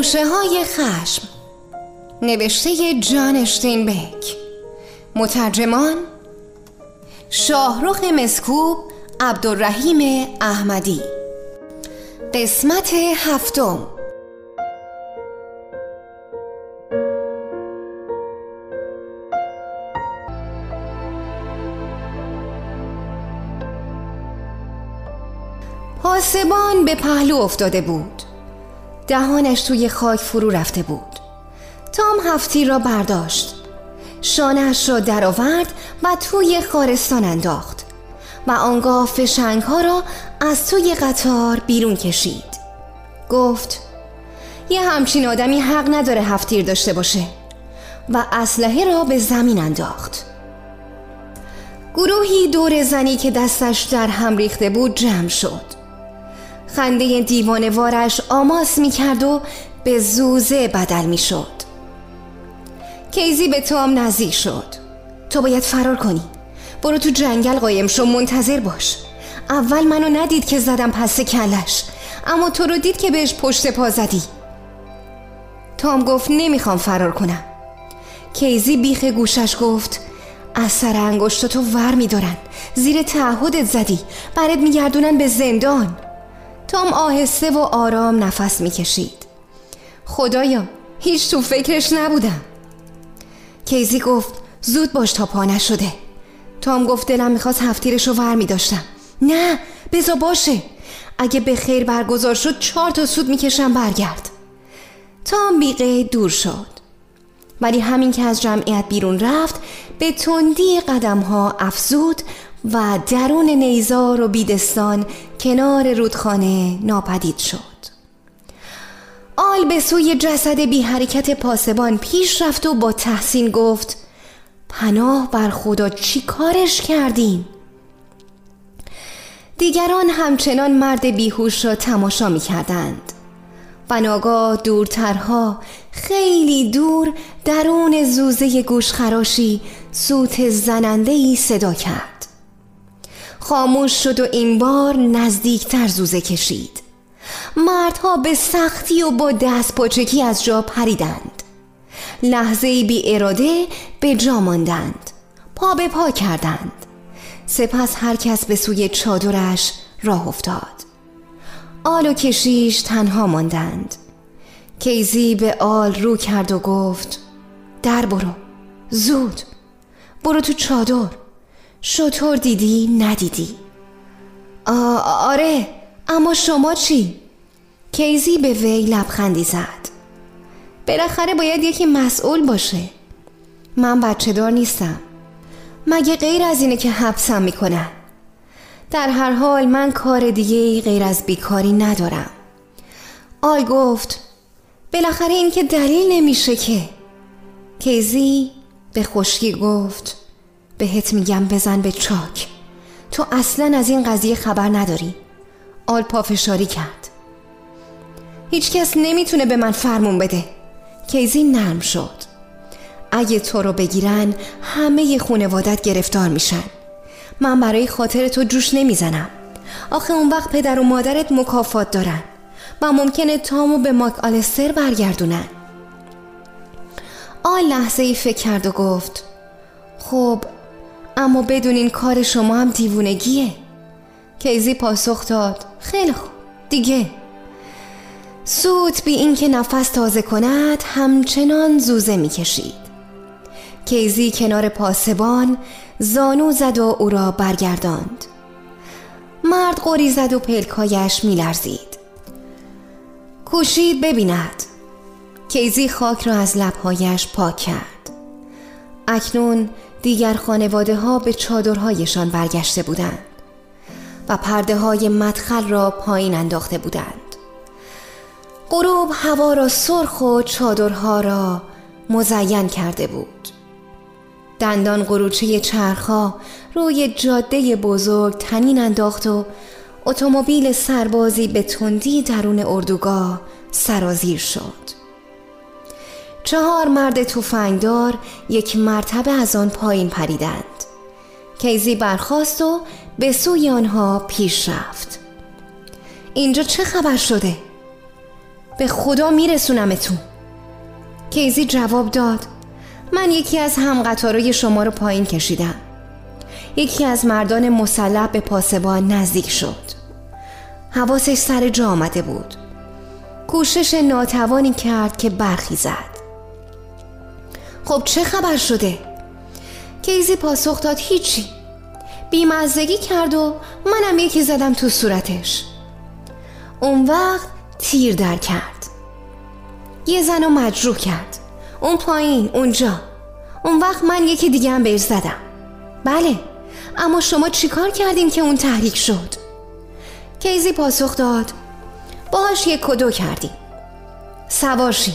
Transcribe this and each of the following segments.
خوشه های خشم. نوشته جان اشتینبک مترجمان شاهرخ مسکوب عبدالرحیم احمدی. قسمت هفتم. پاسبان به پهلو افتاده بود. دهانش توی خاک فرو رفته بود. تام هفتی را برداشت. شانش را درآورد و توی خارستان انداخت و آنگاه فشنگ ها را از توی قطار بیرون کشید. گفت یه همچین آدمی حق نداره هفتیر داشته باشه و اسلحه را به زمین انداخت. گروهی دور زنی که دستش در هم ریخته بود جمع شد. خنده دیوانوارش آماس می کرد و به زوزه بدل می شد کیزی به توام نزدیک شد. تو باید فرار کنی. برو تو جنگل قایم شو منتظر باش. اول منو ندید که زدم پس کلش اما تو رو دید که بهش پشت پا زدی. تام گفت نمی‌خوام فرار کنم. کیزی بیخ گوشش گفت از سر انگشت تو ور میدارن. زیر تعهدت زدی. برات میگردونن به زندان. تام آهسته و آرام نفس می‌کشید. خدایا هیچ تو فکرش نبودم. کیزی گفت زود باش تا پا نشده. تام گفت دلم می‌خواست هفتیرش رو ور میداشتم. نه بزا باشه. اگه به خیر برگزار شد چهار تا سود می‌کشم برگرد. تام بیقه دور شد. ولی همین که از جمعیت بیرون رفت به تندی قدم ها افزود و درون نیزار و بیدستان کنار رودخانه ناپدید شد. آل به سوی جسد بی حرکت پاسبان پیش رفت و با تحسین گفت پناه بر خدا چی کارش کردیم؟ دیگران همچنان مرد بیهوش را تماشا می کردند و ناگاه دورترها خیلی دور درون زوزه گوشخراشی سوت زننده ای صدا کرد. خاموش شد و این بار نزدیکتر زوزه کشید. مردها به سختی و با دست پاچکی از جا پریدند. لحظه بی اراده به جا ماندند. پا به پا کردند. سپس هر کس به سوی چادرش راه افتاد. آل و کشیش تنها ماندند. کیزی به آل رو کرد و گفت در برو. زود. برو تو چادر. شطور دیدی؟ ندیدی. آره اما شما چی؟ کیزی به وی لبخندی زد. بالاخره باید یکی مسئول باشه. من بچه دار نیستم. مگه غیر از اینه که حبسم می‌کنن؟ در هر حال من کار دیگه غیر از بیکاری ندارم. آی گفت بالاخره این که دلیل نمیشه که. کیزی به خشکی گفت بهت میگم بزن به چاک. تو اصلا از این قضیه خبر نداری. آل پافشاری کرد. هیچکس نمی‌تونه به من فرمون بده. کیزی نرم شد. اگه تو رو بگیرن همه خونوادت گرفتار میشن. من برای خاطر تو جوش نمی‌زنم. آخه اون وقت پدر و مادرت مکافات دارن. و ممکنه تامو به ماک آلستر برگردونن. آل لحظه ای فکر کرد و گفت خب اما بدونین کار شما هم دیوونگیه. کیزی پاسخ داد. خیلی خوب. دیگه. سوت بی اینکه نفس تازه کند همچنان زوزه می‌کشید. کیزی کنار پاسبان زانو زد و او را برگرداند. مرد قوری زد و پلکایش میلرزید. کوشید ببیند. کیزی خاک را از لبهایش پاک کرد. اکنون دیگر خانواده ها به چادرهایشان برگشته بودند و پرده های مدخل را پایین انداخته بودند. غروب هوا را سرخ و چادرها را مزین کرده بود. دندان قروچه چرخها روی جاده بزرگ تنین انداخت و اتومبیل سربازی به تندی درون اردوگاه سرازیر شد. چهار مرد توفنگدار یک مرتبه از آن پایین پریدند. کیزی برخاست و به سوی آنها پیش رفت. اینجا چه خبر شده؟ به خدا میرسونمتون. کیزی جواب داد من یکی از همقطارای شما رو پایین کشیدم. یکی از مردان مسلح به پاسبان نزدیک شد. حواسش سر جا آمده بود. کوشش ناتوانی کرد که برخی زد خب چه خبر شده؟ کیزی پاسخ داد هیچی. بیمزدگی کرد و منم یکی زدم تو صورتش. اون وقت تیر در کرد. یه زن رو مجروح کرد. اون پایین اونجا. اون وقت من یکی دیگه هم بهش زدم. بله اما شما چیکار کردین که اون تحریک شد؟ کیزی پاسخ داد باهاش یک کدو کردیم. سوارشی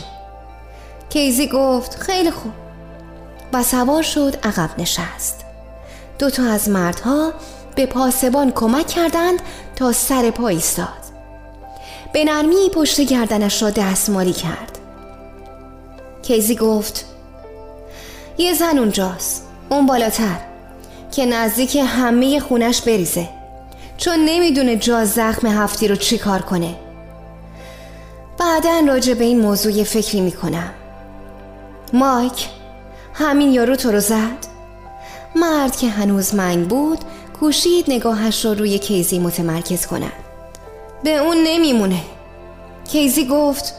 کیزی گفت خیلی خوب. و سوار شد عقب نشست. دوتا از مردها به پاسبان کمک کردند تا سر پا ایستاد. به نرمی پشت گردنش را دستمالی کرد. کیزی گفت یه زن اونجاست اون بالاتر که نزدیک همه خونش بریزه. چون نمی‌دونه جا زخم هفتی رو چی کار کنه. بعدا راجع به این موضوع فکری می‌کنم. مایک همین یارو تو رو زد. مرد که هنوز منگ بود کوشید نگاهش را روی کیزی متمرکز کند به اون نمیمونه. کیزی گفت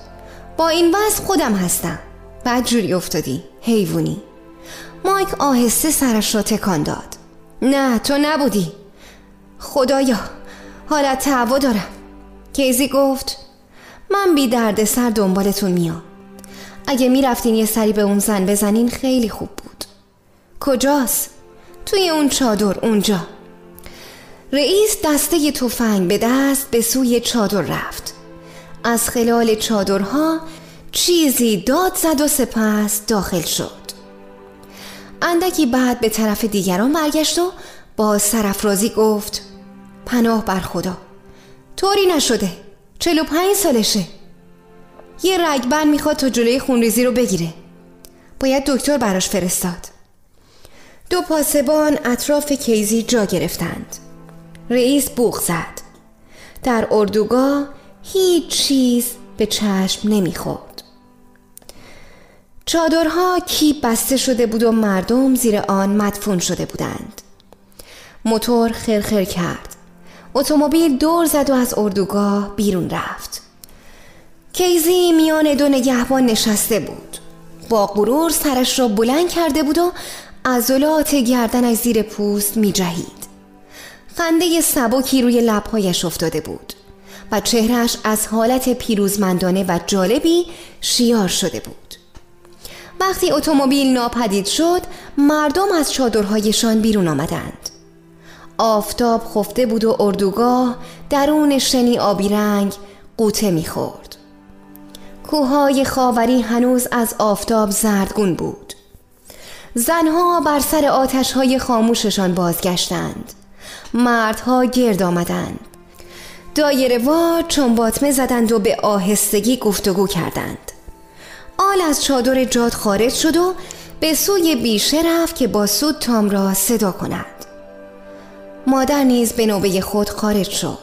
با این وضع خودم هستم. بعد جوری افتادی حیوونی مایک آهسته سرش را تکان داد. نه تو نبودی. خدایا حالت تعوا دارم. کیزی گفت من بی درد سر دنبالتون میام. اگه می‌رفتین یه سری به اون زن بزنین خیلی خوب بود. کجاست؟ توی اون چادر اونجا. رئیس دسته تفنگ به دست به سوی چادر رفت. از خلال چادرها چیزی داد زد و سپس داخل شد. اندکی بعد به طرف دیگران برگشت و با سرفرازی گفت پناه بر خدا. طوری نشده. چلو پنج سالشه. یه رگبند می‌خواد تا جلوی خونریزی رو بگیره. باید دکتر براش فرستاد. دو پاسبان اطراف کیزی جا گرفتند. رئیس بوغ زد. در اردوگاه هیچ چیز به چشم نمی‌خورد. چادرها کیپ بسته شده بود و مردم زیر آن مدفون شده بودند. موتور خرخر کرد. اتومبیل دور زد و از اردوگاه بیرون رفت. کیزی میان دو نگهبان نشسته بود. با غرور سرش را بلند کرده بود و عضلات گردنش زیر پوست می جهید. خنده سبکی روی لبهایش افتاده بود و چهرش از حالت پیروزمندانه و جالبی شیار شده بود. وقتی اتومبیل ناپدید شد مردم از چادرهایشان بیرون آمدند. آفتاب خفته بود و اردوگاه درون شنی آبی رنگ قوطه می‌خورد. کوههای خاوری هنوز از آفتاب زردگون بود. زنها بر سر آتش های خاموششان بازگشتند. مردها گرد آمدند. دایره وار چون باطمه زدند و به آهستگی گفتگو کردند. آل از چادر جاد خارج شد و به سوی بیشه رفت که با سود تام را صدا کند. مادر نیز به نوبه خود خارج شد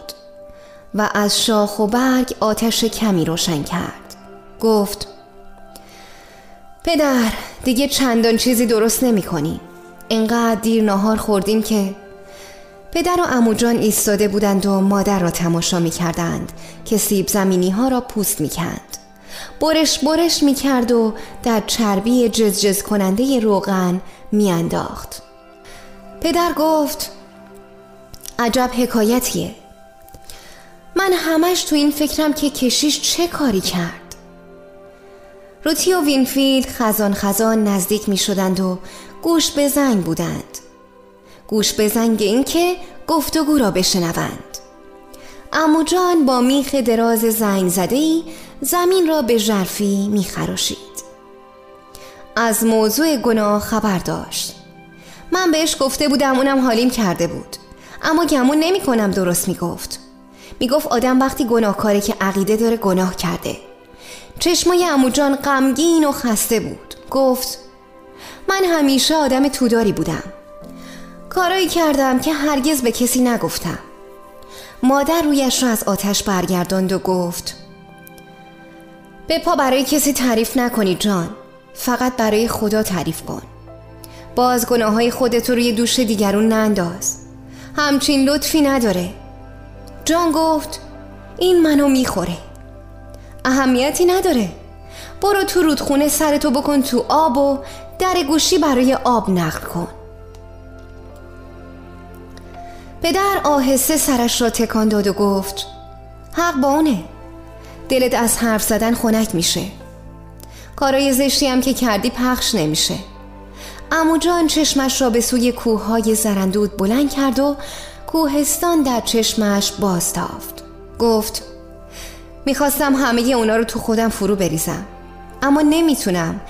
و از شاخ و برگ آتش کمی روشن کرد. گفت پدر دیگه چندان چیزی درست نمی کنیم انقدر دیر ناهار خوردیم که پدر و اموجان ایستاده بودند و مادر را تماشا می کردند که سیب زمینی ها را پوست می کند. برش برش می کرد و در چربی جزجز کننده روغن می انداخت. پدر گفت عجب حکایتیه من همش تو این فکرم که کشیش چه کاری کرد روتی و وینفیلد خزان خزان نزدیک می شدند و گوش به زنگ بودند. گوش به زنگ این که گفتگو را بشنوند. امو جان با میخ دراز زنگ زده ای زمین را به ژرفی می خراشید. از موضوع گناه خبر داشت. من بهش گفته بودم اونم حالیم کرده بود. اما گمون نمی کنم درست می گفت می گفت آدم وقتی گناهکاره که عقیده داره گناه کرده. چشمای امو جان غمگین و خسته بود. گفت من همیشه آدم توداری بودم. کارایی کردم که هرگز به کسی نگفتم. مادر رویش را از آتش برگرداند و گفت به پا برای کسی تعریف نکنی جان. فقط برای خدا تعریف کن. باز گناه خودت روی دوش دیگرون ننداز. همچین لطفی نداره. جان گفت این منو می‌خوره. اهمیتی نداره. برو تو رودخونه سرتو بکن تو آب و در گوشی برای آب نقل کن. پدر آهسته سرش را تکان داد و گفت حق با اونه. دلت از حرف زدن خنک میشه. کارای زشتی هم که کردی پخش نمیشه. امو جان چشمش را به سوی کوههای زرندود بلند کرد و کوهستان در چشمش باز تافت. گفت می‌خواستم همه اونا رو تو خودم فرو بریزم. اما نمی‌تونم.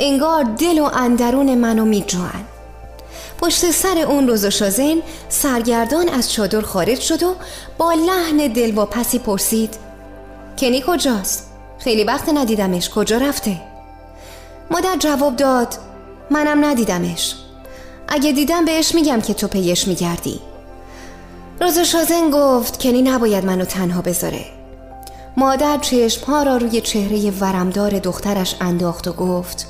انگار دل و اندرون منو میجوان. پشت سر اون روز و شازن سرگردان از چادر خارج شد و با لحن دل و پسی پرسید کنی کجاست؟ خیلی وقت ندیدمش. کجا رفته؟ مادر جواب داد منم ندیدمش. اگه دیدم بهش میگم که تو پیش میگردی. روز شازن گفت کنی نباید منو تنها بذاره. مادر چشمها را روی چهره ورمدار دخترش انداخت و گفت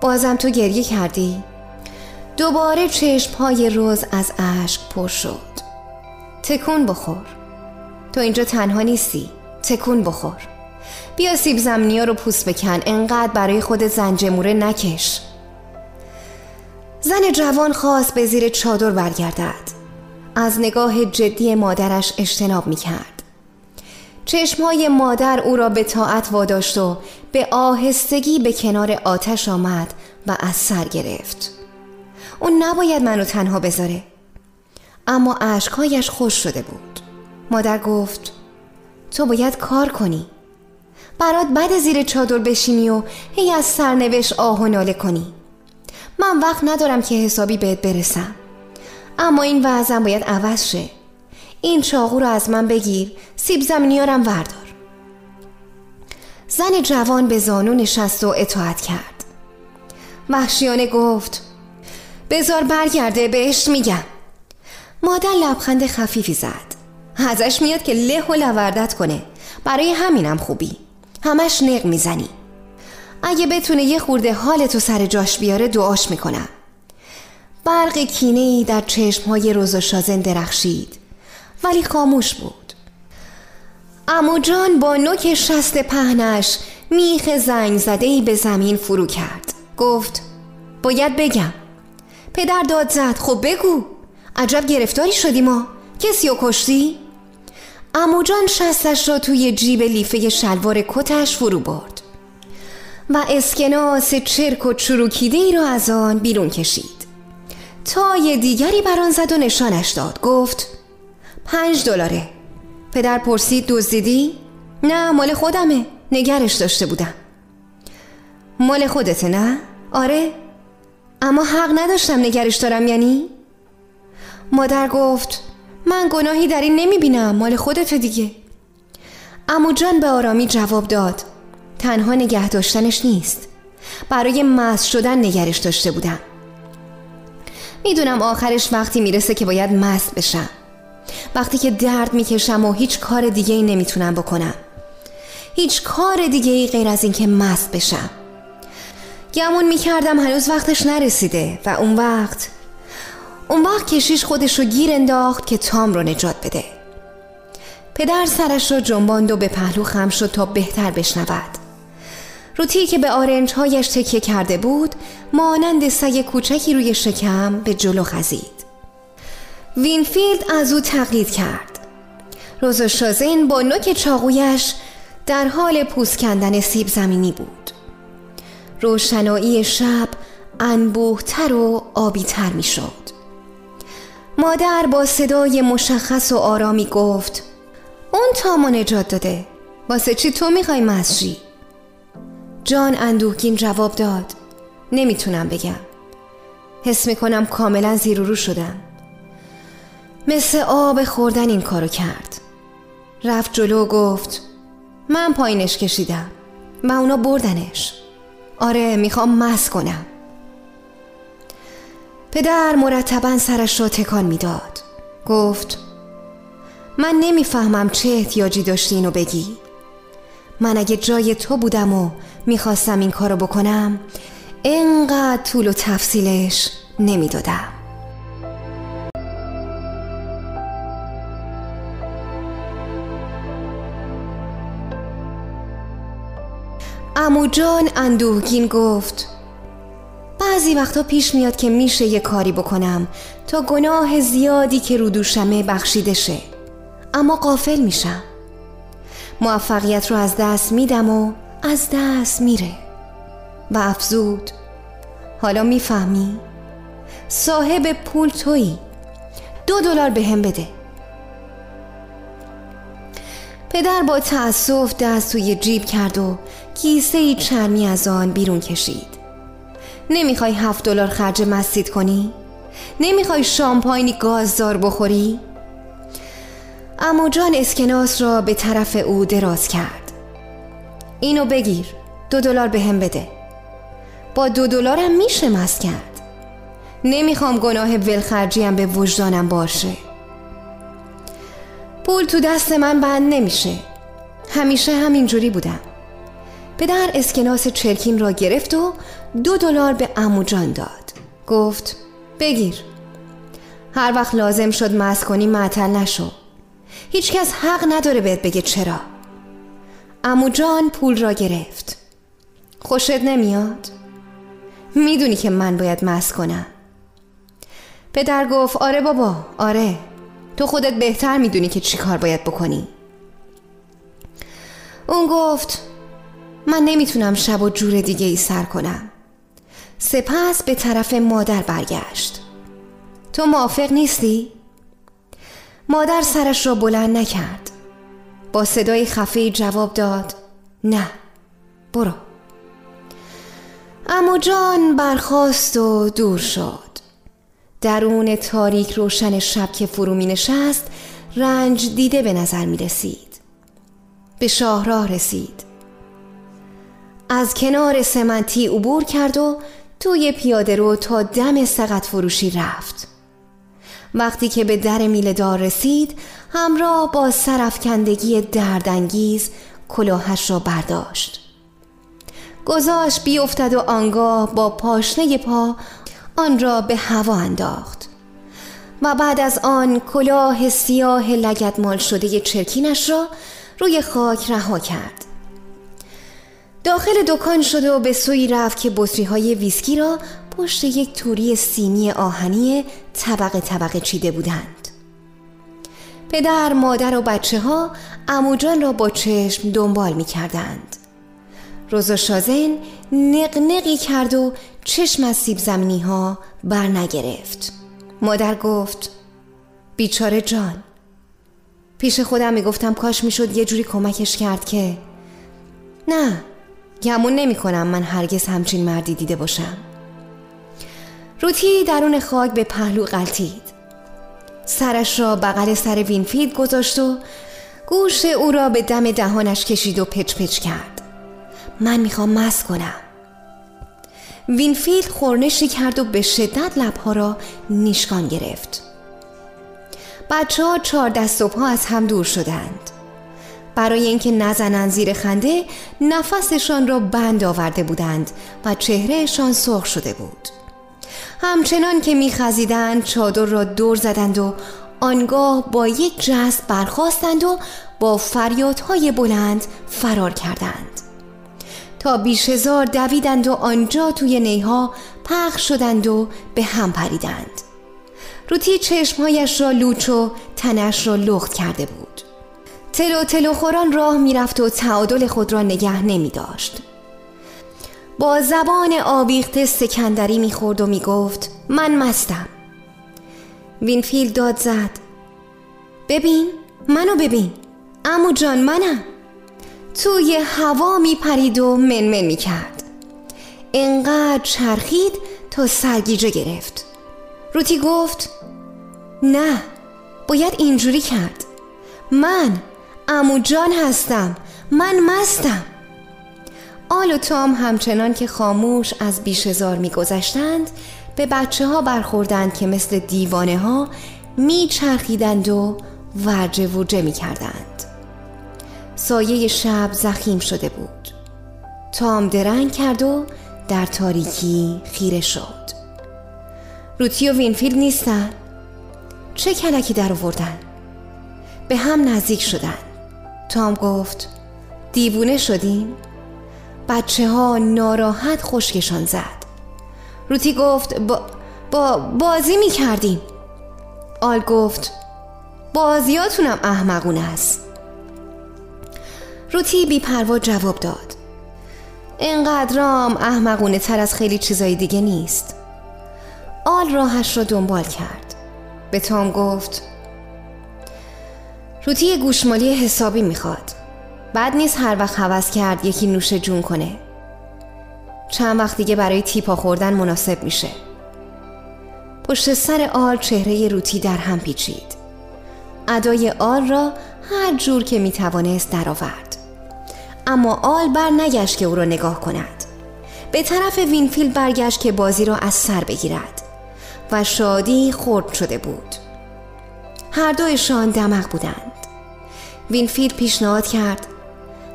بازم تو گریه کردی؟ دوباره چشمهای روز از اشک پر شد. تکون بخور. تو اینجا تنها نیستی. تکون بخور. بیا سیب زمینی رو پوست بکن. انقدر برای خود زنجموره نکش. زن جوان خواست به زیر چادر برگردد. از نگاه جدی مادرش اجتناب می کرد چشمهای مادر او را به طاعت واداشت و به آهستگی به کنار آتش آمد و از سر گرفت. اون نباید منو تنها بذاره. اما عشقهایش خوش شده بود. مادر گفت تو باید کار کنی. برات بعد زیر چادر بشینی و هی از سرنوشت آه و ناله کنی. من وقت ندارم که حسابی بهت برسم. اما این وضعم باید عوض شه. این چاقو رو از من بگیر سیب زمینیارم وردار. زن جوان به زانو نشست و اطاعت کرد. وحشیانه گفت بزار برگرده بهش میگم. مادر لبخند خفیفی زد. ازش میاد که له و لوردت کنه. برای همینم خوبی. همش نق می‌زنی. اگه بتونه یه خورده حالتو سر جاش بیاره دعاش می‌کنم. برق کینه ای در چشمهای روز و شازن درخشید. ولی خاموش بود. امو جان با نوک شست پهنش میخ زنگ زده ای به زمین فرو کرد. گفت باید بگم. پدر داد زد خب بگو. عجب گرفتاری شدی ما کسی رو کشتی؟ امو جان شستش را توی جیب لیفه شلوار کتش فرو برد. و اسکناس چرک و چروکیده ای را از آن بیرون کشید. تای دیگری بر آن زد و نشانش داد. گفت پنج دلاره. پدر پرسید دزدیدی؟ نه مال خودمه. نگرش داشته بودم. مال خودته نه؟ آره. اما حق نداشتم نگرش دارم یعنی؟ مادر گفت من گناهی در این نمی بینم مال خودت دیگه. امو جان به آرامی جواب داد تنها نگه داشتنش نیست. برای مست شدن نگرش داشته بودم. می‌دونم آخرش وقتی می‌رسه که باید مست بشم. وقتی که درد می‌کشم و هیچ کار دیگه ای نمی‌تونم بکنم. هیچ کار دیگه ای غیر از اینکه مست بشم. گمون می‌کردم هنوز وقتش نرسیده و اون وقت اون وقت کشیش خودش رو گیر انداخت که تام رو نجات بده. پدر سرش رو جنباند و به پهلو خم شد تا بهتر بشنود. روتی که به آرنج هایش تکیه کرده بود مانند سگ کوچکی روی شکم به جلو خزید. وینفیلد از او تقلید کرد. روزا شازن با نوک چاقویش در حال پوست کندن سیب زمینی بود. روشنایی شب انبوهتر و آبیتر می شد مادر با صدای مشخص و آرامی گفت اون تامو نجات داده. واسه چی تو می‌خوای مسجی؟ جان اندوهگین جواب داد نمی‌تونم بگم. حس می‌کنم کاملا زیر رو شدم. مثل آب خوردن این کارو کرد. رفت جلو و گفت من پایینش کشیدم. و اونا بردنش. آره می‌خوام مس کنم. پدر مرتبا سرش را تکان می‌داد. گفت من نمی‌فهمم چه احتیاجی داشتی اینو بگی. من اگه جای تو بودم و می‌خواستم این کارو بکنم انقدر طول و تفصیلش نمی‌دادم. امو جان اندوهگین گفت بعضی وقتا پیش میاد که میشه یه کاری بکنم تا گناه زیادی که رو دوشمه بخشیده شه. اما قافل میشم. موفقیت رو از دست میدم و از دست میره. و افزود حالا می‌فهمی؟ صاحب پول تویی. دو دلار به هم بده. پدر با تأسف دست توی جیب کرد و کیسه ای چرمی از آن بیرون کشید. نمی‌خوای هفت دلار خرج مسجد کنی؟ نمی‌خوای شامپاینی گازدار بخوری؟ امو جان اسکناس را به طرف او دراز کرد. اینو بگیر دو دلار به هم بده. با دو دلارم میشه مست کرد. نمی‌خوام گناه ولخرجیم به وجدانم باشه. پول تو دست من بند نمیشه. همیشه همینجوری بودم. پدر اسکناس چرکین را گرفت و دو دلار به امو جان داد. گفت بگیر. هر وقت لازم شد مست کنی معطل نشو. هیچکس حق نداره بهت بگه چرا. امو جان پول را گرفت. خوشت نمیاد؟ می‌دونی که من باید مست کنم. پدر گفت آره بابا آره. تو خودت بهتر می‌دونی که چی کار باید بکنی. اون گفت من نمی‌تونم شب و جور دیگه ای سر کنم. سپس به طرف مادر برگشت. تو موافق نیستی؟ مادر سرش را بلند نکرد. با صدای خفه جواب داد نه برو. امو جان برخواست و دور شد. درون تاریک روشن شب که فرو می نشست رنج دیده به نظر می رسید. به شاهراه رسید. از کنار سمنتی عبور کرد و توی پیاده رو تا دم سقط فروشی رفت. وقتی که به در میلدار رسید همراه با سرفکندگی دردانگیز کلاهش را برداشت. گذاشت بیفتد و آنگاه با پاشنه پا آن را به هوا انداخت و بعد از آن کلاه سیاه لگت مال شده چرکینش را روی خاک رها کرد. داخل دکان شده و به سوی رفت که بطری های ویسکی را پشت یک توری سینی آهنی طبقه طبقه چیده بودند. پدر، مادر و بچه ها اموجان را با چشم دنبال می کردند روزا شازن نقنقی کرد و چشم از سیب زمینی ها بر نگرفت. مادر گفت بیچاره جان پیش خودم می‌گفتم کاش می‌شد یه جوری کمکش کرد که نه گمون نمی کنم من هرگز همچین مردی دیده باشم. روتی درون خاک به پهلو غلطید سرش را بغل سر وینفیلد گذاشت و گوش او را به دم دهانش کشید و پچ پچ کرد. من می‌خوام مست کنم. وینفیلد خرناسی کرد و به شدت لبها را نیشکان گرفت. بچه ها چهار دست و پا از هم دور شدند. برای اینکه نزنند زیر خنده نفسشان را بند آورده بودند و چهرهشان سرخ شده بود. همچنان که میخزیدند چادر را دور زدند و آنگاه با یک جست برخواستند و با فریادهای بلند فرار کردند. تا بیش هزار دویدند و آنجا توی نیها پخش شدند و به هم پریدند. روتی چشمهایش را لوچ و تنش را لخت کرده بود. تلو تلو خوران راه می‌رفت و تعادل خود را نگه نمی داشت. با زبان آویخته سکندری می‌خورد و می‌گفت من مستم. وینفیل داد زد ببین منو ببین. امو جان منم. توی هوا میپرید و منمن می‌کرد. انقدر چرخید تا سرگیجه گرفت. روتی گفت نه باید اینجوری کرد. من امو جان هستم من مستم. آل و تام همچنان که خاموش از بیش هزار میگذشتند به بچه ها برخوردند که مثل دیوانه ها میچرخیدند و ورجه ورجه می‌کردند. سایه شب ضخیم شده بود. تام درنگ کرد و در تاریکی خیره شد. روتی و وینفیلد نیستن. چه کلکی در آوردن؟ به هم نزدیک شدن. تام گفت دیوونه شدیم. بچه ها ناراحت خشکشان زد. روتی گفت با, با بازی می کردیم آل گفت بازیاتونم احمقونه است. روتی بیپروا جواب داد. اینقدرام احمقونه تر از خیلی چیزای دیگه نیست. آل راهش را دنبال کرد. به تام گفت روتی گوشمالی حسابی می‌خواد. بعد نیست هر وقت حوض کرد یکی نوش جون کنه. چند وقت دیگه برای تیپا خوردن مناسب میشه. پشت سر آل چهره روتی در هم پیچید. ادای آل را هر جور که می‌توانست درآورد. اما آل بر نگشت که او را نگاه کند. به طرف وینفیلد برگشت که بازی را از سر بگیرد و شادی خرد شده بود. هر دویشان دمق بودند. وینفیلد پیشنهاد کرد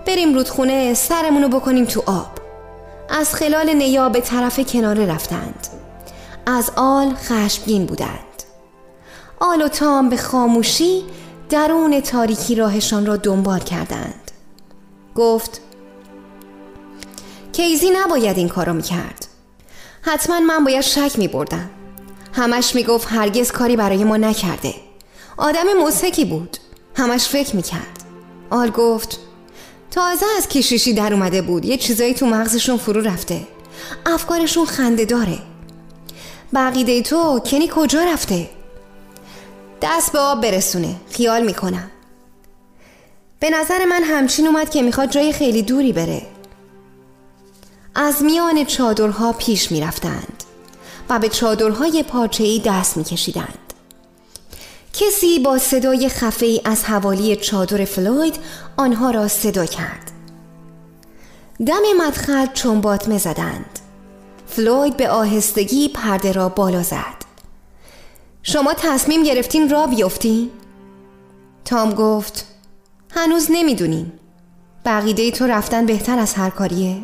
بریم رودخونه سرمونو بکنیم تو آب. از خلال نیا به طرف کناره رفتند. از آل خشمگین بودند. آل و تام به خاموشی درون تاریکی راهشان را دنبال کردند. گفت کیزی نباید این کارو می‌کرد. حتما من باید شک میبردم. همش می‌گفت هرگز کاری برای ما نکرده. آدم موسکی بود. همش فکر می‌کرد. آل گفت تازه از کشیشی در اومده بود. یه چیزایی تو مغزشون فرو رفته. افکارشون خنده داره. بقیده تو کنی کجا رفته؟ دست به آب برسونه. خیال می‌کنم. به نظر من همچین اومد که می‌خواد جای خیلی دوری بره. از میان چادرها پیش می‌رفتند و به چادرهای پارچه‌ای دست میکشیدند. کسی با صدای خفه از حوالی چادر فلوید آنها را صدا کرد. دم مدخل چون باطمه زدند فلوید به آهستگی پرده را بالا زد. شما تصمیم گرفتین را بیفتین؟ تام گفت هنوز نمی‌دونیم بقیده تو رفتن بهتر از هر کاریه.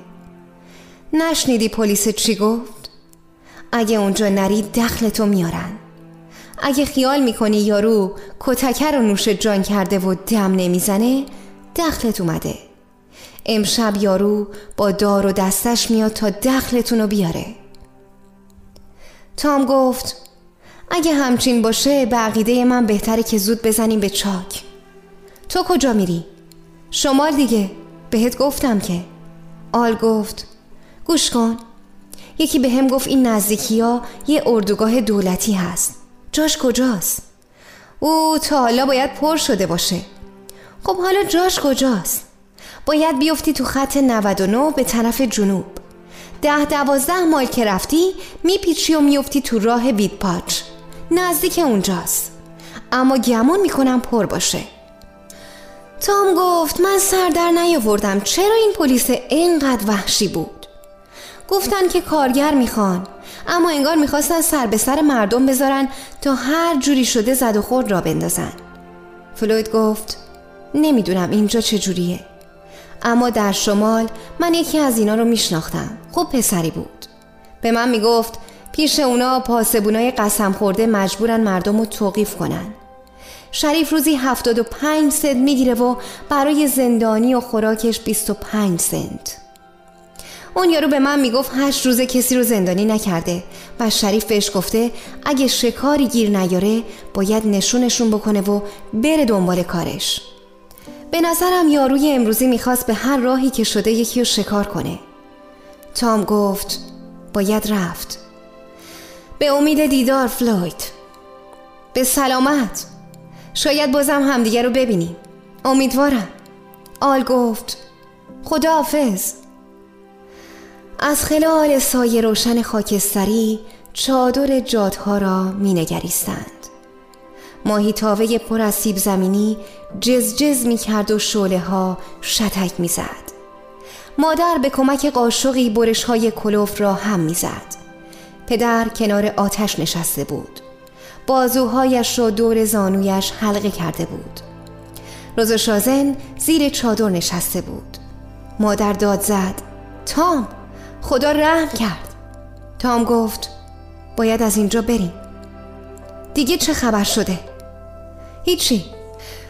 نشنیدی پلیس چی گفت؟ اگه اونجا نری دخلتو میارن. اگه خیال می‌کنی یارو کتکر رو نوش جان کرده و دم نمی‌زنه دخلت اومده. امشب یارو با دار و دستش میاد تا دخلتون رو بیاره. تام گفت اگه همچین باشه به من بهتره که زود بزنیم به چاک. تو کجا میری؟ شمال دیگه. بهت گفتم که. آل گفت گوش کن. یکی به هم گفت این نزدیکی ها یه اردوگاه دولتی هست. جاش کجاست؟ او تا حالا باید پر شده باشه. خب حالا جاش کجاست؟ باید بیفتی تو خط 99 به طرف جنوب. ده دوازده مایل که رفتی میپیچی و میفتی تو راه بیت نزدیک اونجاست. اما گمون می‌کنم پر باشه. تام گفت من سر در نیاوردم چرا این پلیس اینقدر وحشی بود؟ گفتن که کارگر می‌خوان اما انگار می‌خواستن سر به سر مردم بذارن تا هر جوری شده زد و خورد را بندازن. فلوید گفت نمی‌دونم اینجا چجوریه اما در شمال من یکی از اینا رو میشناختم خوب پسری بود. به من می‌گفت پیش اونا پاسبونای قسم خورده مجبورن مردم رو توقیف کنن. شریف روزی 75 سنت می‌گیره و برای زندانی و خوراکش 25 سنت. اون یارو به من می‌گفت هشت روزه کسی رو زندانی نکرده و شریف بهش گفته اگه شکاری گیر نیاره باید نشونشون بکنه و بره دنبال کارش. به نظرم یاروی امروزی می‌خواست به هر راهی که شده یکی رو شکار کنه. تام گفت باید رفت. به امید دیدار فلوید. به سلامت. شاید بازم همدیگه رو ببینیم امیدوارم آل گفت خداحافظ از خلال سایه روشن خاکستری چادر جادها را می نگریستند. ماهی تاوه پر از سیب زمینی جز جز می کرد و شوله ها شتک می زد. مادر به کمک قاشقی برش های کلوف را هم می زد. پدر کنار آتش نشسته بود. بازوهایش را دور زانویش حلقه کرده بود. روز شازن زیر چادر نشسته بود. مادر داد زد تام خدا رحم کرد. تام گفت باید از اینجا بریم. دیگه چه خبر شده؟ هیچی.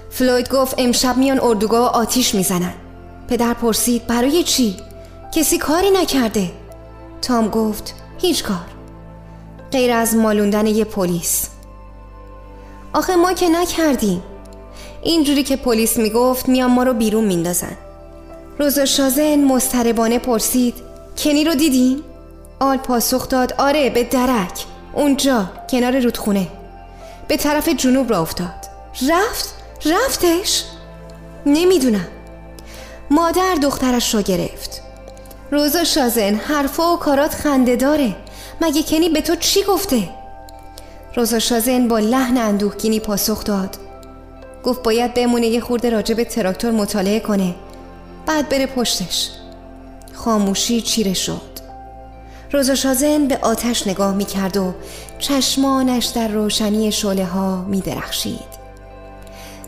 فلوید گفت امشب میان اردوگاه و آتیش می‌زنن. پدر پرسید برای چی؟ کسی کاری نکرده؟ تام گفت هیچ کار. غیر از مالوندن یه پلیس. آخه ما که نکردیم اینجوری که پلیس می‌گفت میان ما رو بیرون میندازن روزا شازن مستربانه پرسید کنی رو دیدیم؟ آل پاسخ داد آره به درک اونجا کنار رودخونه به طرف جنوب را افتاد رفت؟ رفتش؟ نمی‌دونم مادر دخترش را گرفت روزا شازن حرفا و کارات خنده داره مگه کنی به تو چی گفته؟ روزا شازن با لحن اندوهگینی پاسخ داد. گفت باید بمونه یه خورده راجع به تراکتور مطالعه کنه. بعد بره پشتش. خاموشی چیره شد. روزا شازن به آتش نگاه می کرد و چشمانش در روشنی شله ها می درخشید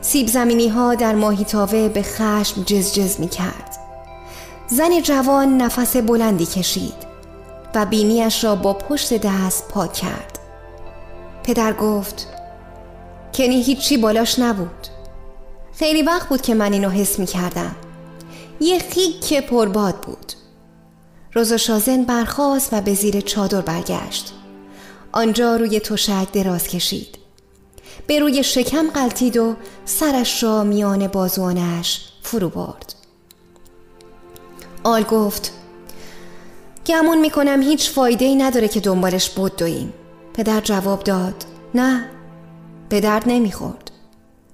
سیب زمینی ها در ماهیتاوه به خشم جز جز می کرد زن جوان نفس بلندی کشید و بینیش را با پشت دست پاک کرد. پدر گفت کنی هیچی بالاش نبود. خیلی وقت بود که من اینو حس می کردم یه خیک پرباد بود. روزا شازن برخاست و به زیر چادر برگشت. آنجا روی تشک دراز کشید. به روی شکم قلتید و سرش را میان بازوانش فرو برد. آل گفت گمون می‌کنم هیچ فایده ای نداره که دنبالش بود دویم. پدر جواب داد نه به درد نمی‌خورد.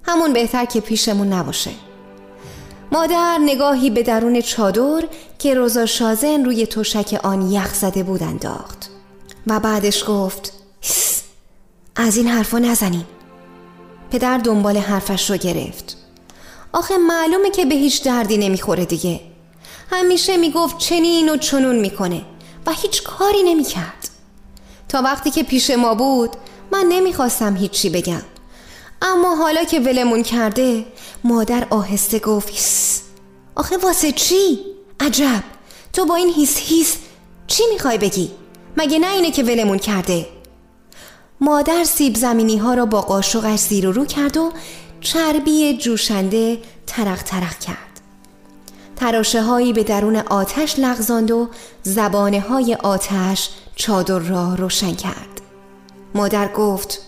همون بهتر که پیشمون نباشه. مادر نگاهی به درون چادر که روزا شازن روی تشک آن یخ زده بود انداخت و بعدش گفت از این حرفا نزنیم پدر دنبال حرفش رو گرفت. آخه معلومه که به هیچ دردی نمی‌خوره دیگه. همیشه می‌گفت چنین و چنون می‌کنه و هیچ کاری نمی‌کرد. تا وقتی که پیش ما بود من نمی‌خواستم هیچی بگم اما حالا که ولمون کرده مادر آهسته گفت آخه واسه چی؟ عجب تو با این هیس هیس چی می‌خوای بگی؟ مگه نه اینه که ولمون کرده؟ مادر سیب زمینی ها را با قاشقش زیر و رو کرد و چربی جوشنده ترق ترق کرد تراشه هایی به درون آتش لغزاند و زبانه های آتش چادر را روشن کرد. مادر گفت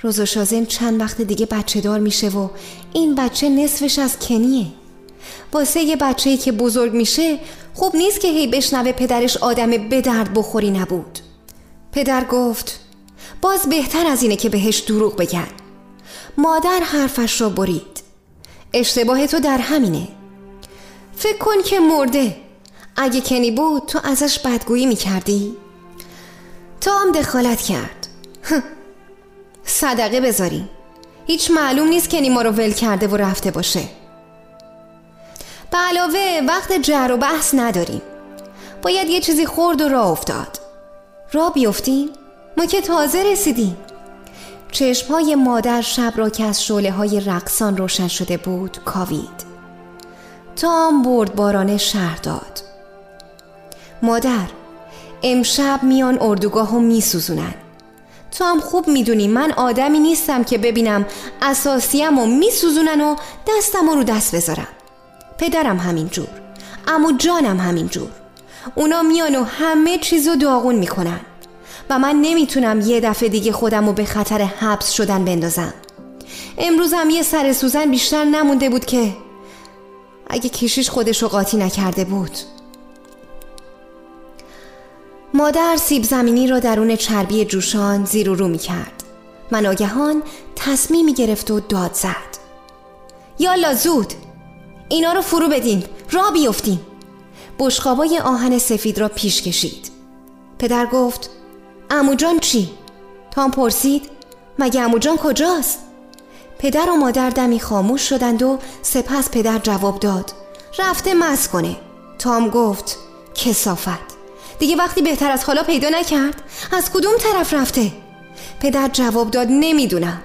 روزا شازن چند وقت دیگه بچه دار میشه و این بچه نصفش از کنیه. واسه یه بچه که بزرگ میشه خوب نیست که هی بشنوه پدرش آدم به درد بخوری نبود. پدر گفت باز بهتر از اینه که بهش دروغ بگن. مادر حرفش را برید. اشتباه تو در همینه. فکر کن که مرده. اگه کنی بود تو ازش بدگویی می‌کردی؟ تا هم دخالت کرد. صدقه بذاری. هیچ معلوم نیست کنی ما رو ول کرده و رفته باشه. به علاوه وقت جر و بحث نداریم. باید یه چیزی خورد و راه افتاد. را بیفتیم؟ ما که تازه رسیدیم. چشم های مادر شب را که از شعله های رقصان روشن شده بود کاوید. تام برد بارانه شهر داد. مادر امشب میان اردوگاه می سوزونن تو هم خوب می‌دونی من آدمی نیستم که ببینم اساسیم و میسوزونن و دستم رو دست بذارم. پدرم همینجور امو جانم همینجور اونا میان و همه چیزو داغون می‌کنن. و من نمی‌تونم یه دفعه دیگه خودم رو به خطر حبس شدن بندازم. امروزم یه سر سوزن بیشتر نمونده بود که اگه کشیش خودش رو قاطی نکرده بود. مادر سیب زمینی را درون چربی جوشان زیر و رو می کرد و ناگهان تصمیمی گرفت و داد زد. یالا زود! اینا رو فرو بدین. را بیفتیم. بشقابای آهن سفید را پیش کشید. پدر گفت اموجان چی؟ تام پرسید مگه اموجان کجاست؟ پدر و مادر دمی خاموش شدند و سپس پدر جواب داد رفته مز کنه. تام گفت کسافت. دیگه وقتی بهتر از حالا پیدا نکرد از کدوم طرف رفته؟ پدر جواب داد نمی‌دونم.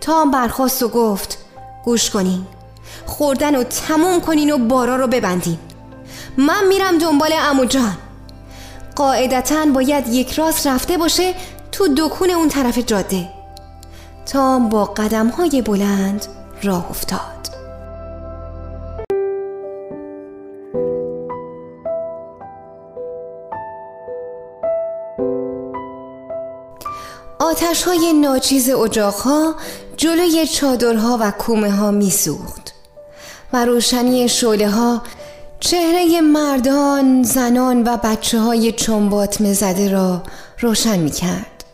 تام برخواست و گفت گوش کنین. خوردن رو تموم کنین و بارا رو ببندین. من میرم دنبال امو جان. قاعدتا باید یک راست رفته باشه تو دکون اون طرف جاده. تا با قدم های بلند راه افتاد. آتش های ناچیز اجاق جلوی چادرها و کومه ها می سوخت و روشنی شعله ها چهره مردان، زنان و بچه های چنبات مزده را روشن می کرد.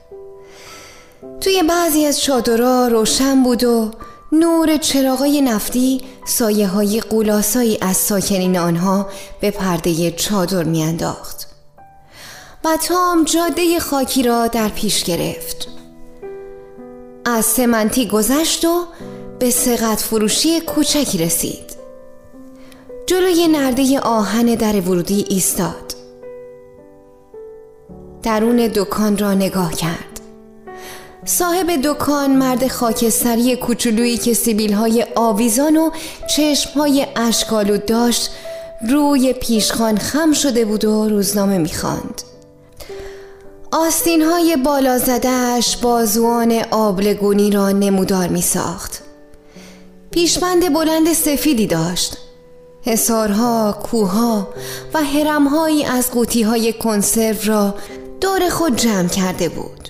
توی بعضی از چادرها روشن بود و نور چراغای نفتی سایه های قولاسایی از ساکنین آنها به پرده چادر میانداخت. و تام جاده خاکی را در پیش گرفت. از سمنتی گذشت و به سقط فروشی کوچکی رسید. جلوی نرده آهن در ورودی ایستاد. درون دکان را نگاه کرد. صاحب دکان مرد خاکستری کوچولویی که سیبیل های آویزان و چشم های اشکالو داشت روی پیشخان خم شده بود و روزنامه می‌خواند. آستین های بالا زدهش بازوان آبلگونی را نمودار می ساخت پیشمند بلند سفیدی داشت. حسارها، کوها و هرمهایی از قوطی های کنسرو را دور خود جمع کرده بود.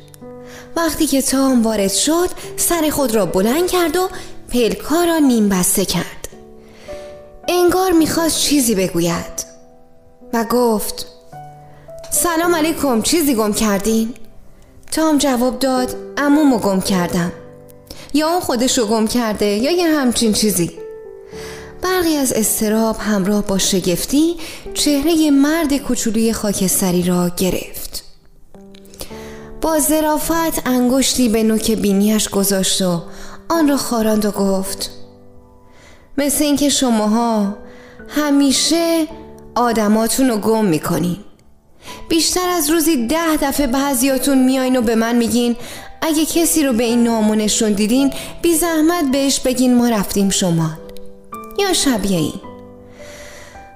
وقتی که تام وارد شد سر خود را بلند کرد و پلکا را نیم بسته کرد. انگار می‌خواست چیزی بگوید و گفت سلام علیکم چیزی گم کردین؟ تام جواب داد امومو گم کردم. یا اون خودشو گم کرده یا یه همچین چیزی. برقی از استراب همراه با شگفتی چهره مرد کوچولوی خاکستری را گرفت. با ظرافت انگشتی به نوک بینیش گذاشت و آن را خاراند و گفت مثل اینکه شماها همیشه آدماتون رو گم می‌کنین. بیشتر از روزی ده دفعه بعضیاتون میاین و به من میگین. اگه کسی رو به این نامونشون دیدین بی زحمت بهش بگین ما رفتیم شما. یا شبیه این.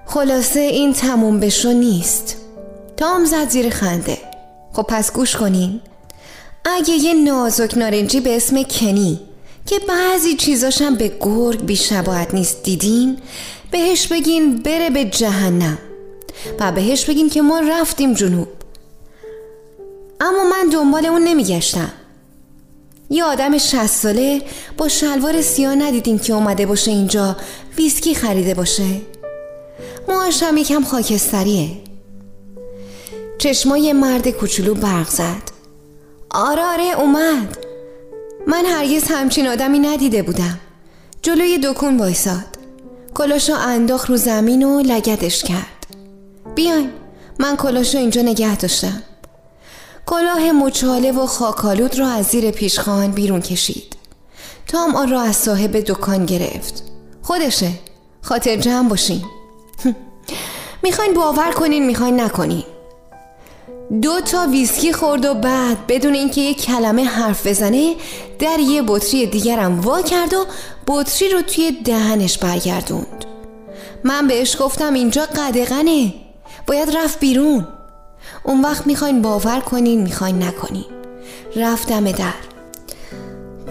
خلاصه این تموم بشو نیست. تام زد زیر خنده. خب پس گوش کنین. اگه یه نازک نارنجی به اسم کنی که بعضی چیزاشم به گرگ بیشباهت نیست دیدین بهش بگین بره به جهنم. و بهش بگین که ما رفتیم جنوب. اما من دنبال اون نمیگشتم. یه آدم شست ساله با شلوار سیاه ندیدیم که اومده باشه اینجا ویسکی خریده باشه. موهاش هم یکم خاکستریه. چشمای مرد کوچولو برق زد. آره آره اومد. من هرگز همچین آدمی ندیده بودم. جلوی دکون وایساد. کلاشو انداخت رو زمین و لگدش کرد. بیاین. من کلاشو اینجا نگه داشتم. کلاه مچاله و خاکالود را از زیر پیشخان بیرون کشید. تام آن را از صاحب دکان گرفت. خودشه. خاطر جمع باشین. می‌خواین باور کنین می‌خواین نکنین. دو تا ویسکی خورد و بعد بدون اینکه یک کلمه حرف بزنه در یه بطری دیگرم وا کرد و بطری رو توی دهنش برگردوند. من بهش گفتم اینجا قدغنه. باید رفت بیرون. اون وقت می‌خواین باور کنین می‌خواین نکنین. رفتم در.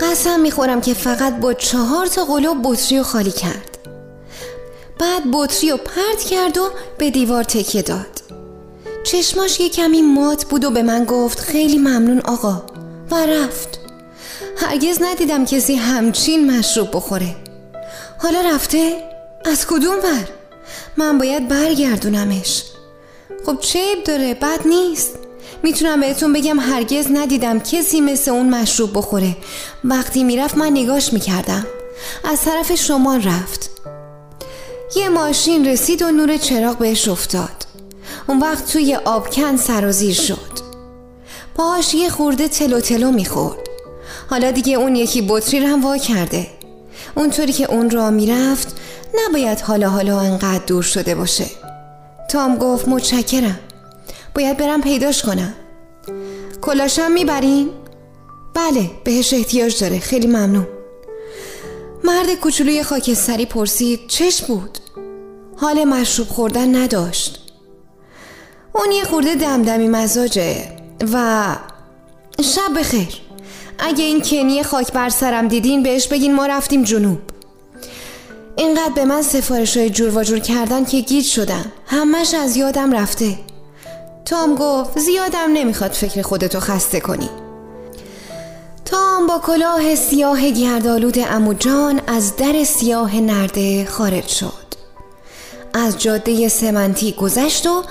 قسم می‌خورم که فقط با چهار تا قلوب بطری رو خالی کرد. بعد بطری رو پرت کرد و به دیوار تکیه داد. چشماش یه کمی مات بود و به من گفت خیلی ممنون آقا. و رفت. هرگز ندیدم کسی همچین مشروب بخوره. حالا رفته؟ از کدوم ور؟ من باید برگردونمش. خب چه عیب داره؟ بد نیست. می‌تونم بهتون بگم هرگز ندیدم کسی مثل اون مشروب بخوره. وقتی می‌رفت من نگاش می‌کردم. از طرف شما رفت. یه ماشین رسید و نور چراغ بهش افتاد. اون وقت توی آبکن سرازیر شد. پاهاش یه خورده تلو تلو می‌خورد. حالا دیگه اون یکی بطری رو هم وا کرده. اونطوری که اون را می‌رفت نباید حالا حالا انقدر دور شده باشه. تام گفت متشکرم. باید برم پیداش کنم. کلاشم می‌برین؟ بله بهش احتیاج داره. خیلی ممنون. مرد کوچولوی خاکستری پرسید چش بود؟ حال مشروب خوردن نداشت. اون یه خورده دمدمی مزاجه و شب بخیر. اگه این کنی خاک بر سرم دیدین بهش بگین ما رفتیم جنوب. اینقدر به من سفارش های جور و جور کردن که گیج شدم. همش از یادم رفته. تام گفت زیادم نمی‌خواد فکر خودتو خسته کنی. تام با کلاه سیاه گردالود امو جان از در سیاه نرده خارج شد. از جاده سمنتی گذشت و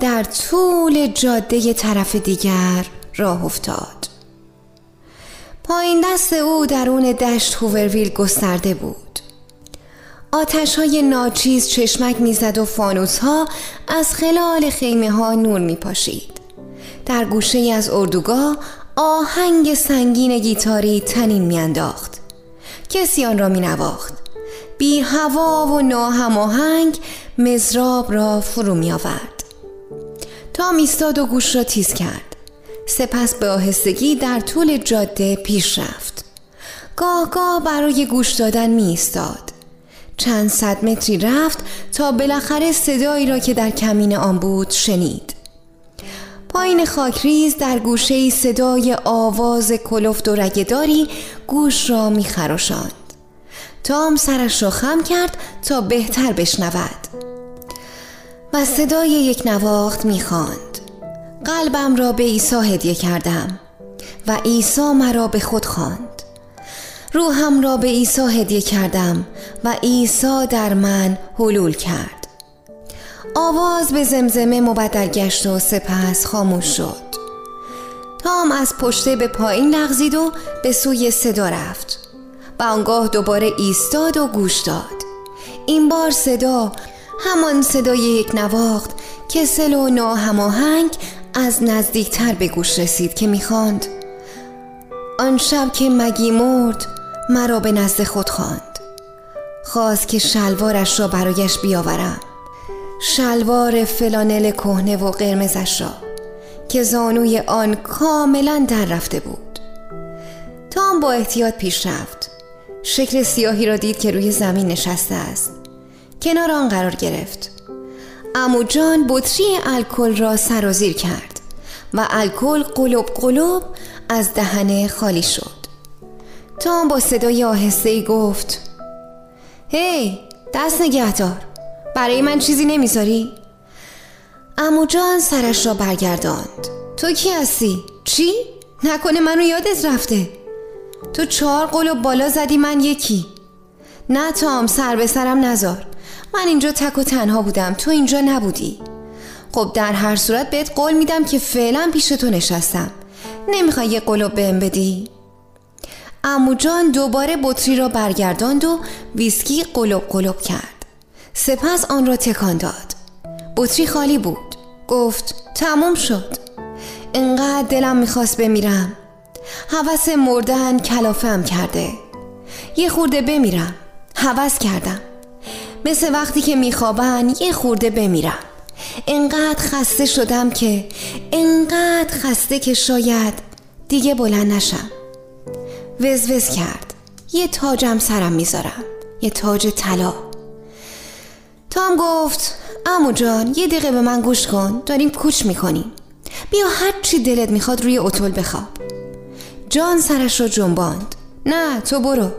در طول جاده طرف دیگر راه افتاد. پایین دست او درون دشت هوورویل گسترده بود. آتش های ناچیز چشمک می‌زد و فانوس ها از خلال خیمه ها نور می پاشید. در گوشه از اردوگاه آهنگ سنگین گیتاری تنین میانداخت. کسی آن را می نواخت بی هوا و ناهماهنگ مزراب را فرو می آورد تا میستاد و گوش را تیز کرد. سپس به آهستگی در طول جاده پیش رفت. گاه گاه برای گوش دادن می ایستاد چند صد متری رفت تا بالاخره صدایی را که در کمین آن بود شنید. پایین خاکریز در گوشه صدای آواز کلفت و رگداری گوش را میخراشاند. تام سرش را خم کرد تا بهتر بشنود. و صدای یک نواخت می‌خواند. قلبم را به عیسی هدیه کردم و عیسی مرا به خود خواند. روحم را به عیسی هدیه کردم و عیسی در من حلول کرد. آواز به زمزمه مبدل گشت و سپس خاموش شد. تام از پشته به پایین لغزید و به سوی صدا رفت و آنگاه دوباره ایستاد و گوش داد. این بار صدا همان صدای یک نواخت که سل و ناهماهنگ از نزدیکتر به گوش رسید که می‌خواند. آن شب که مگی مرد مرا به نزد خود خواند. خواست که شلوارش را برایش بیاورم. شلوار فلانل کهنه و قرمزش را که زانوی آن کاملا در رفته بود. تام با احتیاط پیش رفت. شکل سیاهی را دید که روی زمین نشسته است. کنار آن قرار گرفت. امو جان بطری الکل را سرازیر کرد و الکل قلوب قلوب از دهنه خالی شد. تام با صدای آهسته گفت هی دست نگهدار. برای من چیزی نمی‌ذاری؟ امو جان سرش را برگرداند. تو کی هستی؟ چی؟ نکنه منو یادت رفته. تو چهار قلوب بالا زدی من یکی. نه تام سر به سرم نزار من اینجا تک و تنها بودم. تو اینجا نبودی. خب در هر صورت بهت قول میدم که فعلا پیش تو نشستم. نمی‌خوای یه قلوب بهم بدی؟ امو جان دوباره بطری را برگرداند و ویسکی قلوب قلوب کرد. سپس آن را تکان داد. بطری خالی بود. گفت تموم شد. انقدر دلم می‌خواست بمیرم. حوس مردن کلافم کرده. یه خورده بمیرم. حوس کردم. مثل وقتی که میخوابن یه خورده بمیرم. انقدر خسته شدم که انقدر خسته که شاید دیگه بلند نشم. وزوز کرد. یه تاجم سرم می‌ذارم. یه تاج طلا. تام گفت امو جان یه دقیقه به من گوش کن. داریم کوچ می‌کنیم. بیا هر چی دلت می‌خواد روی اتول بخواب. جان سرش رو جنباند. نه تو برو.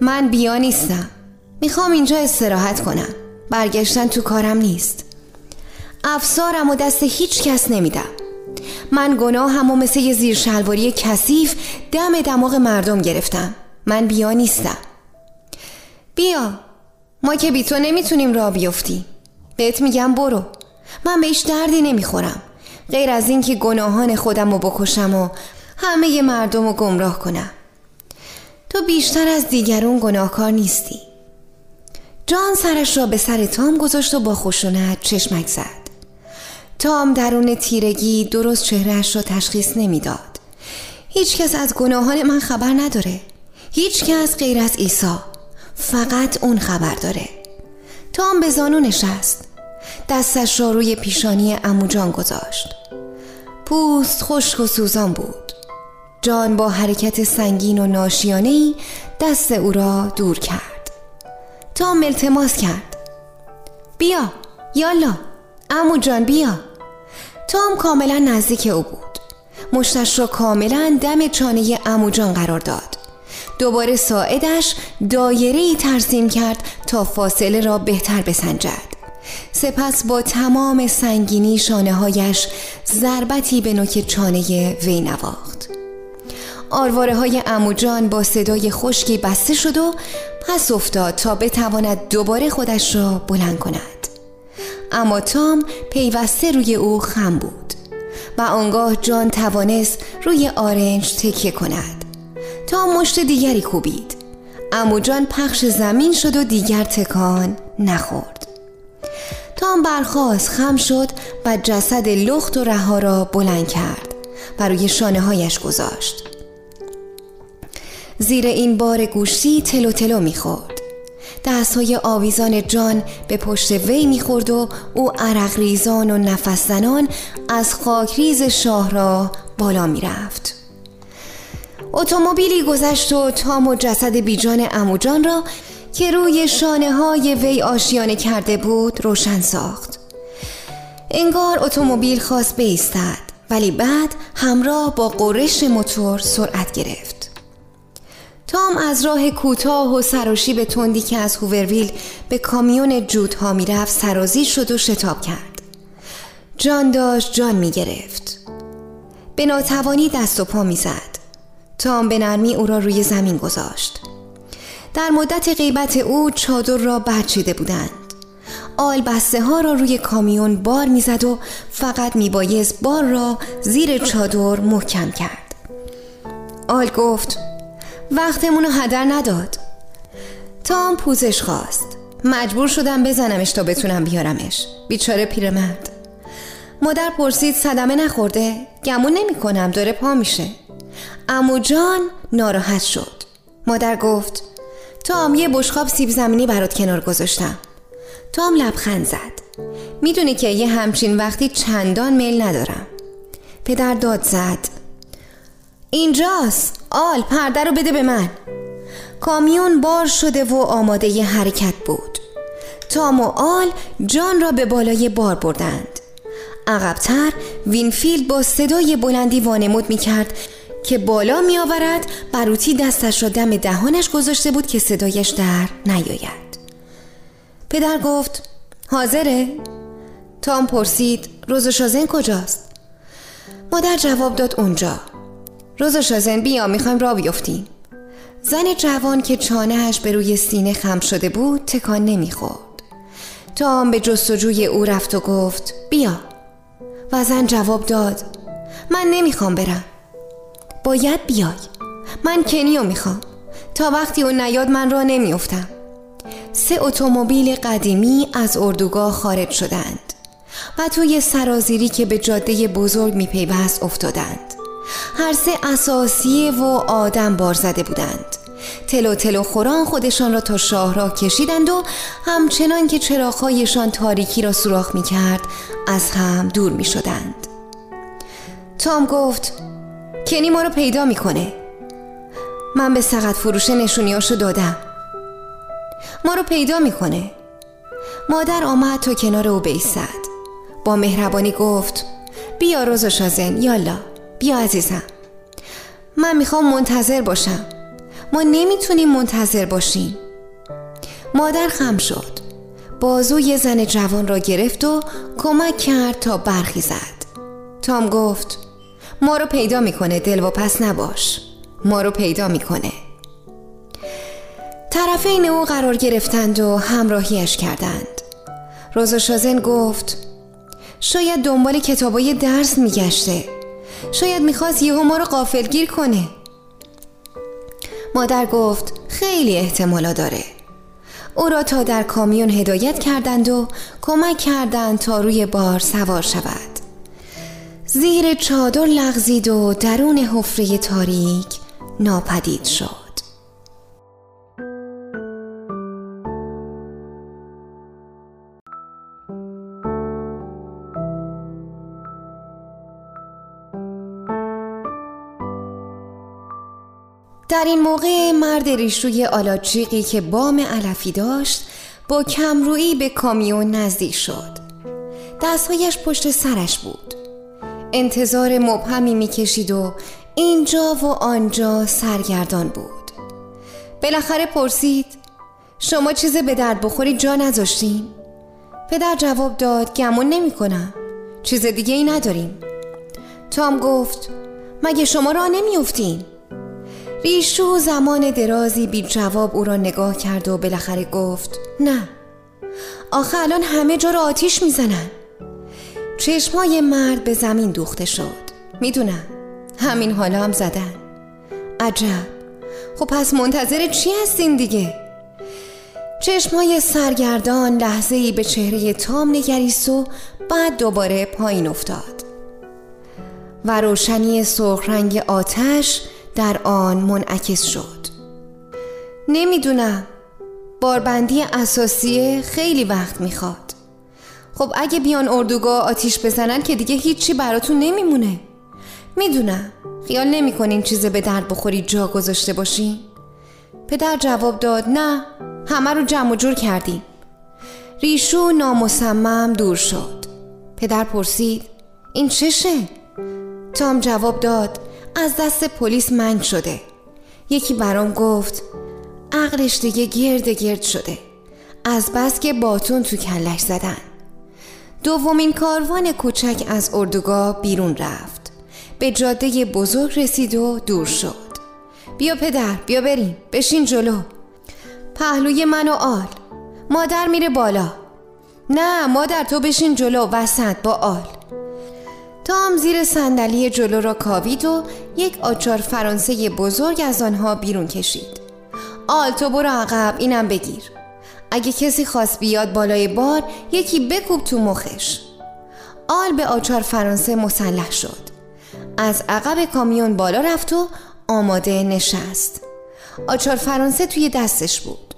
من بیا نیستم. می‌خوام اینجا استراحت کنم. برگشتن تو کارم نیست. افسارم و دست هیچ کس نمیدم. من گناه و مثل یه زیر شلواری کثیف دم دماغ مردم گرفتم. من بیا نیستم. بیا. ما که بی تو نمی‌تونیم را بیفتی بهت میگم برو. من بهش دردی نمی‌خورم. غیر از اینکه گناهان خودم رو بکشم و همه مردم رو گمراه کنم. تو بیشتر از دیگرون گناهکار نیستی. جان سرش را به سر تام گذاشت و با خشونت چشمک زد. تام درون تیرگی درست چهرهش را تشخیص نمی‌داد. هیچ کس از گناهان من خبر نداره. هیچ کس غیر از عیسی. فقط اون خبر داره. تام به زانو نشست. دستش را روی پیشانی اموجان گذاشت. پوست خشک و سوزان بود. جان با حرکت سنگین و ناشیانهی دست او را دور کرد. تام التماس کرد. بیا یالا. امو جان بیا. تام کاملا نزدیک او بود. مشتش را کاملا دم چانه امو جان قرار داد. دوباره ساعدش دایره ای ترسیم کرد تا فاصله را بهتر بسنجد. سپس با تمام سنگینی شانه هایش ضربتی به نوک چانه وی نواخت. آرواره های اموجان با صدای خشکی بسته شد و پس افتاد تا بتواند دوباره خودش را بلند کند. اما تام پیوسته روی او خم بود و آنگاه جان توانست روی آرنج تکیه کند. تا مشت دیگری کوبید. امو جان پخش زمین شد و دیگر تکان نخورد. تام برخواست خم شد و جسد لخت و رها را بلند کرد و روی شانه هایش گذاشت. زیر این بار گوشتی تلو تلو می‌خورد. دست های آویزان جان به پشت وی می‌خورد و او عرق ریزان و نفس زنان از خاکریز شاه را بالا می‌رفت. اتومبیلی گذشت و تام و جسد بیجان اموجان را که روی شانه های وی آشیانه کرده بود روشن ساخت. انگار اتومبیل خواست بیستد ولی بعد همراه با قرش موتور سرعت گرفت. تام از راه کوتاه و سراشی به تندی که از هوورویل به کامیون جودها می‌رفت سرازی شد و شتاب کرد. جان داشت جان می گرفت به ناتوانی دست و پا می‌زد. تام به نرمی او را روی زمین گذاشت. در مدت غیبت او چادر را برچیده بودند. آل بسته ها را روی کامیون بار می‌زد و فقط میبایست بار را زیر چادر محکم کرد. آل گفت وقتمون رو هدر نداد. تام پوزش خواست. مجبور شدم بزنمش تا بتونم بیارمش. بیچاره پیرمرد. مادر پرسید صدمه نخورده؟ گمون نمی کنم داره پا میشه. امو جان ناراحت شد. مادر گفت تام یه بشخاب سیب زمینی برات کنار گذاشتم. تام لبخند زد. می‌دونی که یه همچین وقتی چندان میل ندارم. پدر داد زد. اینجاست. آل پرده رو بده به من. کامیون بار شده و آماده ی حرکت بود. تام و آل جان را به بالای بار بردند. عقبتر وینفیلد با صدای بلندی وانمود می کرد که بالا می آورد و روتی دستش را دم دهانش گذاشته بود که صدایش در نیاید. پدر گفت حاضره؟ تام پرسید روز شازن کجاست؟ مادر جواب داد اونجا. روز شازن بیا می‌خوایم را بیفتیم. زن جوان که چانهش به روی سینه خم شده بود تکان نمی‌خورد. تام به جستجوی او رفت و گفت بیا. و زن جواب داد من نمی‌خوام برم. باید بیای. من کنیو می‌خوام. تا وقتی اون نیاد من را نمیافتم. سه اتومبیل قدیمی از اردوگاه خارج شدند و توی سرازیری که به جاده بزرگ میپیوست افتادند. هر سه اساسیه و آدم بار زده بودند. تلو تلو خوران خودشان را تا شاهراه کشیدند و همچنان که چراغهایشان تاریکی را سوراخ می کرد از هم دور می شدند تام گفت کنی ما رو پیدا می‌کنه. من به سقط فروش نشونیاشو دادم. ما رو پیدا می‌کنه. مادر آمد تا کنار او بیستد. با مهربانی گفت بیا روز شازن یالا. بیا عزیزم. من می‌خوام منتظر باشم. ما نمی‌تونیم منتظر باشیم. مادر خم شد. بازوی زن جوان را گرفت و کمک کرد تا برخیزد تام گفت ما رو پیدا می‌کنه دل و پس نباش. ما رو پیدا می‌کنه. طرفین او قرار گرفتند و همراهیش کردند. روزا شازن گفت شاید دنبال کتابای درس میگشته. شاید می‌خواست یهو ما رو قافلگیر کنه. مادر گفت خیلی احتمالا داره. او را تا در کامیون هدایت کردند و کمک کردند تا روی بار سوار شود. زیر چادر لغزید و درون حفره تاریک ناپدید شد. در این موقع مرد ریشوی آلاجیقی که بام علفی داشت با کمرویی به کامیون نزدیک شد. دستهایش پشت سرش بود. انتظار مبهمی می‌کشید و اینجا و آنجا سرگردان بود. بالاخره پرسید شما چیز به درد بخوری جا نذاشتین؟ پدر جواب داد گمون نمی کنم چیز دیگه ای نداریم. تام گفت مگه شما را نمیافتین؟ ریشو زمان درازی بی جواب او را نگاه کرد و بالاخره گفت نه آخه الان همه جا را آتیش می‌زنن. چشمای مرد به زمین دوخته شد. می‌دونم همین حالا هم زدن. عجب! خب پس منتظر چی هستین دیگه؟ چشمای سرگردان لحظه ای به چهره تام نگریست و بعد دوباره پایین افتاد. و روشنی سرخ رنگ آتش در آن منعکس شد. نمی‌دونم. باربندی اساسی خیلی وقت می‌خواد. خب اگه بیان اردوگاه آتیش بزنن که دیگه هیچی براتون نمیمونه. می‌دونم. خیال نمی‌کنین چیز به درد بخوری جا گذاشته باشین. پدر جواب داد نه همه رو جمع و جور کردیم. ریشو نامصمم دور شد. پدر پرسید این چشه؟ تام جواب داد از دست پلیس منگ شده. یکی برام گفت عقلش دیگه گرد گرد شده. از بس که باتون تو کلش زدن. دومین کاروان کوچک از اردوگاه بیرون رفت. به جاده بزرگ رسید و دور شد. بیا پدر بیا بریم. بشین جلو. پهلوی من و آل. مادر میره بالا. نه مادر تو بشین جلو. وسط با آل. تام زیر صندلی جلو را کاوید و یک آچار فرانسه بزرگ از آنها بیرون کشید. آل تو برو عقب اینم بگیر. اگه کسی خواست بیاد بالای بار یکی بکوب تو مخش. آل به آچار فرانسه مسلح شد. از عقب کامیون بالا رفت و آماده نشست. آچار فرانسه توی دستش بود.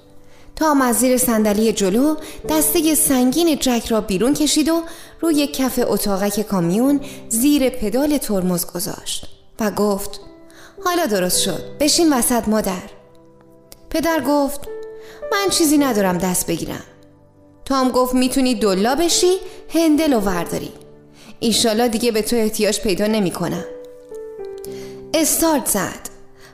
تا از زیر صندلی جلو دسته سنگین جک را بیرون کشید و روی کف اتاقک کامیون زیر پدال ترمز گذاشت و گفت حالا درست شد. بشین وسط مادر. پدر گفت من چیزی ندارم دست بگیرم. تام گفت می‌تونی دلا بشی هندل و ورداری. ایشالا دیگه به تو احتیاج پیدا نمی کنم استارت زد.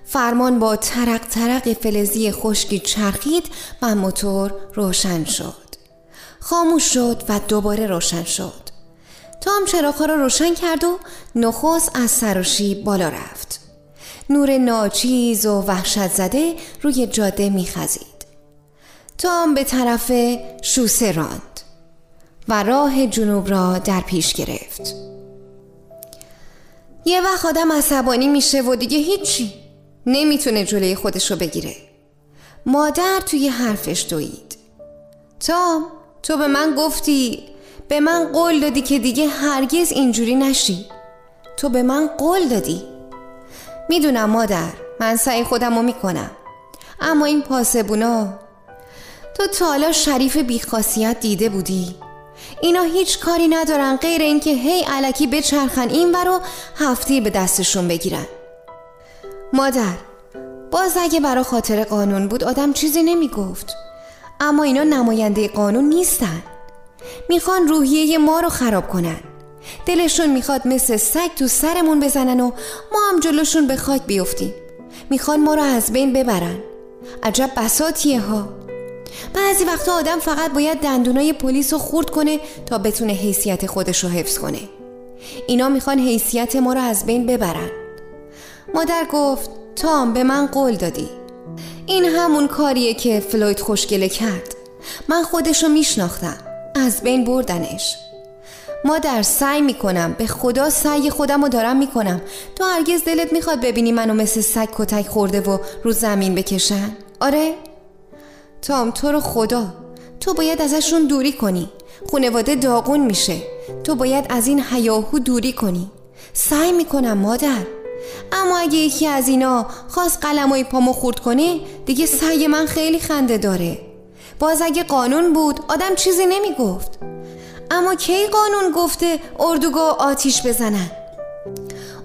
فرمان با ترق ترق فلزی خشکی چرخید و موتور روشن شد. خاموش شد و دوباره روشن شد. تام چراغها را روشن کرد و نخست از سراشی بالا رفت. نور ناچیز و وحشت زده روی جاده میخزید. تام به طرف شوسه راند و راه جنوب را در پیش گرفت. یه وقت آدم عصبانی میشه و دیگه هیچی نمی‌تونه جلوی خودش رو بگیره. مادر توی حرفش دوید. تام تو به من گفتی به من قول دادی که دیگه هرگز اینجوری نشی. تو به من قول دادی. می‌دونم مادر من سعی خودم رو می‌کنم. اما این پاسبونا تو حالا شریف بیخاصیت دیده بودی. اینا هیچ کاری ندارن غیر اینکه هی علکی بچرخن این رو هفته به دستشون بگیرن. مادر باز اگه برا خاطر قانون بود آدم چیزی نمی‌گفت. اما اینا نماینده قانون نیستن. می‌خوان روحیه ما رو خراب کنن. دلشون می‌خواد مثل سگ تو سرمون بزنن و ما هم جلوشون به خاک بیفتیم. می‌خوان ما رو از بین ببرن. عجب بساتیه ها. بعضی وقتا آدم فقط باید دندونای پلیس رو خورد کنه تا بتونه حیثیت خودش رو حفظ کنه. اینا می‌خوان حیثیت ما رو از بین ببرن. مادر گفت تام به من قول دادی. این همون کاریه که فلوید خوشگله کرد. من خودشو میشناختم. از بین بردنش. مادر سعی می‌کنم به خدا سعی خودم رو دارم می‌کنم. تو هرگز دلت می‌خواد ببینی منو مثل سگ کتک خورده و رو زمین بکشن. آره؟ تام تو رو خدا. تو باید ازشون دوری کنی. خونواده داغون میشه. تو باید از این حیاهو دوری کنی. سعی می‌کنم مادر. اما اگه یکی از اینا خواست قلمای پامو خورد کنه دیگه سعی من خیلی خنده داره. باز اگه قانون بود آدم چیزی نمی‌گفت. اما کی قانون گفته اردوگاه آتیش بزنن؟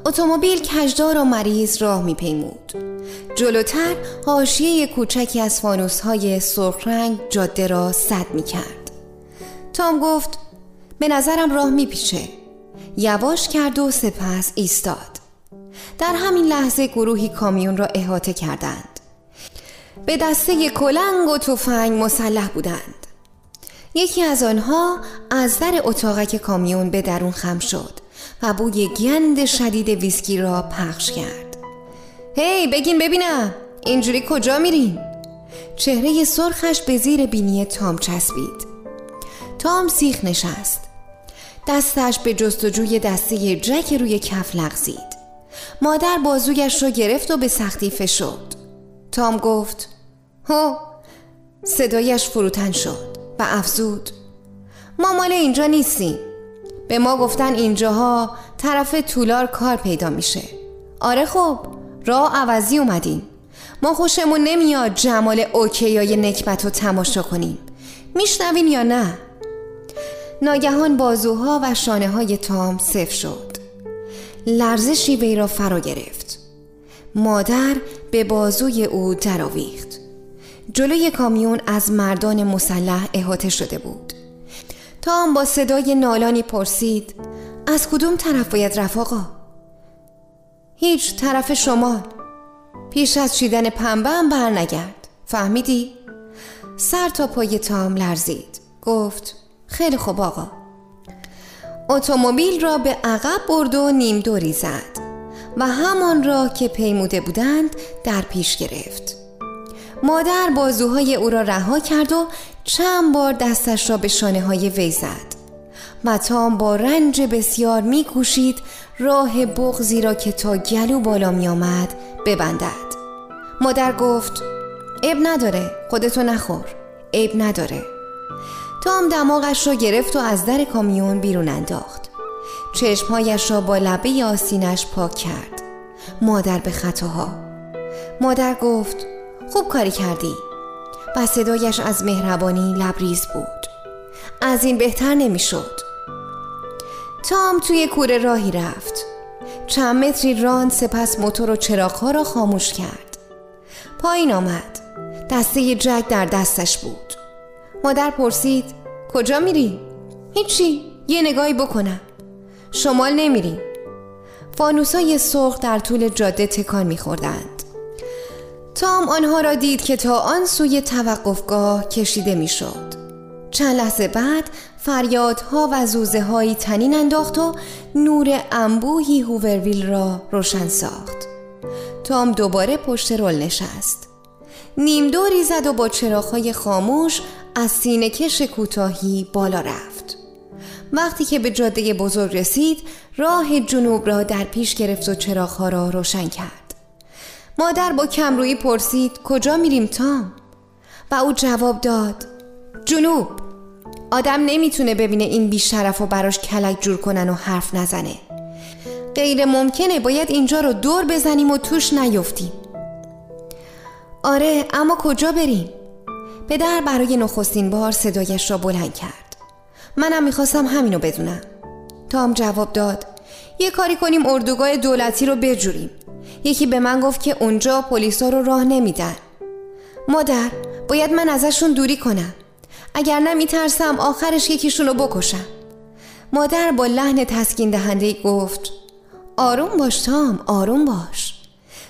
اتومبیل کجدار و مریض راه میپیمود. جلوتر حاشیه کوچکی از فانوس های سرخ رنگ جاده را صد می کرد تام گفت به نظرم راه می پیچه یواش کرد و سپس ایستاد. در همین لحظه گروهی کامیون را احاطه کردند. به دسته کلنگ و تفنگ مسلح بودند. یکی از آنها از در اتاقک کامیون به درون خم شد و بوی گند شدید ویسکی را پخش کرد. هی بگین ببینم اینجوری کجا میرین؟ چهره سرخش به زیر بینی تام چسبید. تام سیخ نشست. دستش به جستجوی دسته جک روی کف لغزید. مادر بازویش رو گرفت و به سختی فشرد. تام گفت هو صدایش فروتن شد و افزود. ما مال اینجا نیستیم. به ما گفتن اینجاها طرف طولار کار پیدا میشه. آره خب راه عوضی اومدیم. ما خوشمون نمیاد جمال اوکیای نکبت رو تماشا کنیم. میشنوین یا نه؟ ناگهان بازوها و شانه های تام صف شد. لرزشی وی را فرا گرفت. مادر به بازوی او درآویخت. جلوی کامیون از مردان مسلح احاطه شده بود. تام با صدای نالانی پرسید از کدوم طرف باید رفت هیچ طرف شمال پیش از چیدن پنبه هم بر نگرد فهمیدی؟ سر تا پای تام لرزید. گفت خیلی خوب آقا. اتومبیل را به عقب برد و نیم دوری زد و همان را که پیموده بودند در پیش گرفت. مادر بازوهای او را رها کرد و چند بار دستش را به شانه های وی زد و تام با رنج بسیار میکوشید راه بغزی را که تا گلو بالا می آمد ببندد. مادر گفت اب نداره خودتو نخور عیب نداره. تام دماغش را گرفت و از در کامیون بیرون انداخت. چشمهایش را با لبه آسینش پاک کرد. مادر به خطاها. مادر گفت خوب کاری کردی. و صدایش از مهربانی لبریز بود. از این بهتر نمی‌شد. تام توی کوره راهی رفت. چند متری راند سپس موتور و چراغها را خاموش کرد. پایین آمد. دسته جک در دستش بود. مادر پرسید کجا میری؟ هیچی یه نگاهی بکنم. شمال نمیریم فانوسای سرخ در طول جاده تکان میخوردند. تام آنها را دید که تا آن سوی توقفگاه کشیده می‌شد. چند لحظه بعد فریادها و زوزه هایی تنین انداخت و نور انبوهی هوورویل را روشن ساخت. تام دوباره پشت رول نشست. نیم دوری زد و با چراغهای خاموش از سینه کش کوتاهی بالا رفت. وقتی که به جاده بزرگ رسید راه جنوب را در پیش گرفت و چراغها را روشن کرد. مادر با کمرویی پرسید کجا میریم تام؟ و او جواب داد جنوب. آدم نمی‌تونه ببینه این بیشرف و براش کلک جور کنن و حرف نزنه. غیر ممکنه باید اینجا رو دور بزنیم و توش نیفتیم. آره اما کجا بریم؟ پدر برای نخستین بار صدایش را بلند کرد. منم می‌خواستم همینو بدونم. تام جواب داد یه کاری کنیم اردوگاه دولتی رو بجوریم. یکی به من گفت که اونجا پلیسا رو راه نمیدن. مادر باید من ازشون دوری کنم. اگر نه میترسم آخرش یکیشون رو بکشم. مادر با لحن تسکین دهنده گفت آروم باش تام آروم باش.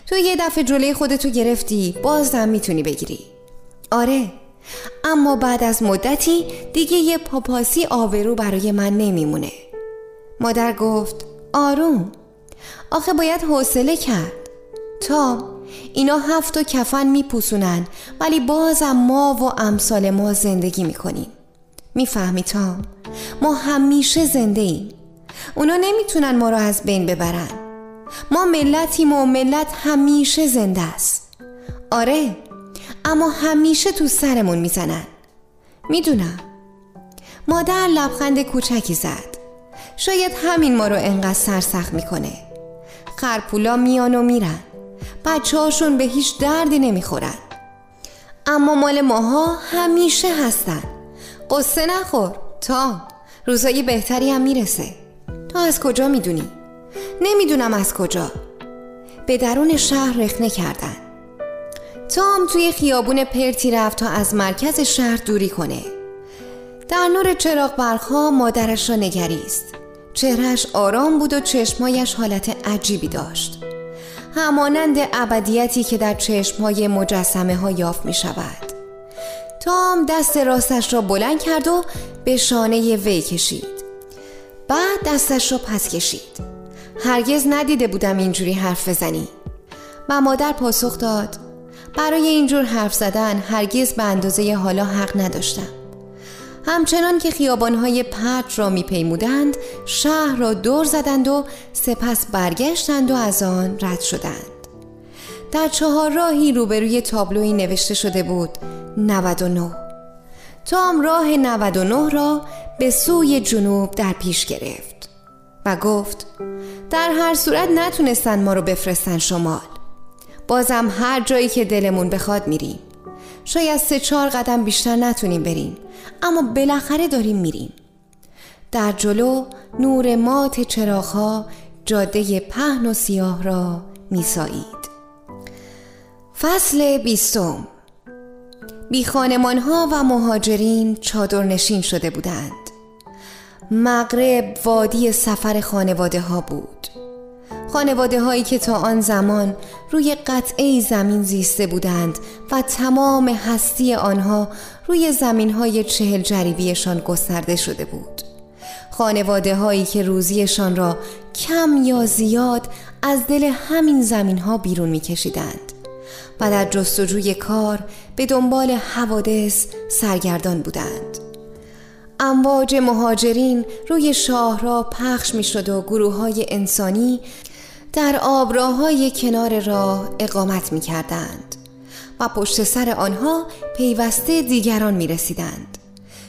تو یه دفعه جلوی خودتو گرفتی بازم می‌تونی بگیری. آره. اما بعد از مدتی دیگه یه پاپاسی آبرو برای من نمیمونه. مادر گفت آروم. آخه باید حوصله کرد. تا اینا هفت و کفن میپوسونن ولی بازم ما و امثال ما زندگی می‌کنیم. می‌فهمی تا؟ ما همیشه زنده ایم. اونا نمی‌تونن ما رو از بین ببرن. ما ملتیم و ملت همیشه زنده است. آره اما همیشه تو سرمون می‌زنن. می‌دونم. مادر لبخند کوچکی زد. شاید همین ما رو انقدر سرسخت می‌کنه. خرپولا میان و میرن. بچه هاشون به هیچ دردی نمی‌خورن. اما مال ماها همیشه هستن. قصه نخور تا روزای بهتری هم می‌رسه. تو از کجا می‌دونی؟ نمی‌دونم از کجا. به درون شهر رخنه کردن. تام توی خیابون پرتی رفت تا از مرکز شهر دوری کنه. در نور چراغ برخا مادرش را نگریست. چهرش آرام بود و چشمایش حالت عجیبی داشت. همانند ابدیتی که در چشمهای مجسمه ها یافت می شود تام دست راستش را بلند کرد و به شانه وی کشید. بعد دستش را پس کشید. هرگز ندیده بودم اینجوری حرف بزنی. و مادر پاسخ داد برای اینجور حرف زدن هرگز به اندازه حالا حق نداشتم. همچنان که خیابانهای پرت را میپیمودند شهر را دور زدند و سپس برگشتند و از آن رد شدند. در چهار راهی روبروی تابلوی نوشته شده بود 99 تام راه 99 را به سوی جنوب در پیش گرفت و گفت در هر صورت نتونستن ما رو بفرستن شمال. بازم هر جایی که دلمون بخواد میریم شاید سه چهار قدم بیشتر نتونیم بریم اما بالاخره داریم میریم. در جلو نور مات چراغها جاده پهن و سیاه را میسایید. فصل بیستم. بی خانمان ها و مهاجرین چادر نشین شده بودند. مغرب وادی سفر خانواده ها بود. خانواده هایی که تا آن زمان روی قطعه زمین زیسته بودند و تمام هستی آنها روی زمین های چهل جریبیشان گسترده شده بود. خانواده هایی که روزیشان را کم یا زیاد از دل همین زمین ها بیرون می کشیدند و در جستجوی کار به دنبال حوادث سرگردان بودند. امواج مهاجرین روی شاه را پخش می شد و گروه های انسانی در آبراهای کنار راه اقامت می کردند و پشت سر آنها پیوسته دیگران می رسیدند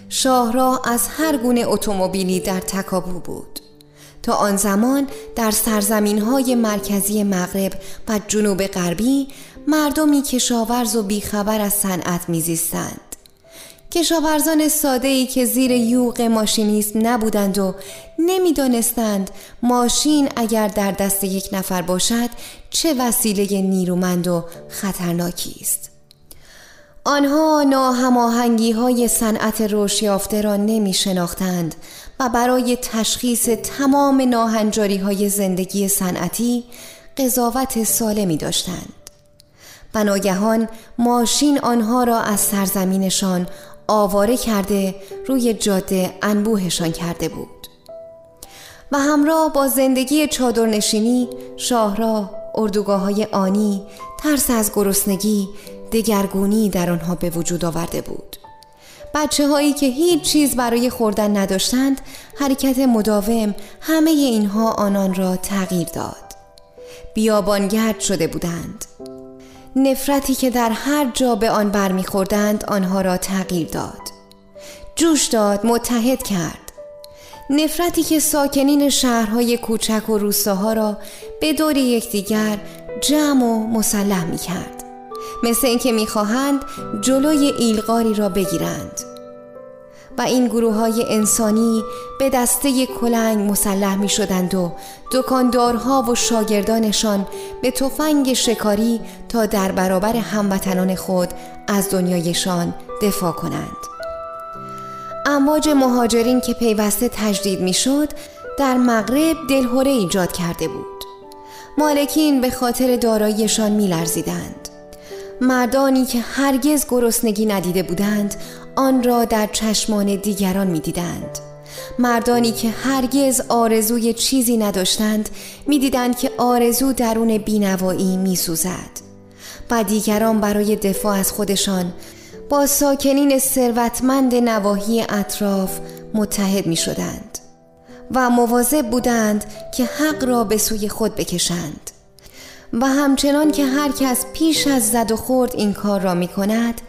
شاهراه از هر گونه اتومبیلی در تکابو بود. تا آن زمان در سرزمین های مرکزی مغرب و جنوب غربی مردمی کشاورز و بیخبر از صنعت میزیستند. کشاورزان ساده ای که زیر یوغ ماشینیسم نبودند و نمی‌دانستند ماشین اگر در دست یک نفر باشد چه وسیله نیرومند و خطرناکی است. آنها ناهماهنگی های صنعت رشد یافته را نمی شناختند و برای تشخیص تمام ناهنجاری های زندگی صنعتی قضاوت سالمی داشتند. و ناگهان ماشین آنها را از سرزمینشان آواره کرده روی جاده انبوهشان کرده بود. و همراه با زندگی چادرنشینی شاهراه اردوگاه های آنی ترس از گرسنگی دگرگونی در آنها به وجود آورده بود. بچه هایی که هیچ چیز برای خوردن نداشتند حرکت مداوم همه اینها آنان را تغییر داد. بیابانگرد شده بودند. نفرتی که در هر جا به آن برمیخوردند آنها را تغییر داد. جوش داد متحد کرد. نفرتی که ساکنین شهرهای کوچک و روستاها را به دور یکدیگر جمع و مسلح می کرد مثل اینکه می‌خواهند جلوی ایلقاری را بگیرند. و این گروه های انسانی به دسته کلنگ مسلح می شدند و دکاندارها و شاگردانشان به تفنگ شکاری تا در برابر هموطنان خود از دنیایشان دفاع کنند. امواج مهاجرین که پیوسته تجدید می شد در مغرب دلهوره ایجاد کرده بود. مالکین به خاطر داراییشان می لرزیدند مردانی که هرگز گرسنگی ندیده بودند آن را در چشمان دیگران می‌دیدند. مردانی که هرگز آرزوی چیزی نداشتند می‌دیدند که آرزو درون بینوایی میسوزد. و دیگران برای دفاع از خودشان با ساکنین ثروتمند نواحی اطراف متحد می شدند و مواظب بودند که حق را به سوی خود بکشند. و همچنان که هر کس پیش از زد و خورد این کار را می کند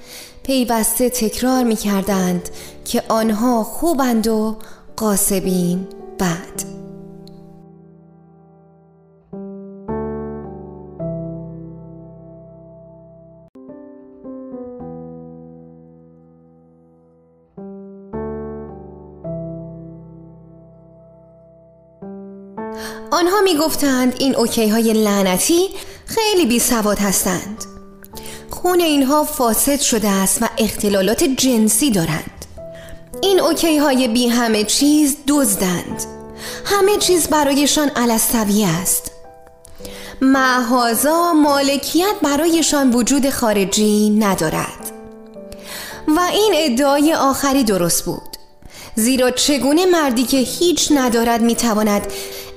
پیوسته تکرار می کردند که آنها خوبند و قاسبین بد آنها می گفتند این اوکی های لعنتی خیلی بی سواد هستند. خون اینها فاسد شده است و اختلالات جنسی دارند. این اوکی های بی همه چیز دزدند. همه چیز برایشان علستوی است. معهازا مالکیت برایشان وجود خارجی ندارد. و این ادعای آخری درست بود. زیرا چگونه مردی که هیچ ندارد می‌تواند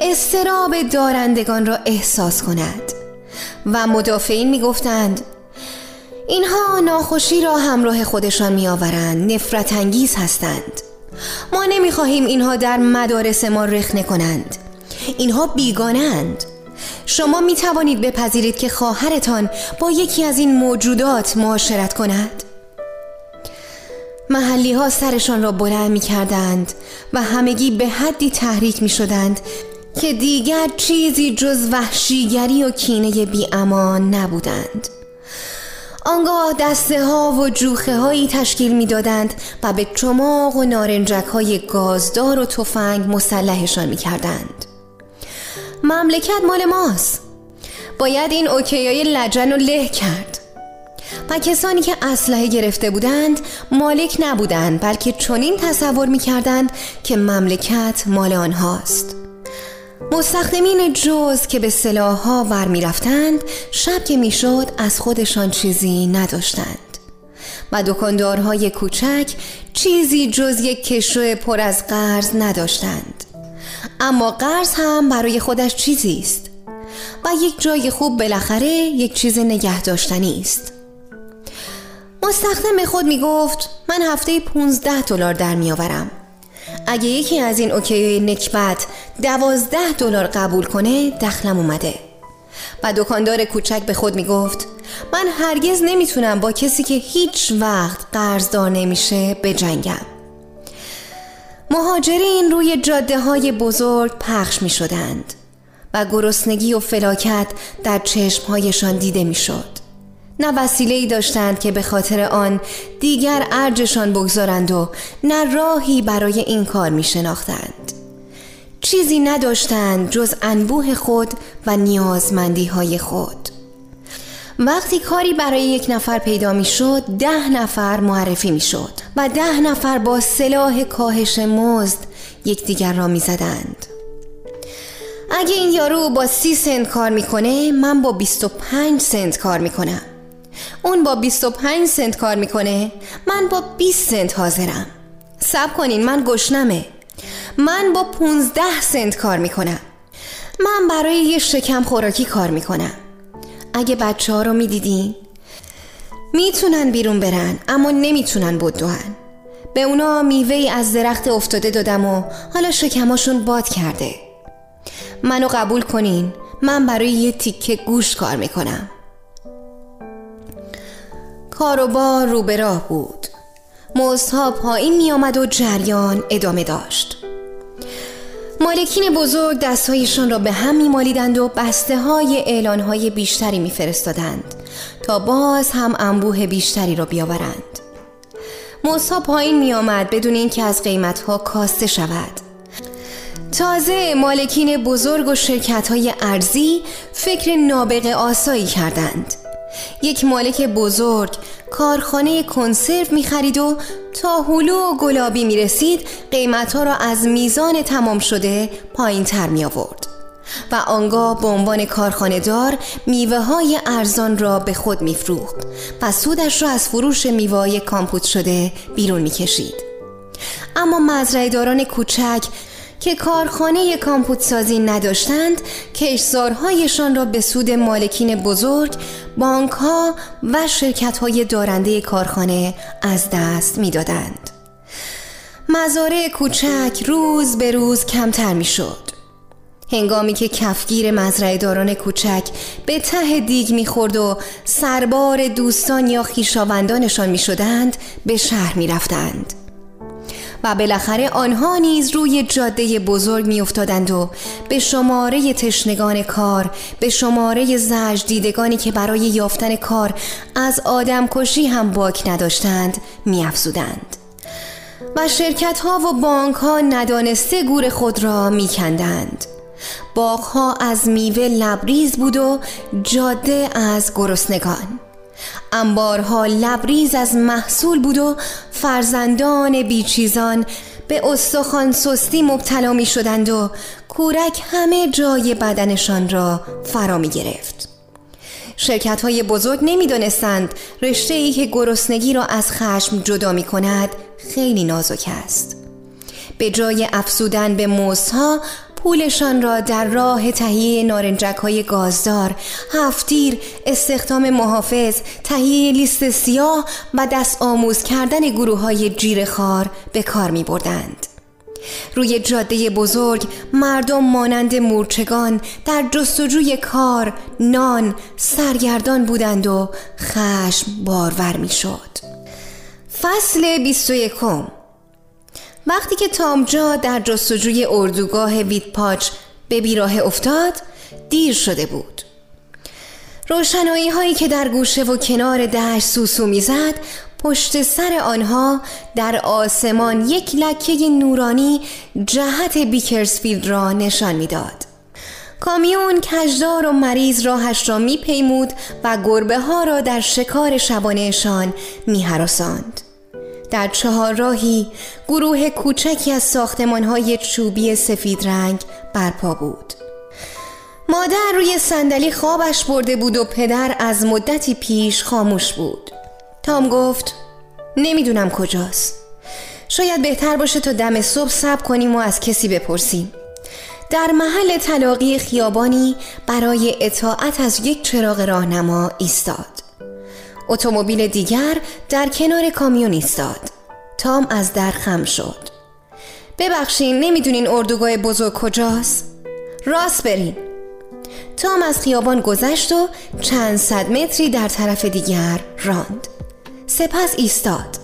استراب دارندگان را احساس کند؟ و مدافعین می‌گفتند اینها ناخوشی را همراه خودشان میآورند. نفرت انگیز هستند. ما نمی‌خواهیم اینها در مدارس ما رخنه کنند اینها بیگانند. شما می توانید بپذیرید که خواهرتان با یکی از این موجودات معاشرت کند. محلی ها سرشان را بلند می کردند و همگی به حدی تحریک می شدند که دیگر چیزی جز وحشیگری و کینه بی امان نبودند. آنگاه دسته ها و جوخه هایی تشکیل می دادند و به چماق و نارنجک های گازدار و تفنگ مسلحشان می کردند مملکت مال ماست. باید این اوکیای لجن و له کرد. و کسانی که اسلحه گرفته بودند مالک نبودند بلکه چنین تصور می کردند که مملکت مال آنهاست. مستخدمین جز که به سلاح ها ور می رفتند شب که می شد از خودشان چیزی نداشتند. و دکاندارهای کوچک چیزی جز یک کشو پر از قرض نداشتند. اما قرض هم برای خودش چیزی است و یک جای خوب بالاخره یک چیز نگه داشتنی است. مستخدم خود می گفت من هفته 15 دلار در می آورم اگه یکی از این اوکی نکبت دوازده دلار قبول کنه دخلم اومده. و دکاندار کوچک به خود می گفت من هرگز نمی‌تونم با کسی که هیچ وقت قرضدار نمیشه بجنگم. مهاجرین روی جاده های بزرگ پخش می شدند و گرسنگی و فلاکت در چشمهایشان دیده می شد نه وسیله ای داشتند که به خاطر آن دیگر ارجشان بگذارند و نه راهی برای این کار می شناختند چیزی نداشتند جز انبوه خود و نیازمندی های خود. وقتی کاری برای یک نفر پیدا می شد ده نفر معرفی می شد و ده نفر با سلاح کاهش مزد یکدیگر را می زدند. اگه این یارو با سی سنت کار می‌کنه من با 25 سنت کار می‌کنم. اون با 25 سنت کار می‌کنه. من با 20 سنت حاضرم. سب کنین من گشنمه. من با 15 سنت کار می‌کنم. من برای یه شکم خوراکی کار می‌کنم. اگه بچه ها رو می‌دیدین می‌تونن بیرون برن اما نمی‌تونن بدوهن. به اونا میوه از درخت افتاده دادم و حالا شکماشون باد کرده. منو قبول کنین من برای یه تیکه گوش کار می‌کنم. کاروبار رو به راه بود. مزدها پایین می آمد و جریان ادامه داشت. مالکین بزرگ دستهایشان را به هم می مالیدند و بسته های اعلان های بیشتری می فرستادند تا باز هم انبوه بیشتری را بیاورند. مزدها پایین می آمد بدون اینکه از قیمت ها کاسته شود. تازه مالکین بزرگ و شرکت های ارزی فکر نابغه آسایی کردند. یک مالک بزرگ کارخانه کنسرو می خرید و تا هلو و گلابی قیمت ها را از میزان تمام شده پایین تر می آورد و آنگاه به عنوان کارخانه دار میوه های ارزان را به خود می فروخت و سودش را از فروش میوه کامپوت شده بیرون می کشید. اما مزرعهداران کوچک که کارخانه کامپوت سازی نداشتند کشزارهایشان را به سود مالکین بزرگ بانک ها و شرکت های دارنده کارخانه از دست می‌دادند. مزارع کوچک روز به روز کمتر می شد. هنگامی که کفگیر مزرعه داران کوچک به ته دیگ می‌خورد و سربار دوستان یا خیشاوندانشان می شدند به شهر می رفتند. و بالاخره آنها نیز روی جاده بزرگ میافتادند و به شماره تشنگان کار به شماره زج دیدگانی که برای یافتن کار از آدم کشی هم باک نداشتند میافزودند. و شرکت ها و بانک ها ندانسته گور خود را میکندند. باغ ها از میوه لبریز بود و جاده از گرسنگان. انبارها لبریز از محصول بود و فرزندان بیچیزان به استخوان سستی مبتلا می شدند و کورک همه جای بدنشان را فرا می گرفت. شرکت های بزرگ نمی دانستند رشته ای که گرسنگی را از خشم جدا می کند خیلی نازک است. به جای افسودن به موزها پولشان را در راه تهیه نارنجک های گازدار، هفتیر، استخدام محافظ، تهیه لیست سیاه و دست آموز کردن گروه های جیر خار به کار می بردند. روی جاده بزرگ مردم مانند مورچگان در جستجوی کار، نان، سرگردان بودند و خشم بارور می شد. فصل 21 وقتی که تامجا در جستجوی اردوگاه ویدپاچ به بیراه افتاد دیر شده بود روشنایی هایی که در گوشه و کنار دشت سوسو می‌زد پشت سر آنها در آسمان یک لکه نورانی جهت بیکرسفیلد را نشان می‌داد. کامیون کجدار و مریض راهش را میپیمود و گربه ها را در شکار شبانهشان میهراساند. در چهار راهی گروه کوچکی از ساختمان های چوبی سفید رنگ برپا بود. مادر روی صندلی خوابش برده بود و پدر از مدتی پیش خاموش بود. تام گفت نمی‌دونم کجاست. شاید بهتر باشه تا دم صبح صبر کنیم و از کسی بپرسیم. در محل تلاقی خیابانی برای اطاعت از یک چراغ راهنما ایستاد. اتومبیل دیگر در کنار کامیون ایستاد. تام از در خم شد. ببخشین نمی‌دونین اردوگاه بزرگ کجاست؟ راست برین. تام از خیابان گذشت و چند صد متری در طرف دیگر راند. سپس ایستاد.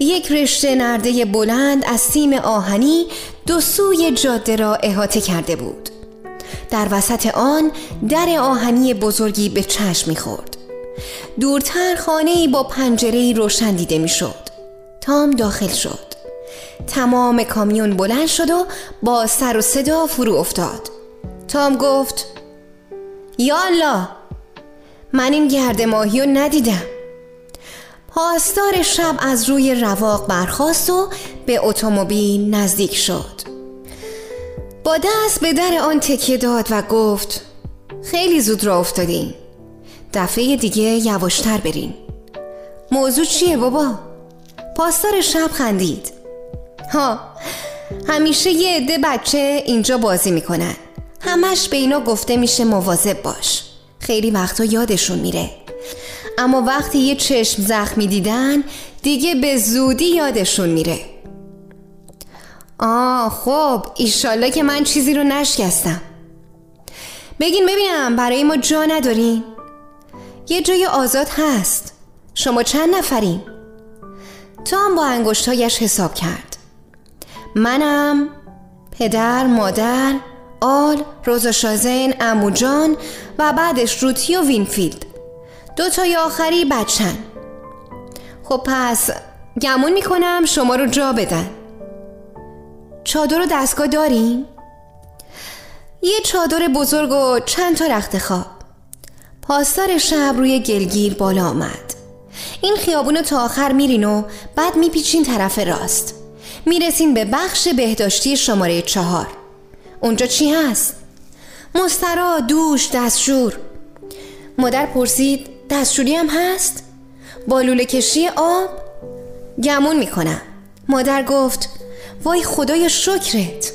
یک رشته نرده بلند از سیم آهنی دو سوی جاده را احاطه کرده بود. در وسط آن در آهنی بزرگی به چشم می‌خورد. دورتر خانه با پنجره روشن دیده می‌شد. تام داخل شد. تمام کامیون بلند شد و با سر و صدا فرو افتاد. تام گفت یالا من این گرد ماهی رو ندیدم. پاسدار شب از روی رواق برخاست و به اتومبیل نزدیک شد. با دست به در آن تکیه داد و گفت خیلی زود را افتادیم دفعه دیگه یواشتر برین. موضوع چیه بابا؟ پاسدار شب خندید. ها همیشه یه عده بچه اینجا بازی می‌کنن. همش به اینا گفته میشه مواظب باش. خیلی وقتا یادشون میره. اما وقتی یه چشم زخمی دیدن دیگه به زودی یادشون میره. آه خب ایشالله که من چیزی رو نشکستم. بگین ببینم برای ما جا ندارین؟ یه جای آزاد هست. شما چند نفرین؟ تام با انگشتایش حساب کرد. منم پدر مادر آل روزا شازن عمو جان و بعدش روتی و وینفیلد. دو تای آخری بچن. خب پس گمون می‌کنم شما رو جا بدن. چادر و دستگاه داریم؟ یه چادر بزرگ و چند تا رخت خواب پاسدار شب روی گلگیر بالا آمد. این خیابون تا آخر میرین و بعد میپیچین طرف راست. می‌رسین به بخش بهداشتی شماره چهار. اونجا چی هست؟ مستراح دوش دستشور. مادر پرسید دستشوری هم هست؟ با لوله کشی آب؟ گمون می‌کنم. مادر گفت وای خدای شکرت.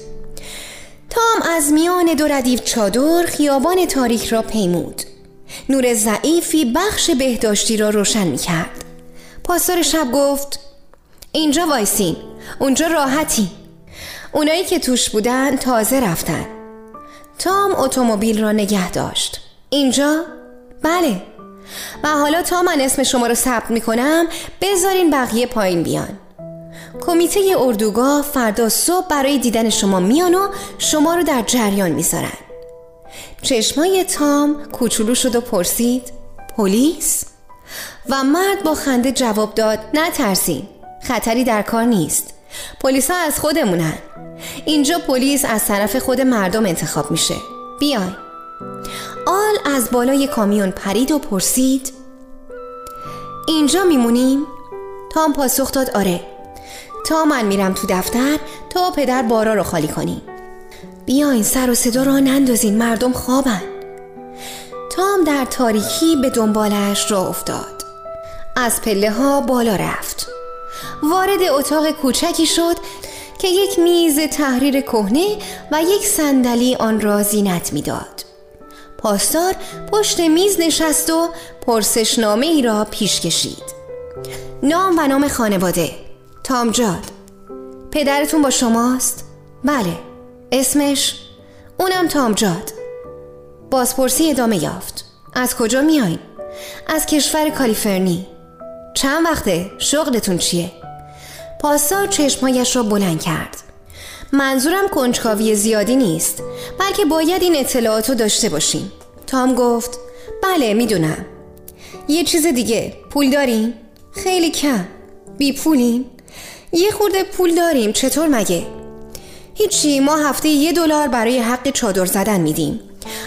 تام از میان دو ردیف چادر خیابان تاریک را پیمود. نور ضعیفی بخش بهداشتی را روشن می کرد پاسدار شب گفت اینجا وایسین اونجا راحتی. اونایی که توش بودن تازه رفتن. تام اتومبیل را نگه داشت. اینجا؟ بله. و حالا تا من اسم شما رو ثبت می کنم بذارین بقیه پایین بیان. کمیته اردوگاه فردا صبح برای دیدن شما میان و شما رو در جریان می‌ذارن. چشمای تام کوچولو شد و پرسید پلیس؟ و مرد با خنده جواب داد نه ترسین خطری در کار نیست. پلیس ها از خودمونن. اینجا پلیس از طرف خود مردم انتخاب میشه. بیای آل از بالای کامیون پرید و پرسید اینجا میمونیم؟ تام پاسخ داد آره. تا من میرم تو دفتر تا پدر بارا رو خالی کنیم بیاین سر و صدا را نندازین مردم خوابن. تام در تاریکی به دنبالش را افتاد. از پله ها بالا رفت. وارد اتاق کوچکی شد که یک میز تحریر کهنه و یک صندلی آن را زینت می‌داد. پاسدار پشت میز نشست و پرسشنامه ای را پیش کشید. نام و نام خانواده. تامجاد پدرتون با شماست؟ بله. اسمش؟ اونم تامجاد بازپرسی ادامه یافت از کجا میایین؟ از کشور کالیفرنی چند وقته؟ شغلتون چیه؟ پاسدار چشمهایش را بلند کرد منظورم کنجکاوی زیادی نیست بلکه باید این اطلاعات رو داشته باشیم تام گفت بله می‌دونم یه چیز دیگه پول داریم؟ خیلی کم بی پولیم؟ یه خورده پول داریم چطور مگه؟ هیچی ما هفته یه دلار برای حق چادر زدن میدیم.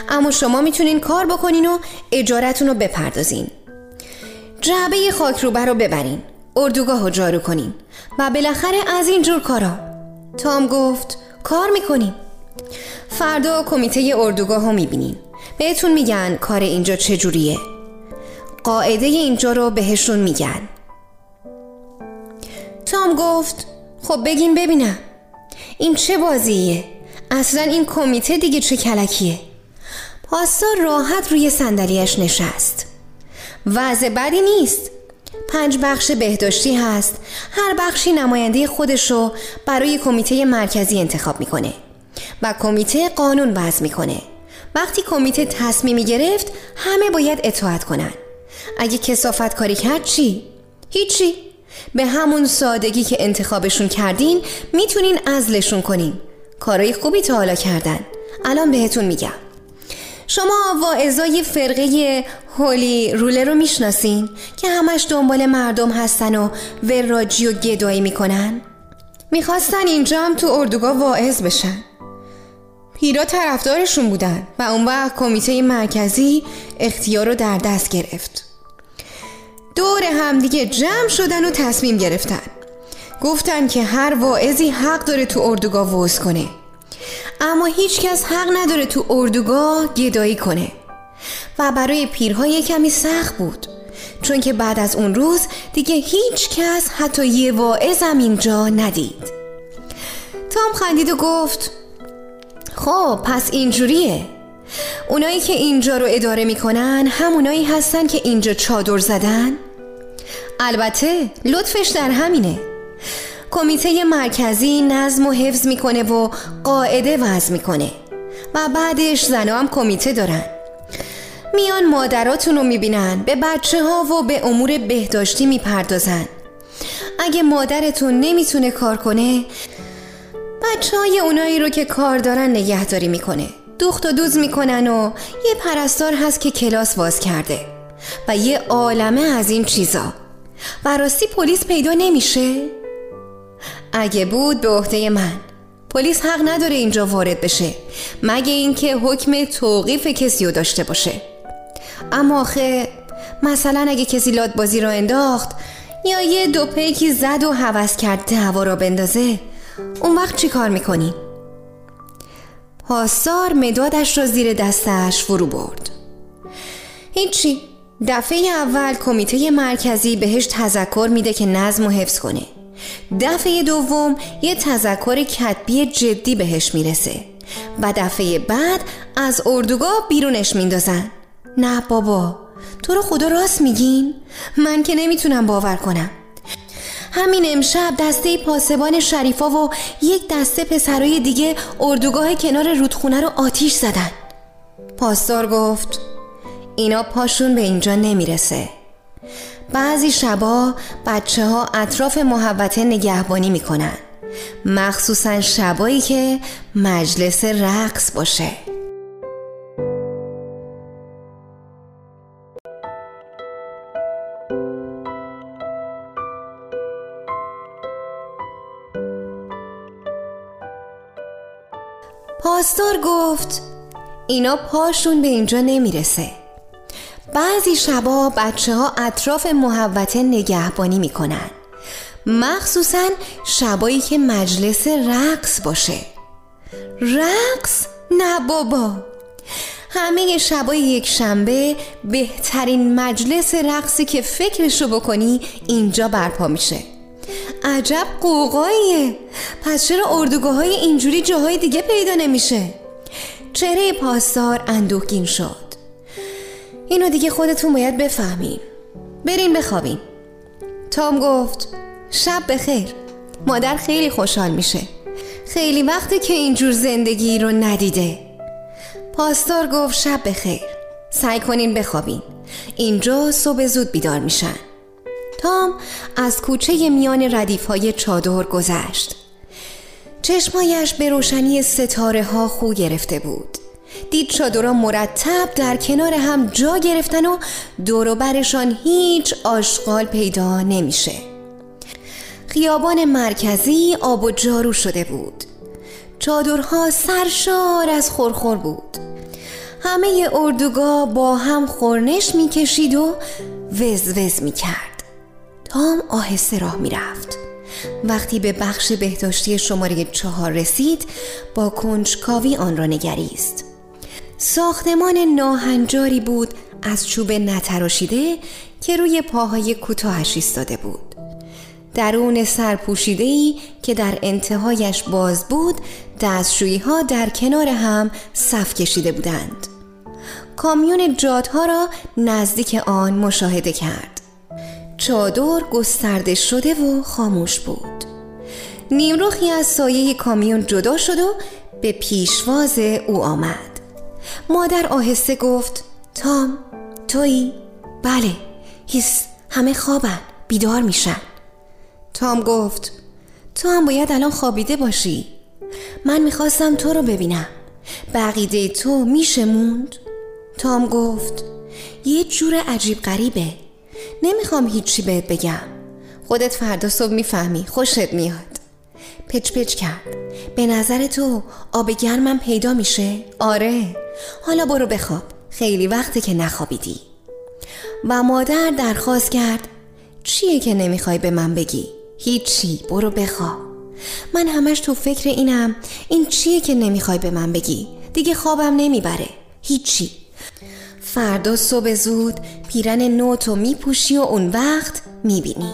اما شما می‌تونین کار بکنین و اجارتون رو بپردازین. جعبه خاکروبه رو ببرین. اردوگاه رو جارو کنین. و بالاخره از این جور کارا. تام گفت کار می‌کنیم. فردا کمیته اردوگاه رو می‌بینیم بهتون میگن کار اینجا چجوریه. قاعده اینجا رو بهشون میگن. تام گفت خب بگین ببینم. این چه بازیه؟ اصلا این کمیته دیگه چه کلکیه؟ پاسدار راحت روی صندلیاش نشست. وضع بدی نیست. پنج بخش بهداشتی هست. هر بخشی نماینده خودشو برای کمیته مرکزی انتخاب می‌کنه و کمیته قانون وضع می‌کنه. وقتی کمیته تصمیمی گرفت همه باید اطاعت کنن. اگه کسافت کاری کرد چی؟ هیچی. به همون سادگی که انتخابشون کردین می‌تونین ازلشون کنین. کارای خوبی تا حالا کردن. الان بهتون میگم. شما واعظای فرقه هولی روله رو می‌شناسین که همش دنبال مردم هستن و وراجی و گدایی می‌کنن؟ می‌خواستن اینجا هم تو اردوگاه واعظ بشن. پیرا طرفدارشون بودن و اون وقت کمیته مرکزی اختیار رو در دست گرفت. دور همدیگه جمع شدن و تصمیم گرفتن. گفتن که هر واعظی حق داره تو اردوگاه وعظ کنه. اما هیچکس حق نداره تو اردوگاه گدایی کنه. و برای پیرها کمی سخت بود. چون که بعد از اون روز دیگه هیچ کس حتی یه واعظم اینجا ندید. تام خندید و گفت خب پس اینجوریه. اونایی که اینجا رو اداره می‌کنن همونایی هستن که اینجا چادر زدن؟ البته لطفش در همینه. کمیته مرکزی نظم و حفظ می‌کنه و قاعده وضع می‌کنه و بعدش زنها هم کمیته دارن. میان مادراتون رو می‌بینن به بچه ها و به امور بهداشتی می‌پردازن. اگه مادرتون نمی‌تونه کار کنه بچه های اونایی رو که کار دارن نگهداری می‌کنه. دوخت و دوز می‌کنن و یه پرستار هست که کلاس باز کرده و یه عالمه از این چیزا و راستی پلیس پیدا نمیشه؟ اگه بود به عهده من پلیس حق نداره اینجا وارد بشه مگه اینکه حکم توقیف کسی رو داشته باشه اما آخه مثلا اگه کسی لادبازی را انداخت یا یه دو پیکی زد و حوض کرد دعوا را بندازه اون وقت چی کار می‌کنی؟ پاسدار مدادش را زیر دستش فرو برد. هیچی دفعه اول کمیته مرکزی بهش تذکر میده که نظم و حفظ کنه. دفعه دوم یه تذکر کتبی جدی بهش می‌رسه. و دفعه بعد از اردوگاه بیرونش میندازن. نه بابا تو رو خدا راست میگین؟ من که نمی‌تونم باور کنم. همین امشب دسته پاسبان شریفا و یک دسته پسرای دیگه اردوگاه کنار رودخونه رو آتیش زدن. پاسدار گفت اینا پاشون به اینجا نمی‌رسه. بعضی شبا بچه ها اطراف محوطه نگهبانی می‌کنن. مخصوصا شبایی که مجلس رقص باشه. پاسدار گفت اینا پاشون به اینجا نمی‌رسه. بعضی شبا بچه ها اطراف محوطه نگهبانی می‌کنن. مخصوصا شبایی که مجلس رقص باشه. رقص؟ نه بابا. همه شبای یک شنبه بهترین مجلس رقصی که فکرشو بکنی اینجا برپا میشه. عجب قوقاییه. پس چرا اردوگاه های اینجوری جاهای دیگه پیدا نمیشه؟ چهره پاسدار اندوهگین شد. اینو دیگه خودتون باید بفهمین. برین بخوابین تام گفت شب بخیر. مادر خیلی خوشحال میشه. خیلی وقته که اینجور زندگی رو ندیده. پاسدار گفت شب بخیر. سعی کنین بخوابین. اینجا صبح زود بیدار میشن. تام از کوچه میان ردیف های چادر گذشت. چشمایش به روشنی ستاره ها خو گرفته بود. دید چادرها مرتب در کنار هم جا گرفتن و دور برشان هیچ آشغال پیدا نمیشه. خیابان مرکزی آب و جارو شده بود. چادرها سرشار از خورخور بود. همه اردوگاه با هم خورنش می‌کشید و وز وز می‌کرد. تام آهسته راه می‌رفت وقتی به بخش بهداشتی شماره چهار رسید با کنجکاوی آن را نگریست. ساختمان ناهنجاری بود از چوب نتراشیده که روی پاهای کوتاهش ایستاده بود. درون سرپوشیده ای که در انتهایش باز بود دستشویی ها در کنار هم صف کشیده بودند. کامیون جادها را نزدیک آن مشاهده کرد. چادر گسترده شده و خاموش بود. نیمروخی از سایه کامیون جدا شد و به پیشواز او آمد. مادر آهسته گفت تام تویی؟ بله هیس همه خوابن بیدار میشن. تام گفت تو هم باید الان خوابیده باشی. من می‌خواستم تو رو ببینم. بقیده تو میشه موند؟ تام گفت یه جور عجیب غریبه. نمی‌خوام هیچی بهت بگم. خودت فردا صبح می‌فهمی. خوشت میاد. پچ پچ کرد. به نظر تو آب گرمم پیدا میشه؟ آره. حالا برو بخواب. خیلی وقته که نخوابیدی. و مادر درخواست کرد چیه که نمی‌خوای به من بگی؟ هیچی. برو بخواب. من همش تو فکر اینم. این چیه که نمی‌خوای به من بگی؟ دیگه خوابم نمی‌بره. هیچی. فردا صبح زود پیرن نوتو میپوشی و اون وقت می‌بینی.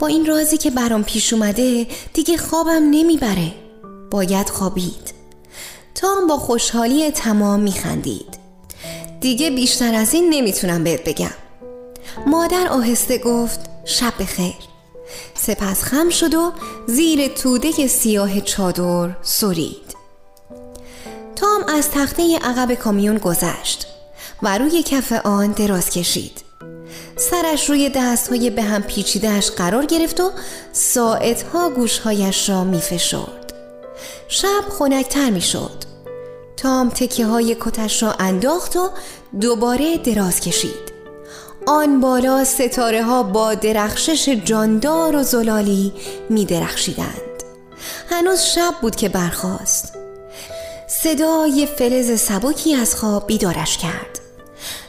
با این رازی که برام پیش اومده دیگه خوابم نمی‌بره. باید خوابید. تام با خوشحالی تمام میخندید. دیگه بیشتر از این نمی‌تونم بهت بگم. مادر آهسته گفت شب بخیر. سپس خم شد و زیر توده سیاه چادر سرید. تام از تخته عقب کامیون گذشت. و روی کف آن دراز کشید. سرش روی دستهای به هم پیچیدهش قرار گرفت و ساعتها گوشهایش را می. شب خنکتر می شد تام تکه های کتش را انداخت و دوباره دراز کشید. آن بالا ستاره ها با درخشش جاندار و زلالی می درخشیدند هنوز شب بود که برخاست. صدای فلز سبکی از خواب بیدارش کرد.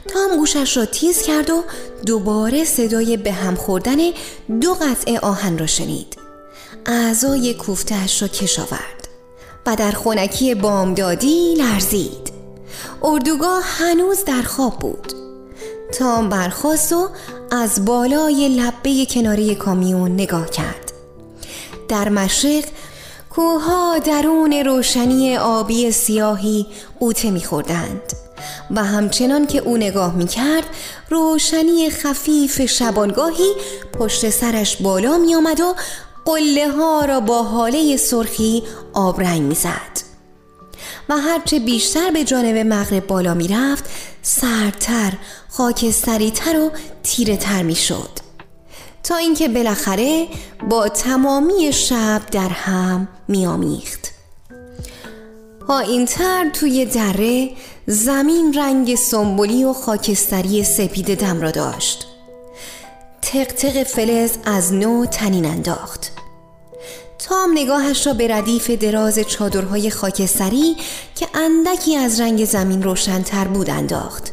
تام گوشش را تیز کرد و دوباره صدای به هم خوردن دو قطعه آهن را شنید. اعضای کوفتهش را کش آورد و در خونکی بامدادی لرزید. اردوگاه هنوز در خواب بود. تام برخواست و از بالای لبه کناری کامیون نگاه کرد. در مشرق کوها درون روشنی آبی سیاهی قوطه میخوردند. و همچنان که او نگاه می کرد روشنی خفیف شبانگاهی پشت سرش بالا می آمد و قله ها را با حاله سرخی آبرنگ می زد و هرچه بیشتر به جانب مغرب بالا می رفت سردتر خاکستریتر و تیره تر می شد تا اینکه بالاخره با تمامی شب در هم می آمیخت تر توی دره زمین رنگ سنبولی و خاکستری سپید دم را داشت. تق فلز از نو تنین انداخت. تام نگاهش را به ردیف دراز چادرهای خاکستری که اندکی از رنگ زمین روشنتر بود انداخت.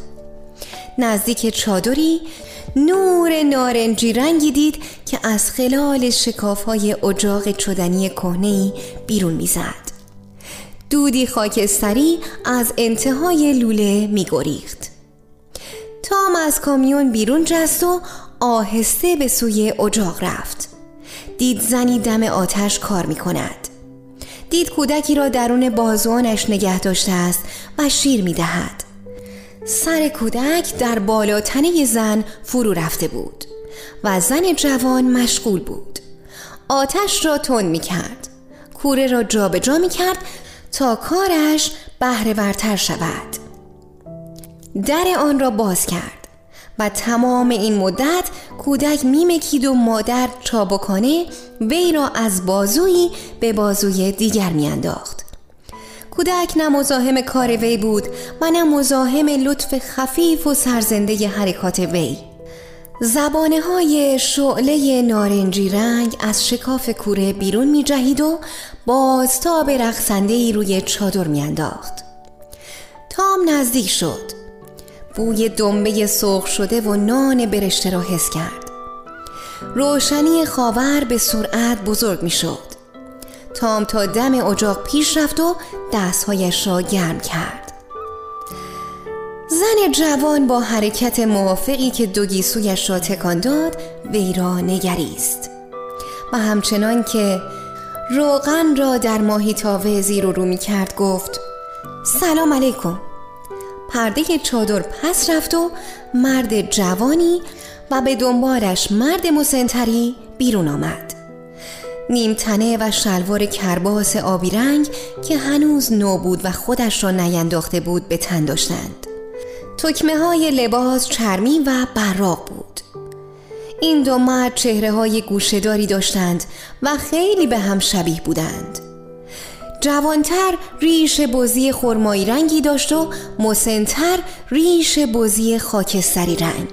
نزدیک چادری نور نارنجی رنگی دید که از خلال شکاف های اجاق چدنی کهنه‌ای بیرون می‌زد. دودی خاکستری از انتهای لوله میگریخت. تام از کامیون بیرون جست و آهسته به سوی اجاق رفت. دید زنی دم آتش کار می کند. دید کودکی را درون بازوانش نگه داشته است و شیر می دهد. سر کودک در بالاتنه زن فرو رفته بود و زن جوان مشغول بود آتش را تند می کرد کوره را جابجا جا می کرد تا کارش بهره ورتر شود. در آن را باز کرد و تمام این مدت کودک میمکید و مادر چابکانه وی را از بازویی به بازوی دیگر میانداخت. کودک نه مزاحم کار وی بود و نه مزاحم لطف خفیف و سرزنده حرکات وی. زبانه های شعله نارنجی رنگ از شکاف کوره بیرون می جهید و بازتاب رقصنده ای روی چادر می انداخت. تام نزدیک شد. بوی دنبه سرخ شده و نان برشته را حس کرد. روشنی خاور به سرعت بزرگ می شد تام تا دم اجاق پیش رفت و دستهایش را گرم کرد. زن جوان با حرکت موافقی که دو گیسویش را تکان داد وی نگریست. و همچنان که روغن را در ماهی تاوه زیر و رو می کرد گفت سلام علیکم. پرده چادر پس رفت و مرد جوانی و به دنبالش مرد مسنتری بیرون آمد. نیمتنه و شلوار کرباس آبی رنگ که هنوز نو بود و خودش را نینداخته بود به تن داشتند. تکمه های لباس چرمی و براق بود. این دو مرد چهره های گوشهداری داشتند و خیلی به هم شبیه بودند. جوانتر ریش بزی خرمایی رنگی داشت و مسنتر ریش بزی خاکستری رنگ.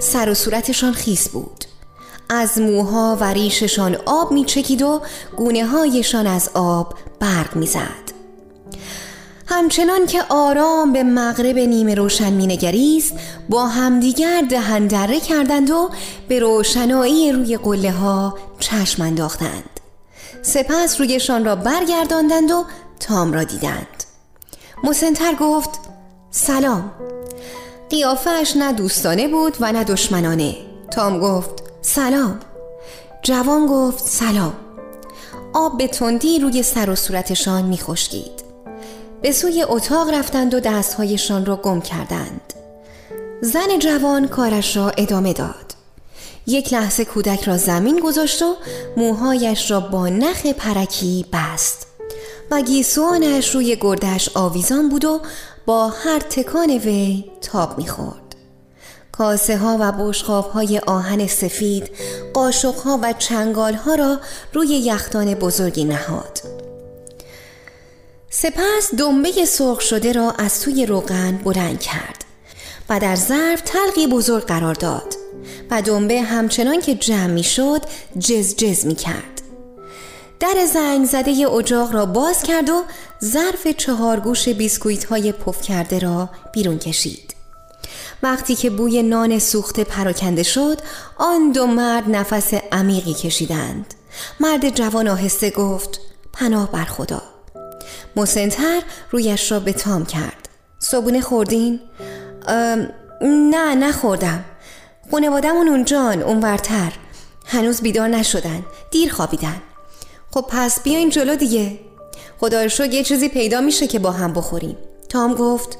سر و صورتشان خیس بود. از موها و ریششان آب میچکید و گونه هایشان از آب برق می‌زد. همچنان که آرام به مغرب نیمه روشن مینگریست با همدیگر دهن دره کردند و به روشنایی روی قله ها چشم انداختند. سپس رویشان را برگرداندند و تام را دیدند. مسنتر گفت سلام. قیافش نه دوستانه بود و نه دشمنانه. تام گفت سلام. جوان گفت سلام. آب به تندی روی سر و صورتشان میخشکید. به سوی اتاق رفتند و دستهایشان را گم کردند. زن جوان کارش را ادامه داد. یک لحظه کودک را زمین گذاشت و موهایش را با نخ پرکی بست. و گیسوانش روی گردش آویزان بود و با هر تکان وی تاب می‌خورد. کاسه ها و بشخاب های آهن سفید قاشق ها و چنگال ها را روی یختان بزرگی نهاد. سپس دنبه سرخ شده را از توی روغن بلند کرد و در ظرف تلقی بزرگ قرار داد و دنبه همچنان که جمع می شد جز جز می کرد در زنگ زده اجاق را باز کرد و ظرف چهار گوش بیسکویت های پف کرده را بیرون کشید. وقتی که بوی نان سوخته پراکنده شد آن دو مرد نفس عمیقی کشیدند. مرد جوان آهسته گفت پناه بر خدا. مسنتر رویش را به تام کرد. صبونه خوردین؟ نه نخوردم. خانوادمون اونجان اونورتر. هنوز بیدار نشدن. دیر خوابیدن. خب پس بیاین جلو دیگه. خدا یه چیزی پیدا میشه که با هم بخوریم. تام گفت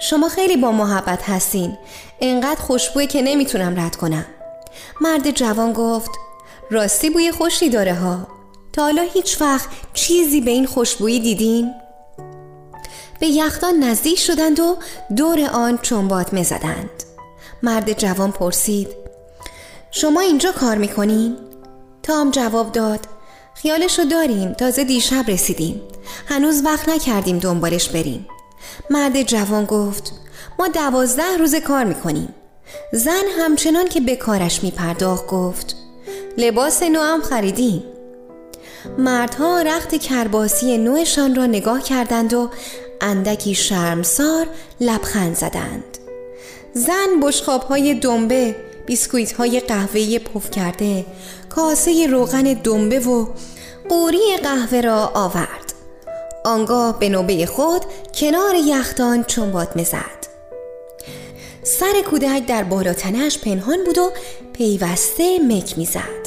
شما خیلی با محبت هستین. انقدر خوشبوه که نمی‌تونم رد کنم. مرد جوان گفت راستی بوی خوشی داره ها. تا حالا هیچ وقت چیزی به این خوشبویی دیدین؟ به یختان نزدیک شدند و دور آن چنبات مزدند مرد جوان پرسید شما اینجا کار می‌کنین؟ تام جواب داد خیالشو داریم تازه دیشب رسیدیم. هنوز وقت نکردیم دنبالش بریم. مرد جوان گفت ما دوازده روز کار می‌کنیم زن همچنان که به کارش میپرداخت گفت لباس نو هم خریدیم. مردها رخت کرباسی نوشان را نگاه کردند و اندکی شرمسار لبخند زدند. زن بشخاب های دنبه بیسکویت های قهوه‌ای پف کرده کاسه روغن دنبه و قوری قهوه را آورد. آنگاه به نوبه خود کنار یختان چنبات مزد سر کودک در بالاتنش پنهان بود و پیوسته مک می‌زد.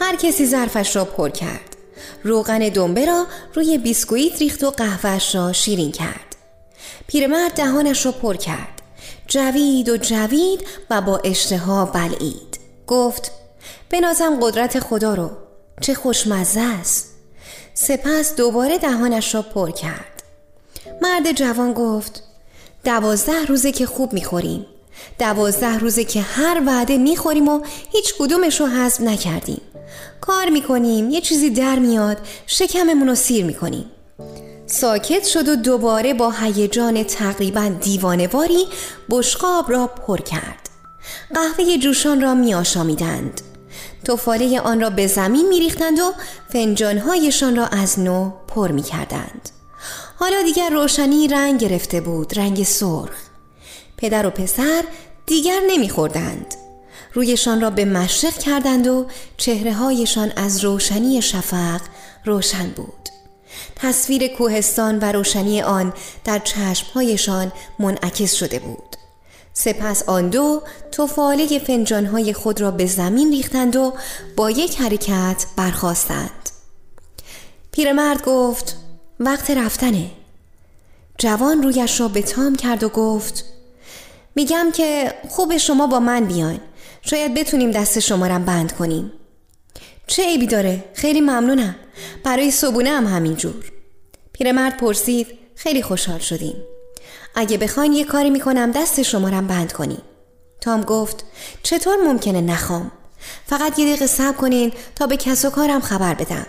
هر کسی ظرفش را پر کرد. روغن دنبه را روی بیسکویت ریخت و قهوهش را شیرین کرد. پیرمرد دهانش را پر کرد. جوید و جوید و با اشتها بلعید گفت بنازم قدرت خدا رو چه خوشمزه است. سپس دوباره دهانش را پر کرد. مرد جوان گفت دوازده روزه که خوب می‌خوریم. دوازده روزه که هر وعده می‌خوریم و هیچ کدومش رو حذف نکردیم. کار می‌کنیم یه چیزی در میاد شکممون رو سیر می‌کنیم. ساکت شد و دوباره با هیجان تقریبا دیوانواری بشقاب را پر کرد. قهوه جوشان را می آشامیدند توفاله آن را به زمین می ریختند و فنجانهایشان را از نو پر می کردند حالا دیگر روشنی رنگ گرفته بود رنگ سرخ. پدر و پسر دیگر نمیخوردند. رویشان را به مشرق کردند و چهره هایشان از روشنی شفق روشن بود. تصویر کوهستان و روشنی آن در چشمهایشان منعکس شده بود. سپس آن دو توفاله فنجانهای خود را به زمین ریختند و با یک حرکت برخواستند پیرمرد گفت وقت رفتنه. جوان رویش را به تام کرد و گفت میگم که خوب شما با من بیاین. شاید بتونیم دست شما را بند کنیم. چه عیبی داره؟ خیلی ممنونم. برای صبونه هم همینجور. پیرمرد پرسید خیلی خوشحال شدیم. اگه بخواین یه کاری می‌کنم دست شما را بند کنیم تام گفت چطور ممکنه نخوام؟ فقط یه دقیقه صبر کنین تا به کس و کارم خبر بدم.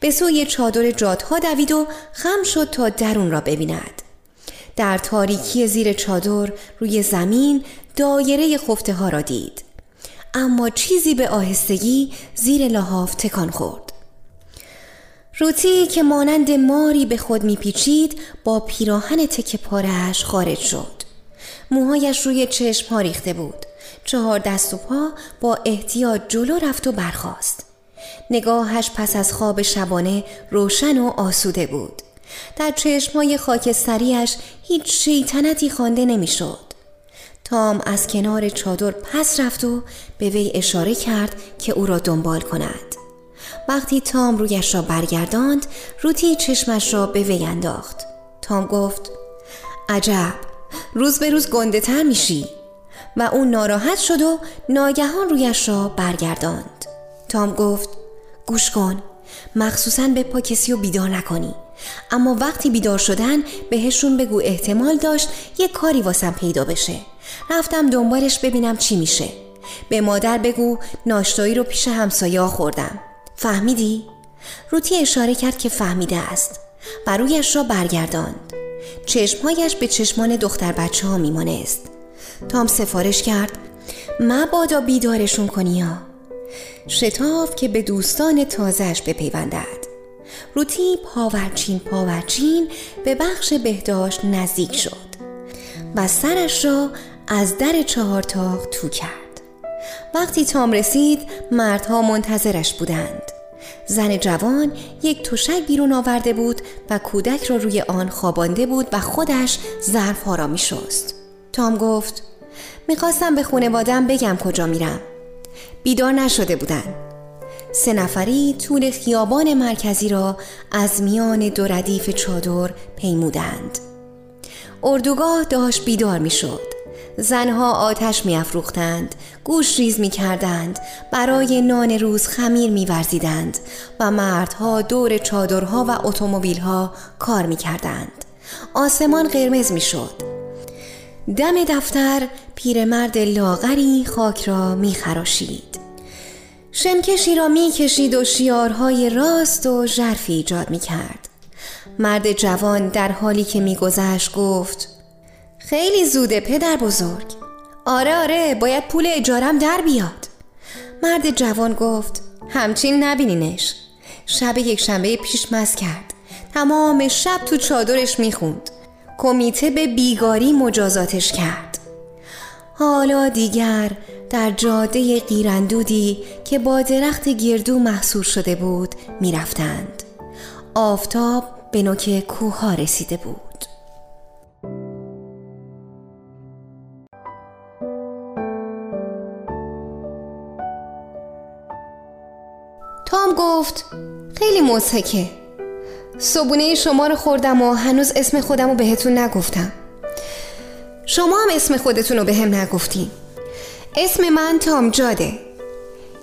به سوی چادر جادها دوید و خم شد تا درون را ببیند. در تاریکی زیر چادر روی زمین دایره خفته ها را دید. اما چیزی به آهستگی زیر لحاف تکان خورد. روتی که مانند ماری به خود میپیچید با پیراهن تک پارش خارج شد. موهایش روی چشم ها ریخته بود. چهار دست و پا با احتیاط جلو رفت و برخاست. نگاهش پس از خواب شبانه روشن و آسوده بود. در چشمای خاکستریش هیچ شیطنتی خوانده نمی‌شد. تام از کنار چادر پس رفت و به وی اشاره کرد که او را دنبال کند. وقتی تام رویش را برگرداند روتی چشمش را به وی انداخت. تام گفت عجب روز به روز گنده تر میشی و او ناراحت شد و ناگهان رویش را برگرداند. تام گفت گوش کن مخصوصا به پا کسی و بیدار نکنی اما وقتی بیدار شدن بهشون بگو احتمال داشت یه کاری واسم پیدا بشه. رفتم دنبالش ببینم چی میشه. به مادر بگو ناشتایی رو پیش همسایه خوردم. فهمیدی؟ روتی اشاره کرد که فهمیده است و رویش را برگرداند. چشمهایش به چشمان دختر بچه ها میمانست. تام سفارش کرد مبادا بیدارشون کنی ها. شتاف که به دوستان تازش بپیوندد. روتی پاورچین پاورچین به بخش بهداشت نزدیک شد و سرش را از در چهارتاق تو کرد. وقتی تام رسید مردها منتظرش بودند. زن جوان یک تشک بیرون آورده بود و کودک را روی آن خوابانده بود و خودش ظرفها را می شست. تام گفت می‌خواستم به خونوادم بگم کجا میرم. بیدار نشده بودن سه نفری طول خیابان مرکزی را از میان دو ردیف چادر پیمودند. اردوگاه داشت بیدار می‌شد. زنها آتش میافروختند گوش ریز می کردند برای نان روز خمیر می ورزیدند و مردها دور چادرها و اتومبیلها کار می کردند آسمان قرمز می شد دم دفتر پیرمرد لاغری خاک را می خراشید شمکشی را می کشید و شیارهای راست و ژرفی ایجاد می کرد مرد جوان در حالی که میگذشت گفت خیلی زوده پدر بزرگ. آره آره باید پول اجارم در بیاد. مرد جوان گفت همچین نبینینش. شب یک شنبه پیش مز کرد. تمام شب تو چادرش می‌خوند. کمیته به بیگاری مجازاتش کرد. حالا دیگر در جاده قیرندودی که با درخت گردو محصور شده بود می‌رفتند. آفتاب به نوک کوها رسیده بود. تام گفت خیلی مزهکه صبونه شما رو خوردم و هنوز اسم خودم رو بهتون نگفتم شما هم اسم خودتون رو به هم نگفتیم اسم من تام جاده.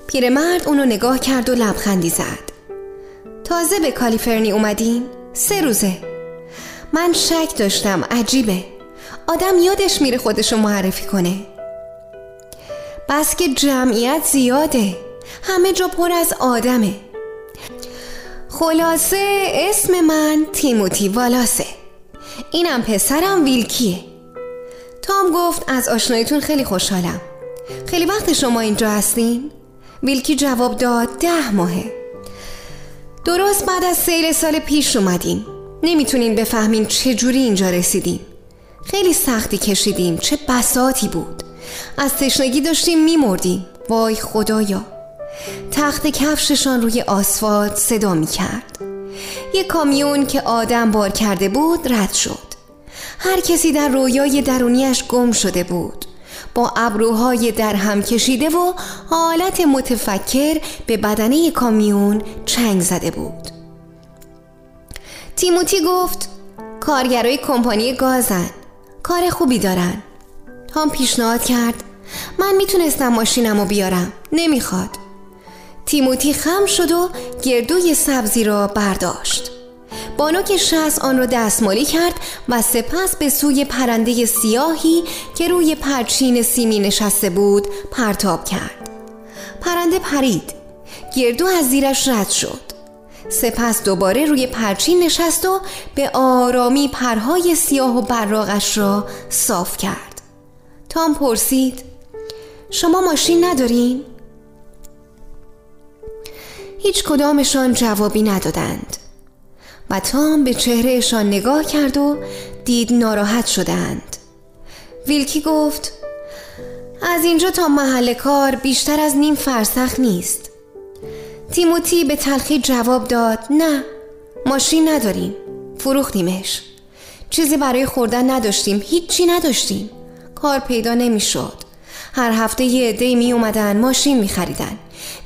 پیرمرد اونو نگاه کرد و لبخندی زد. تازه به کالیفرنی اومدین؟ سه روزه. من شک داشتم عجیبه. آدم یادش میره خودشو معرفی کنه. بس که جمعیت زیاده. همه جا پر از آدمه. خلاصه اسم من تیموتی والاسه. اینم پسرم ویلکیه. تام گفت از آشناییتون خیلی خوشحالم. خیلی وقت شما اینجا هستین؟ ویلکی جواب داد ده ماهه. درست بعد از سیل سال پیش اومدین. نمی‌تونین بفهمین چه جوری اینجا رسیدیم خیلی سختی کشیدیم چه بساتی بود. از تشنگی داشتیم میمردیم وای خدایا. تخت کفششان روی آسفالت صدا می کرد یک کامیون که آدم بار کرده بود رد شد. هر کسی در رویای درونیش گم شده بود. با ابروهای در هم کشیده و حالت متفکر به بدنه کامیون چنگ زده بود. تیموتی گفت کارگرای کمپانی گازن کار خوبی دارن. تام پیشنهاد کرد من می‌تونستم ماشینم رو بیارم نمی‌خواد. تیموتی خم شد و گردوی سبزی را برداشت. بانوک شست آن را دستمالی کرد و سپس به سوی پرنده سیاهی که روی پرچین سیمی نشسته بود پرتاب کرد. پرنده پرید. گردو از زیرش رد شد. سپس دوباره روی پرچین نشست و به آرامی پرهای سیاه و براغش را صاف کرد. تام پرسید شما ماشین ندارین؟ هیچ کدامشان جوابی ندادند. و تام به چهرهشان نگاه کرد و دید ناراحت شدند. ویلکی گفت از اینجا تا محل کار بیشتر از نیم فرسخ نیست. تیموتی به تلخی جواب داد نه ماشین نداریم فروختیمش. چیزی برای خوردن نداشتیم هیچی نداشتیم. کار پیدا نمی‌شد. هر هفته یه عده می اومدن ماشین می خریدن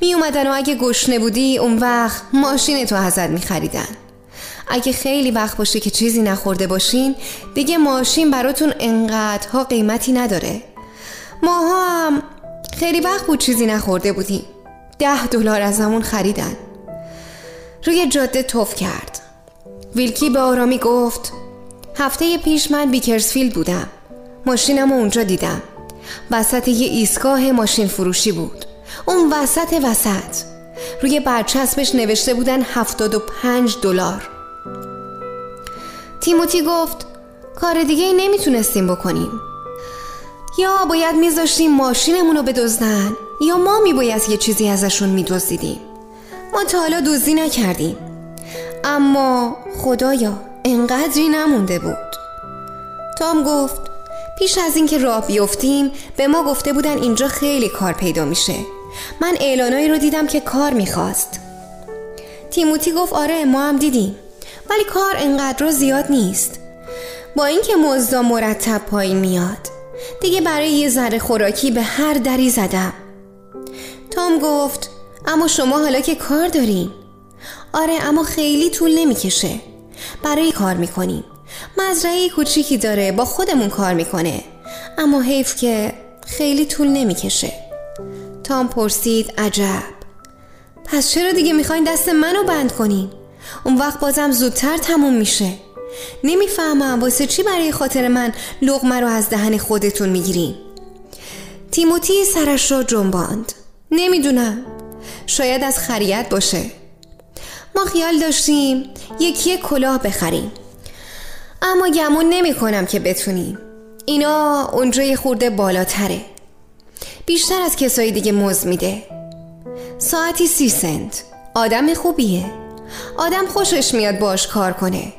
می اومدن و اگه گشنه بودی اون وقت ماشین تو ازت می خریدن اگه خیلی وقت باشه که چیزی نخورده باشین دیگه ماشین براتون انقدرها قیمتی نداره. ماها هم خیلی وقت بود چیزی نخورده بودیم ده دلار از همون خریدن. روی جاده توف کرد. ویلکی به آرامی گفت هفته پیش من بیکرسفیلد بودم. ماشینم اونجا دیدم. وسط یه ایستگاه ماشین فروشی بود. اون وسط وسط. روی برچسبش نوشته بودن 75 دلار. تیموتی گفت کار دیگه ای نمی‌تونستیم بکنیم. یا باید میذاشتیم ماشینمون رو بدزدن یا ما میباید یه چیزی ازشون میدزدیدیم. ما تا حالا دزدی نکردیم. اما خدایا انقدری نمونده بود. تام گفت پیش از اینکه راه بیفتیم به ما گفته بودن اینجا خیلی کار پیدا میشه. من اعلانایی رو دیدم که کار می‌خواست. تیموتی گفت آره ما هم دیدیم. ولی کار انقدر زیاد نیست. با اینکه مزدا مرتب پایین میاد. دیگه برای یه ذره خوراکی به هر دری زدم. تام گفت اما شما حالا که کار دارین. آره اما خیلی طول نمی‌کشه. برای کار می‌کنیم. مزرعه کوچیکی داره با خودمون کار می‌کنه. اما حیف که خیلی طول نمی‌کشه. تام پرسید عجب. پس چرا دیگه می‌خواین دست منو بند کنین؟ اون وقت بازم زودتر تموم میشه. نمی‌فهمم واسه چی برای خاطر من لغمه رو از دهن خودتون می‌گیرین. تیموتی سرش رو جنباند. نمی‌دونم. شاید از خریت باشه. ما خیال داشتیم یکی کلاه بخریم. اما گمون نمی کنم که بتونیم. اینا اونجا یه خورده بالاتره. بیشتر از کسایی دیگه مز میده. ساعتی سی سنت. آدم خوبیه. آدم خوشش میاد باش کار کنه.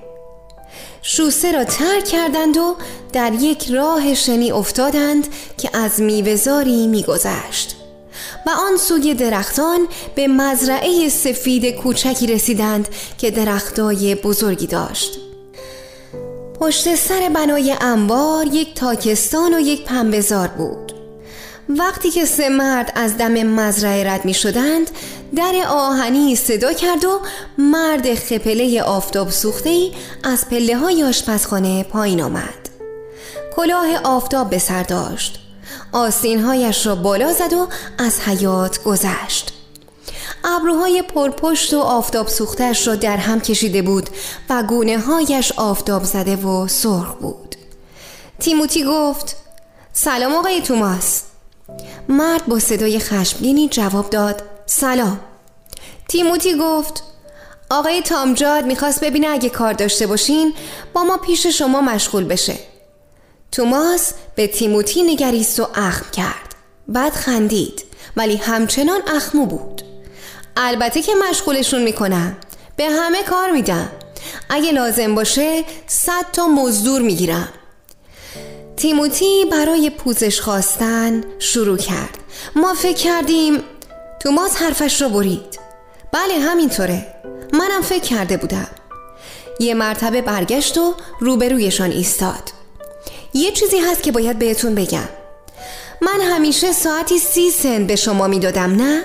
شوسه را ترک کردند و در یک راه شنی افتادند که از میوهزاری میگذشت. و آن سوی درختان به مزرعه سفید کوچکی رسیدند که درختای بزرگی داشت. پشت سر بنای انبار یک تاکستان و یک پنبهزار بود. وقتی که سه مرد از دم مزرعه رد می شدند در آهنی صدا کرد و مرد خپله آفتاب سوخته ای از پله های آشپزخانه پایین آمد. کلاه آفتاب به سر داشت. آسینهایش را بالا زد و از حیات گذشت. ابروهای پرپشت و آفتاب سوختش را در هم کشیده بود و گونه هایش آفتاب زده و سرخ بود. تیموتی گفت سلام آقای توماس. مرد با صدای خشمگینی جواب داد سلام. تیموتی گفت آقای تامجاد می‌خواست ببینه اگه کار داشته باشین با ما پیش شما مشغول بشه. توماس به تیموتی نگریست و اخم کرد. بعد خندید ولی همچنان اخمو بود. البته که مشغولشون می‌کنم به همه کار میدم اگه لازم باشه صد تا مزدور می‌گیرم تیموتی برای پوزش خواستن شروع کرد. ما فکر کردیم توماس حرفش رو برید. بله همینطوره. منم فکر کرده بودم. یه مرتبه برگشت و روبرویشان ایستاد. یه چیزی هست که باید بهتون بگم. من همیشه ساعتی سی سنت به شما می‌دادم نه؟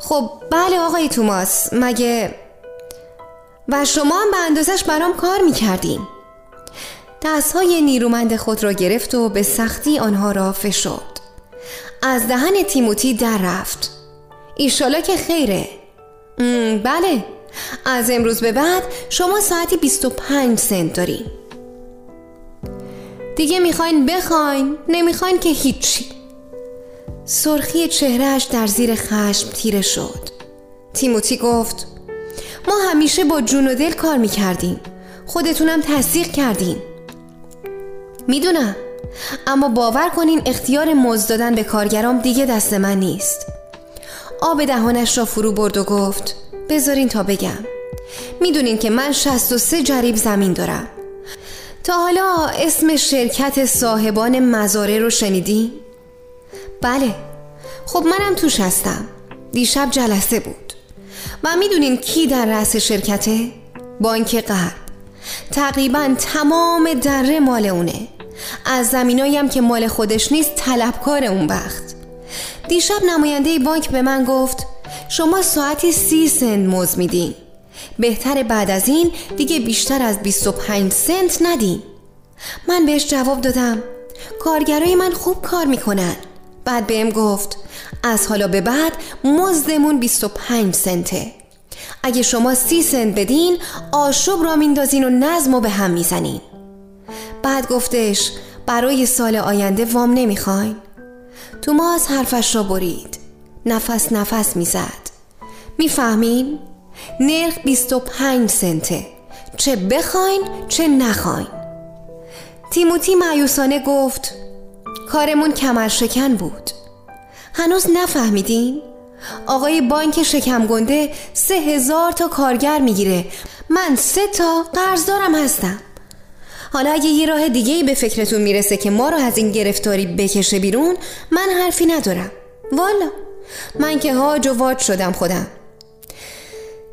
خب بله آقای توماس مگه و شما هم به اندازش برام کار می‌کردین؟ دستهای نیرومند خود را گرفت و به سختی آنها را فشرد. از دهن تیموتی در رفت. ایشالا که خیره. بله. از امروز به بعد شما ساعتی 25 سنت دارین. دیگه می‌خواین بخواین نمی‌خواین که هیچی. سرخی چهرهش در زیر خشم تیره شد. تیموتی گفت ما همیشه با جون و دل کار می‌کردیم. خودتونم تصدیق کردین. می‌دونم. اما باور کنین اختیار مزد دادن به کارگرام دیگه دست من نیست. آب دهانش را فرو برد و گفت بذارین تا بگم. می‌دونین که من 63 جریب زمین دارم. تا حالا اسم شرکت صاحبان مزاره رو شنیدی؟ بله. خب منم توش هستم. دیشب جلسه بود. و می‌دونین کی در رأس شرکته؟ بانک غرب. تقریبا تمام دره مال اونه. از زمینایم که مال خودش نیست طلبکار اون وقت دیشب نماینده بانک به من گفت شما ساعتی سی سنت موز میدین بهتر بعد از این دیگه بیشتر از 25 سنت ندین من بهش جواب دادم کارگرای من خوب کار می‌کنن. بعد بهم گفت از حالا به بعد مزدمون 25 سنته. اگه شما سی سنت بدین آشوب را میندازین و نظم و به هم می‌زنین. بعد گفتش برای سال آینده وام نمی‌خواین؟ توماس حرفش را برید. نفس نفس می‌زد. می‌فهمین؟ نرخ 25 سنته. چه بخواین چه نخواین. تیموتی معیوسانه گفت کارمون کمر شکن بود. هنوز نفهمیدین؟ آقای بانک شکم گنده سه هزار تا کارگر می‌گیره. من سه تا قرضدارم هستم. حالا اگه یه راه دیگه به فکرتون می‌رسه که ما رو از این گرفتاری بکشه بیرون من حرفی ندارم. والا. من که هاج و واج شدم خودم.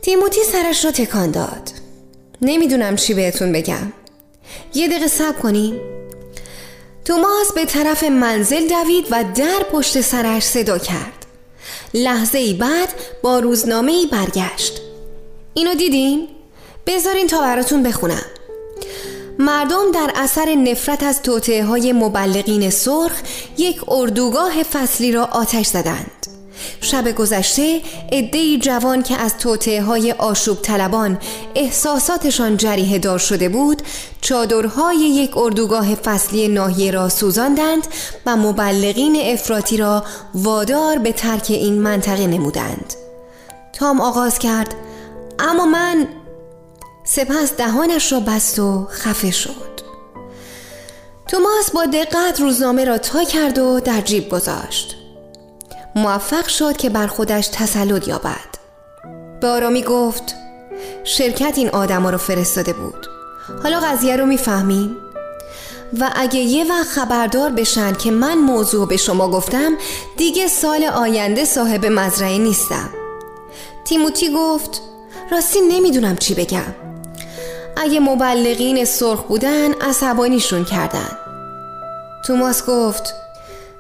تیموتی سرش رو تکان داد. نمی‌دونم چی بهتون بگم. یه دقیقه صبر کنین. توماس به طرف منزل دوید و در پشت سرش صدا کرد. لحظه ای بعد با روزنامه ای برگشت. اینو دیدین؟ بذارین تا براتون بخونم. مردم در اثر نفرت از توطعه های مبلغین سرخ یک اردوگاه فصلی را آتش زدند. شب گذشته عدهای جوان که از توطعه های آشوب طلبان احساساتشان جریه دار شده بود چادرهای یک اردوگاه فصلی ناحیه را سوزاندند و مبلغین افراطی را وادار به ترک این منطقه نمودند. تام آغاز کرد اما من سپس دهانش را بست و خفه شد. توماس با دقت روزنامه را تا کرد و در جیب گذاشت. موفق شد که بر خودش تسلط یابد. به آرامی گفت شرکت این آدم را فرستاده بود. حالا قضیه رو می‌فهمین؟ و اگه یه وقت خبردار بشن که من موضوع به شما گفتم دیگه سال آینده صاحب مزرعه نیستم. تیموتی گفت راستی نمی‌دونم چی بگم. اگه مبلغین سرخ بودن عصبانیشون کردن. توماس گفت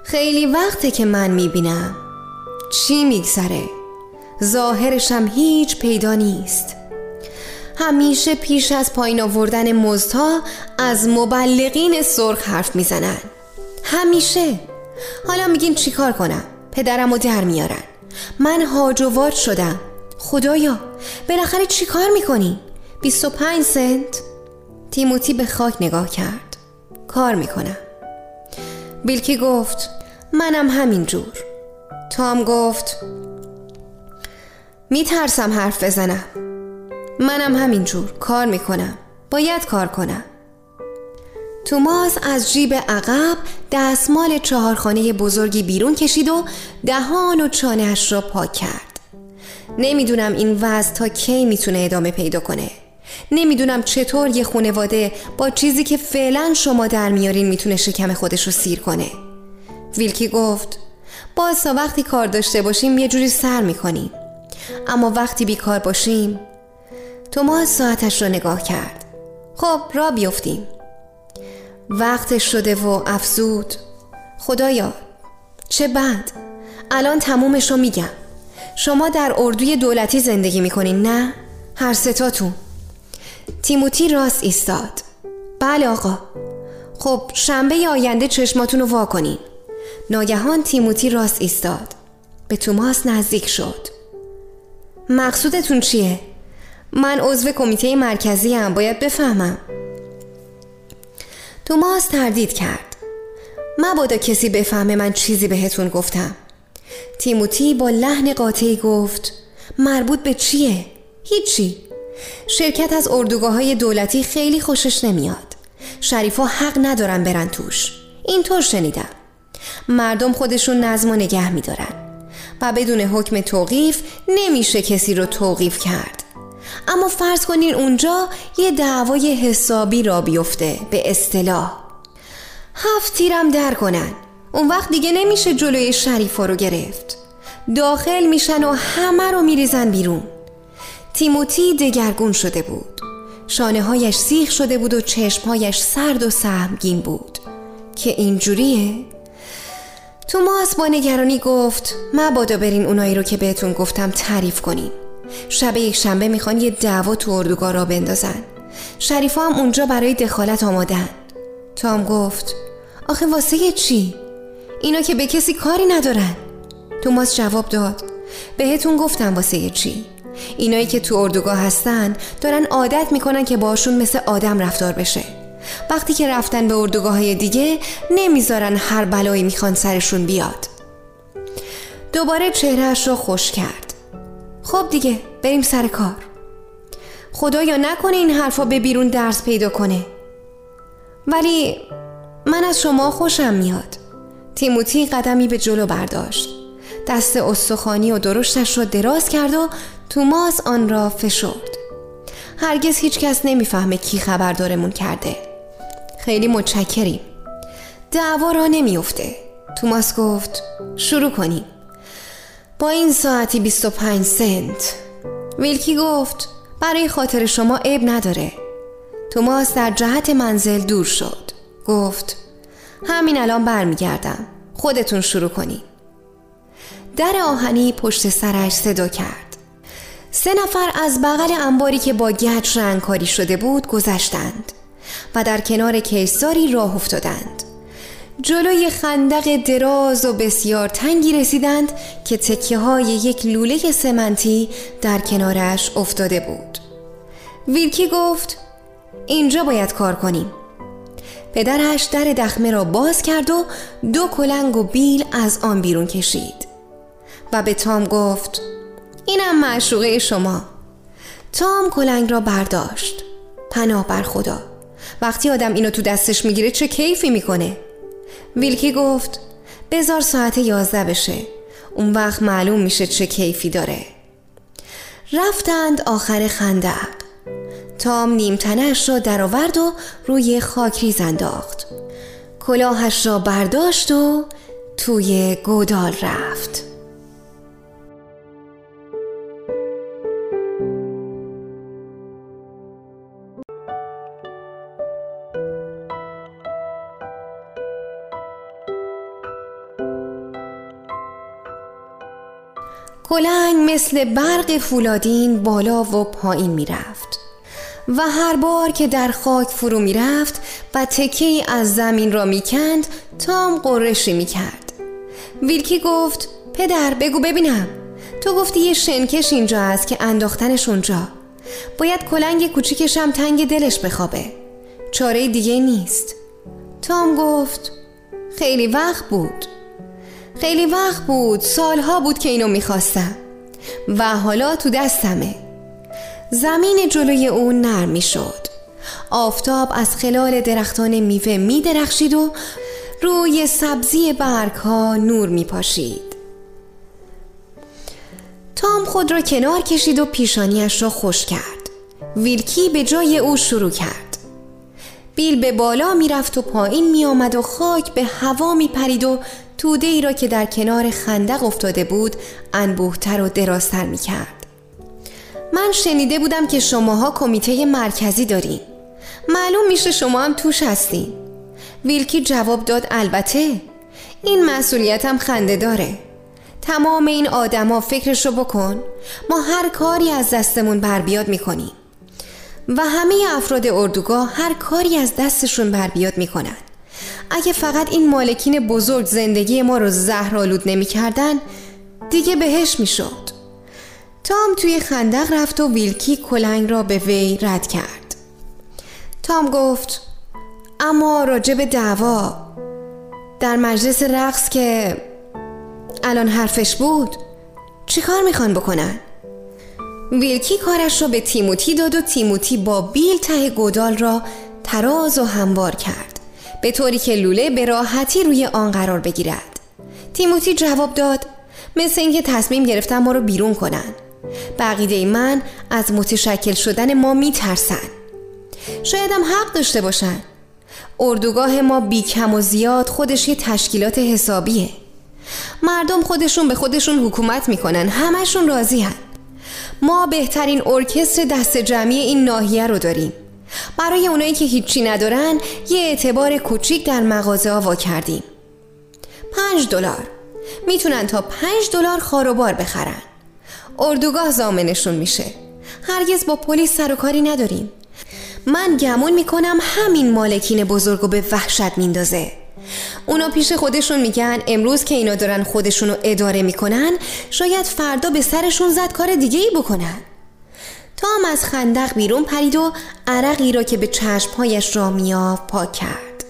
خیلی وقته که من می‌بینم. چی میگذره ظاهرشم هیچ پیدا نیست. همیشه پیش از پایین آوردن مزدها از مبلغین سرخ حرف می‌زنن. همیشه. حالا میگین چیکار کنم؟ پدرم رو در میارن. من هاج شدم. خدایا بالاخره چیکار می‌کنی؟ 25 سنت. تیموتی به خاک نگاه کرد. کار می‌کنم. بیلکی گفت منم همینجور تام گفت میترسم حرف بزنم. منم همینجور کار می‌کنم. باید کار کنم. توماس از جیب عقب دستمال چهارخانه بزرگی بیرون کشید و دهان و چانهش را پاک کرد. نمی‌دونم این وضع تا کی می‌تونه ادامه پیدا کنه. نمی‌دونم چطور یه خونواده با چیزی که فعلا شما در میارین می‌تونه شکم خودش رو سیر کنه. ویلکی گفت باز تا وقتی کار داشته باشیم یه جوری سر می‌کنیم. اما وقتی بیکار باشیم توماس ساعتش رو نگاه کرد. خب را بیفتیم. وقت شده و افزود. خدایا چه بد. الان تمومش رو میگم. شما در اردوی دولتی زندگی می‌کنین نه؟ هر ستاتون تیموتی راست ایستاد. بله آقا. خب شنبه آینده چشماتون رو وا کنین. ناگهان تیموتی راست ایستاد. به توماس نزدیک شد. مقصودتون چیه؟ من عضو کمیته مرکزی هم باید بفهمم. توماس تردید کرد. مبادا کسی بفهمه من چیزی بهتون گفتم. تیموتی با لحن قاطعی گفت مربوط به چیه؟ هیچی. شرکت از اردوگاه های دولتی خیلی خوشش نمیاد. شریفا حق ندارن برن توش. اینطور شنیدم. مردم خودشون نظم و نگه میدارن. و بدون حکم توقیف نمیشه کسی رو توقیف کرد. اما فرض کنین اونجا یه دعوای حسابی را بیفته به اصطلاح. هفت تیرم در کنن. اون وقت دیگه نمیشه جلوی شریفا رو گرفت. داخل میشن و همه رو میریزن بیرون. تیموتی دگرگون شده بود. شانه هایش سیخ شده بود و چشمهایش سرد و سهمگین بود. که اینجوریه؟ توماس با نگرانی گفت مبادا برین اونایی رو که بهتون گفتم تعریف کنین. شب یک شنبه می‌خوان یه دعوا تو اردوگاه را بندازن. شریفا هم اونجا برای دخالت آمادن. تام گفت آخه واسه چی؟ اینا که به کسی کاری ندارن. توماس جواب داد بهتون گفتم واسه چی. اینایی که تو اردوگاه هستن دارن عادت می‌کنن که باشون مثل آدم رفتار بشه. وقتی که رفتن به اردوگاه های دیگه نمی‌ذارن هر بلایی می‌خوان سرشون بیاد. دوباره چهرهش رو خوش کرد. خب دیگه بریم سر کار. خدایا نکنه این حرفا به بیرون درس پیدا کنه. ولی من از شما خوشم میاد. تیموتی قدمی به جلو برداشت. دست استخوانی و درشتش را دراز کرد و توماس آن را فشرد. هرگز هیچ کس نمی‌فهمه کی خبردارمون کرده. خیلی متشکریم. دعوا را نمیافته. توماس گفت شروع کنیم. با این ساعتی 25 سنت. ویلکی گفت برای خاطر شما عیب نداره. توماس در جهت منزل دور شد. گفت همین الان برمیگردم. خودتون شروع کنید در آهنی پشت سرش صدا کرد. سه نفر از بغل انباری که با گچ رنگکاری شده بود گذشتند و در کنار کیساری راه افتادند. جلوی خندق دراز و بسیار تنگی رسیدند که تکیه های یک لوله سمنتی در کنارش افتاده بود. ویلکی گفت اینجا باید کار کنیم. پدرش در دخمه را باز کرد و دو کلنگ و بیل از آن بیرون کشید و به تام گفت اینم معشوقه شما. تام کلنگ را برداشت. پناه بر خدا. وقتی آدم اینو تو دستش می‌گیره چه کیفی می‌کنه؟ ویلکی گفت بزار ساعت یازده بشه. اون وقت معلوم میشه چه کیفی داره. رفتند آخر خندق. تام نیمتنش را درآورد و روی خاکریز انداخت کلاهش را برداشت و توی گودال رفت. کلنگ مثل برق فولادین بالا و پایین می‌رفت. و هر بار که در خاک فرو می‌رفت و تکه از زمین را می‌کند تام قرشی می‌کرد. ویلکی گفت پدر بگو ببینم. تو گفتی یه شنکش اینجا است که انداختنش اونجا. باید کلنگ کوچیکشم تنگ دلش بخوابه. چاره دیگه نیست. تام گفت خیلی وقت بود. خیلی وقت بود سالها بود که اینو می‌خواستم. و حالا تو دستمه. زمین جلوی اون نرم می شد آفتاب از خلال درختان میوه می درخشید و روی سبزی برگ ها نور می پاشید تام خود را کنار کشید و پیشانیش را خوش کرد. ویلکی به جای او شروع کرد. بیل به بالا می رفت و پایین می آمد و خاک به هوا می پرید و توده ای را که در کنار خندق افتاده بود انبوهتر و درازتر می کرد من شنیده بودم که شماها کمیته مرکزی دارین. معلوم میشه شما هم توش هستین. ویلکی جواب داد البته این مسئولیتم خنده داره. تمام این آدما فکرشو بکن. ما هر کاری از دستمون بر بیاد می‌کنیم. و همه افراد اردوگاه هر کاری از دستشون بر بیاد می‌کنن. اگه فقط این مالکین بزرگ زندگی ما رو زهرالود نمی‌کردن دیگه بهش می‌شد. تام توی خندق رفت و ویلکی کلنگ را به وی رد کرد. تام گفت اما راجب دعوا. در مجلس رقص که الان حرفش بود چیکار می‌خوان بکنن؟ ویلکی کارش را به تیموتی داد و تیموتی با بیل ته گودال را تراز و هموار کرد. به طوری که لوله به راحتی روی آن قرار بگیرد. تیموتی جواب داد مثل اینکه تصمیم گرفتن ما رو بیرون کنن. بقیده من از متشکل شدن ما میترسن. شاید هم حق داشته باشن. اردوگاه ما بی کم و زیاد خودش یه تشکیلات حسابیه. مردم خودشون به خودشون حکومت می‌کنن همشون راضی هن. ما بهترین ارکستر دست جمعی این ناحیه رو داریم. برای اونایی که هیچی ندارن یه اعتبار کوچیک در مغازه ها کردیم. پنج دلار. می‌تونن تا پنج دلار خاروبار بخرن. اردوگاه زامنشون میشه. هرگز با پلیس سر و کاری نداریم. من گمون می‌کنم همین مالکین بزرگ به وحشت میندازه. اونا پیش خودشون میگن. امروز که اینا دارن خودشونو اداره می‌کنن شاید فردا به سرشون زد کار دیگه ای بکنن. تام از خندق بیرون پرید و عرقی را که به چشمهایش را میاف پاک کرد.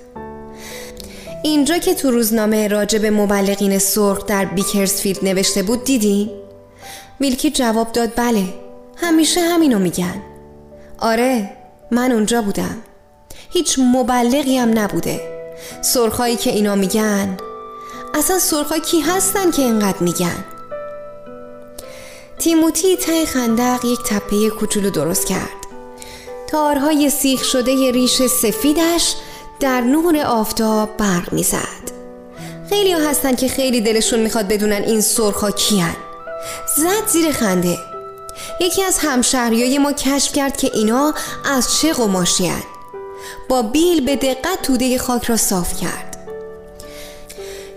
اینجا که تو روزنامه راجب به مبلغین سرخ در بیکرسفیلد نوشته بود دیدی؟ ویلکی جواب داد بله. همیشه همینو میگن. آره من اونجا بودم. هیچ مبلغی هم نبوده. سرخایی که اینا میگن. اصلا سرخای کی هستن که اینقدر میگن؟ تیموتی ته خندق یک تپه کوچولو درست کرد. تارهای سیخ شده ریش سفیدش در نور آفتاب برق می‌زد. خیلی ها هستن که خیلی دلشون می‌خواد بدونن این سرخا کیان. زد زیر خنده. یکی از همشهریای ما کشف کرد که اینا از چه قماشی با بیل به دقت توده خاک را صاف کرد.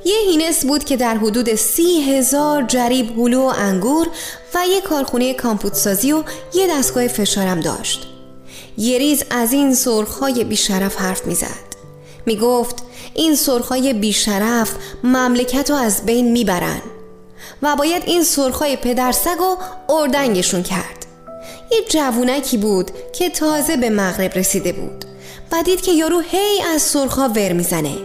یه هینس بود که در حدود سی هزار جریب هلو و انگور و یه کارخونه کامپوتسازی و یه دستگاه فشارم داشت. یه ریز از این سرخهای بیشرف حرف می‌زد. می‌گفت این سرخهای بیشرف مملکت رو از بین می‌برن و باید این سرخای پدرسگو اردنگشون کرد. یه جوونکی بود که تازه به مغرب رسیده بود. و دید که یارو هی از سرخا ور می‌زنه.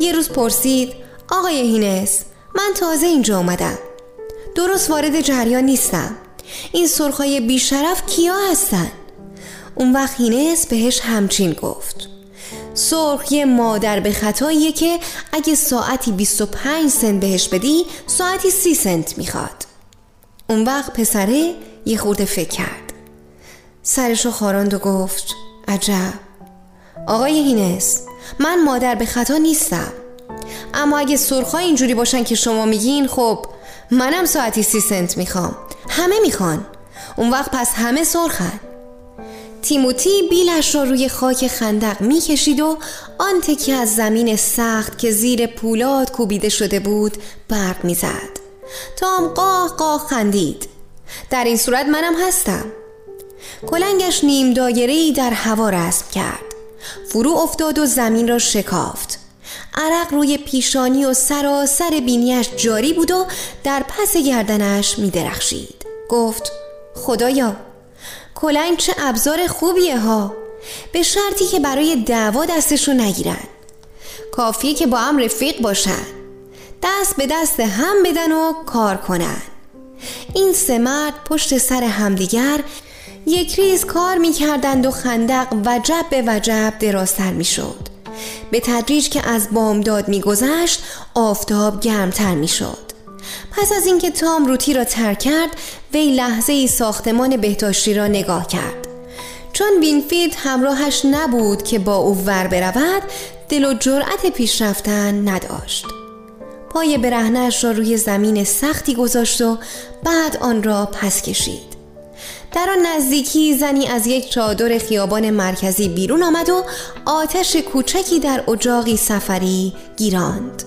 یه روز پرسید آقای هینس من تازه اینجا آمدم درست وارد جریان نیستم. این سرخای بیشرف کیا هستن؟ اون وقت هینس بهش همچین گفت. سرخ یه مادر به خطاییه که اگه ساعتی 25 سنت بهش بدی ساعتی 30 سنت می‌خواد. اون وقت پسره یه خورده فکر کرد. سرشو خاراند و گفت عجب. آقای هینس من مادر به خطا نیستم. اما اگه سرخا اینجوری باشن که شما میگین خب منم ساعتی سی سنت می‌خوام. همه می‌خوان. اون وقت پس همه سرخن. تیموتی بیلش را روی خاک خندق می‌کشید و آن تکی از زمین سخت که زیر پولاد کوبیده شده بود برق می‌زد. تام قاه قاه خندید. در این صورت منم هستم. کلنگش نیم دایره در هوا رسم کرد. فرو افتاد و زمین را شکافت. عرق روی پیشانی و سراسر بینیش جاری بود و در پس گردنش می درخشید. گفت خدایا کلنگ چه ابزار خوبیه ها. به شرطی که برای دعوا دستشو نگیرن. کافیه که با هم رفیق باشن. دست به دست هم بدن و کار کنن. این سه مرد پشت سر همدیگر یک ریز کار می کردند و خندق وجب به وجب درازتر می شد به تدریج که از بامداد می گذشت آفتاب گرمتر می شد پس از اینکه تام روتی را ترک کرد وی لحظه ای ساختمان بهداشتی را نگاه کرد. چون وینفیلد همراهش نبود که با او ور برود دل و جرأت پیش رفتن نداشت. پای برهنش را روی زمین سختی گذاشت و بعد آن را پس کشید. در آن نزدیکی زنی از یک چادر خیابان مرکزی بیرون آمد و آتش کوچکی در اجاقی سفری گیراند.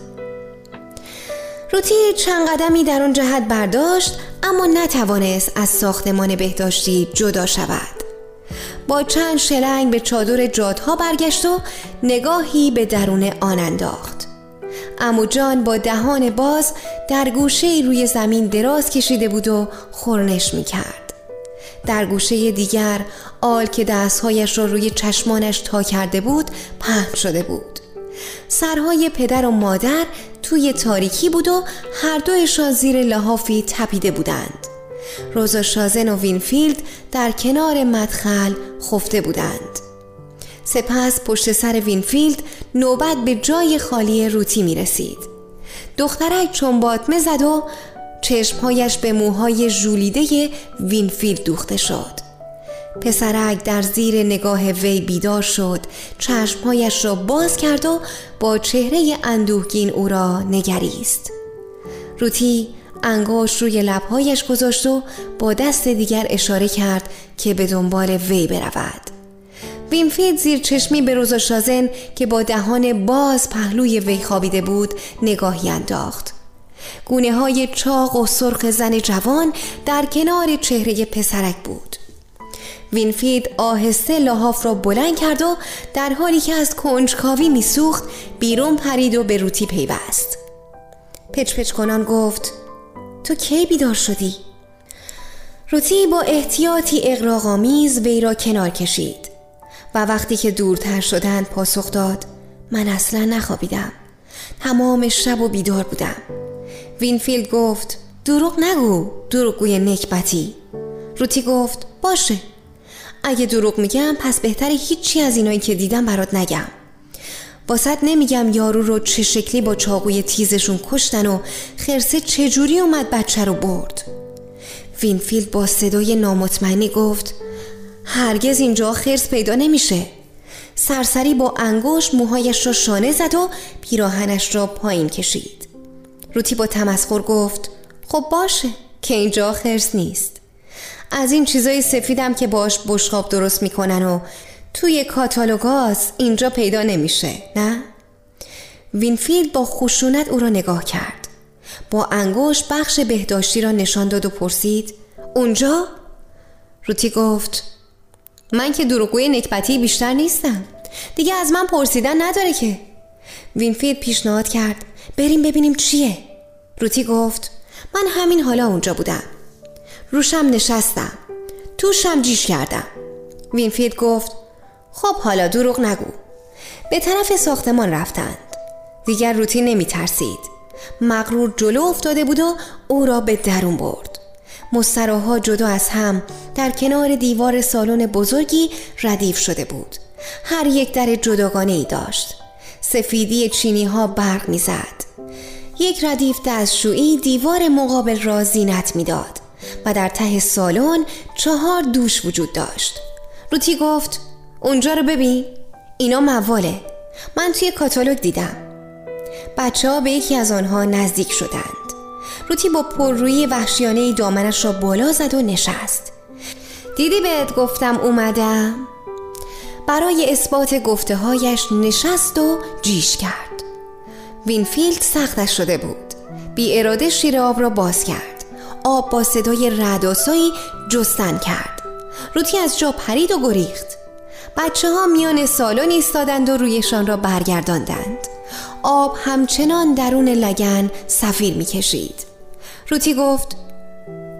روتی چند قدمی در آن جهت برداشت اما نتوانست از ساختمان بهداشتی جدا شود. با چند شلنگ به چادر جادها برگشت و نگاهی به درون آن انداخت. امو جان با دهان باز در گوشه روی زمین دراز کشیده بود و خورنش می کرد. در گوشه دیگر آل که دستهایش را روی چشمانش تا کرده بود پهن شده بود. سرهای پدر و مادر توی تاریکی بود و هر دویشان زیر لحافی تپیده بودند. روزا شازن و وینفیلد در کنار مدخل خفته بودند. سپس پشت سر وینفیلد نوبت به جای خالی روتی می رسید دخترک چمباتمه زد و چشمهایش به موهای ژولیده وینفیلد دوخته شد. پسرک در زیر نگاه وی بیدار شد چشمهایش را باز کرد و با چهره اندوهگین او را نگریست. روتی انگاش روی لبهایش گذاشت و با دست دیگر اشاره کرد که به دنبال وی برود. وینفید زیر چشمی به روزا شازن که با دهان باز پهلوی وی خوابیده بود نگاهی انداخت. گونه های چاق و سرخ زن جوان در کنار چهره پسرک بود. وینفید آهسته لحاف را بلند کرد و در حالی که از کنجکاوی میسوخت بیرون پرید و به روتی پیوست. پچ پچ کنان گفت تو کی بیدار شدی؟ روتی با احتیاطی اقراغامیز وی را کنار کشید و وقتی که دورتر شدند پاسخ داد من اصلا نخوابیدم. تمام شب و بیدار بودم. وینفیلد گفت دروغ نگو دروغگوی نکبتی. روتی گفت باشه. اگه دروغ میگم پس بهتره هیچی از اینایی که دیدم برات نگم. واست نمیگم یارو رو چه شکلی با چاقوی تیزشون کشتن و خرسه چجوری اومد بچه رو برد. وینفیلد با صدای نامطمئنی گفت هرگز اینجا خرس پیدا نمیشه. سرسری با انگشت موهایش را شانه زد و پیراهنش را پایین کشید. روتی با تمسخر گفت خب باشه که اینجا خرس نیست از این چیزای سفیدم که باش بشقاب درست می‌کنن و توی کاتالوگاس اینجا پیدا نمیشه نه؟ وینفیلد با خشونت او را نگاه کرد با انگشت بخش بهداشتی را نشان داد و پرسید اونجا؟ روتی گفت من که دروغگوی نکبتی بیشتر نیستم دیگه از من پرسیدن نداره که وینفید پیشنهاد کرد. بریم ببینیم چیه. روتی گفت من همین حالا اونجا بودم. روشم نشستم. توشم جیش کردم. وینفید گفت خب حالا دروغ نگو. به طرف ساختمان رفتند. دیگر روتی نمی ترسید مغرور جلو افتاده بود و او را به درون برد. مستراها جدا از هم در کنار دیوار سالن بزرگی ردیف شده بود. هر یک در جداگانه ای داشت. سفیدی چینی ها برق می‌زد. یک ردیف دستشویی دیوار مقابل را زینت می‌داد و در ته سالن چهار دوش وجود داشت. روتی گفت اونجا رو ببین اینا مواله. من توی کاتالوگ دیدم. بچه ها به یکی از آنها نزدیک شدند. روتی با پررویی وحشیانه دامنش را بالا زد و نشست. دیدی بهت گفتم اومدم؟ برای اثبات گفته هایش نشست و جیش کرد. وینفیلد سختش شده بود. بی اراده شیر آب را باز کرد. آب با صدای رعدآسایی جستن کرد. روتی از جا پرید و گریخت. بچه ها میان سالن ایستادند و رویشان را برگرداندند. آب همچنان درون لگن صفیر می‌کشید. روتی گفت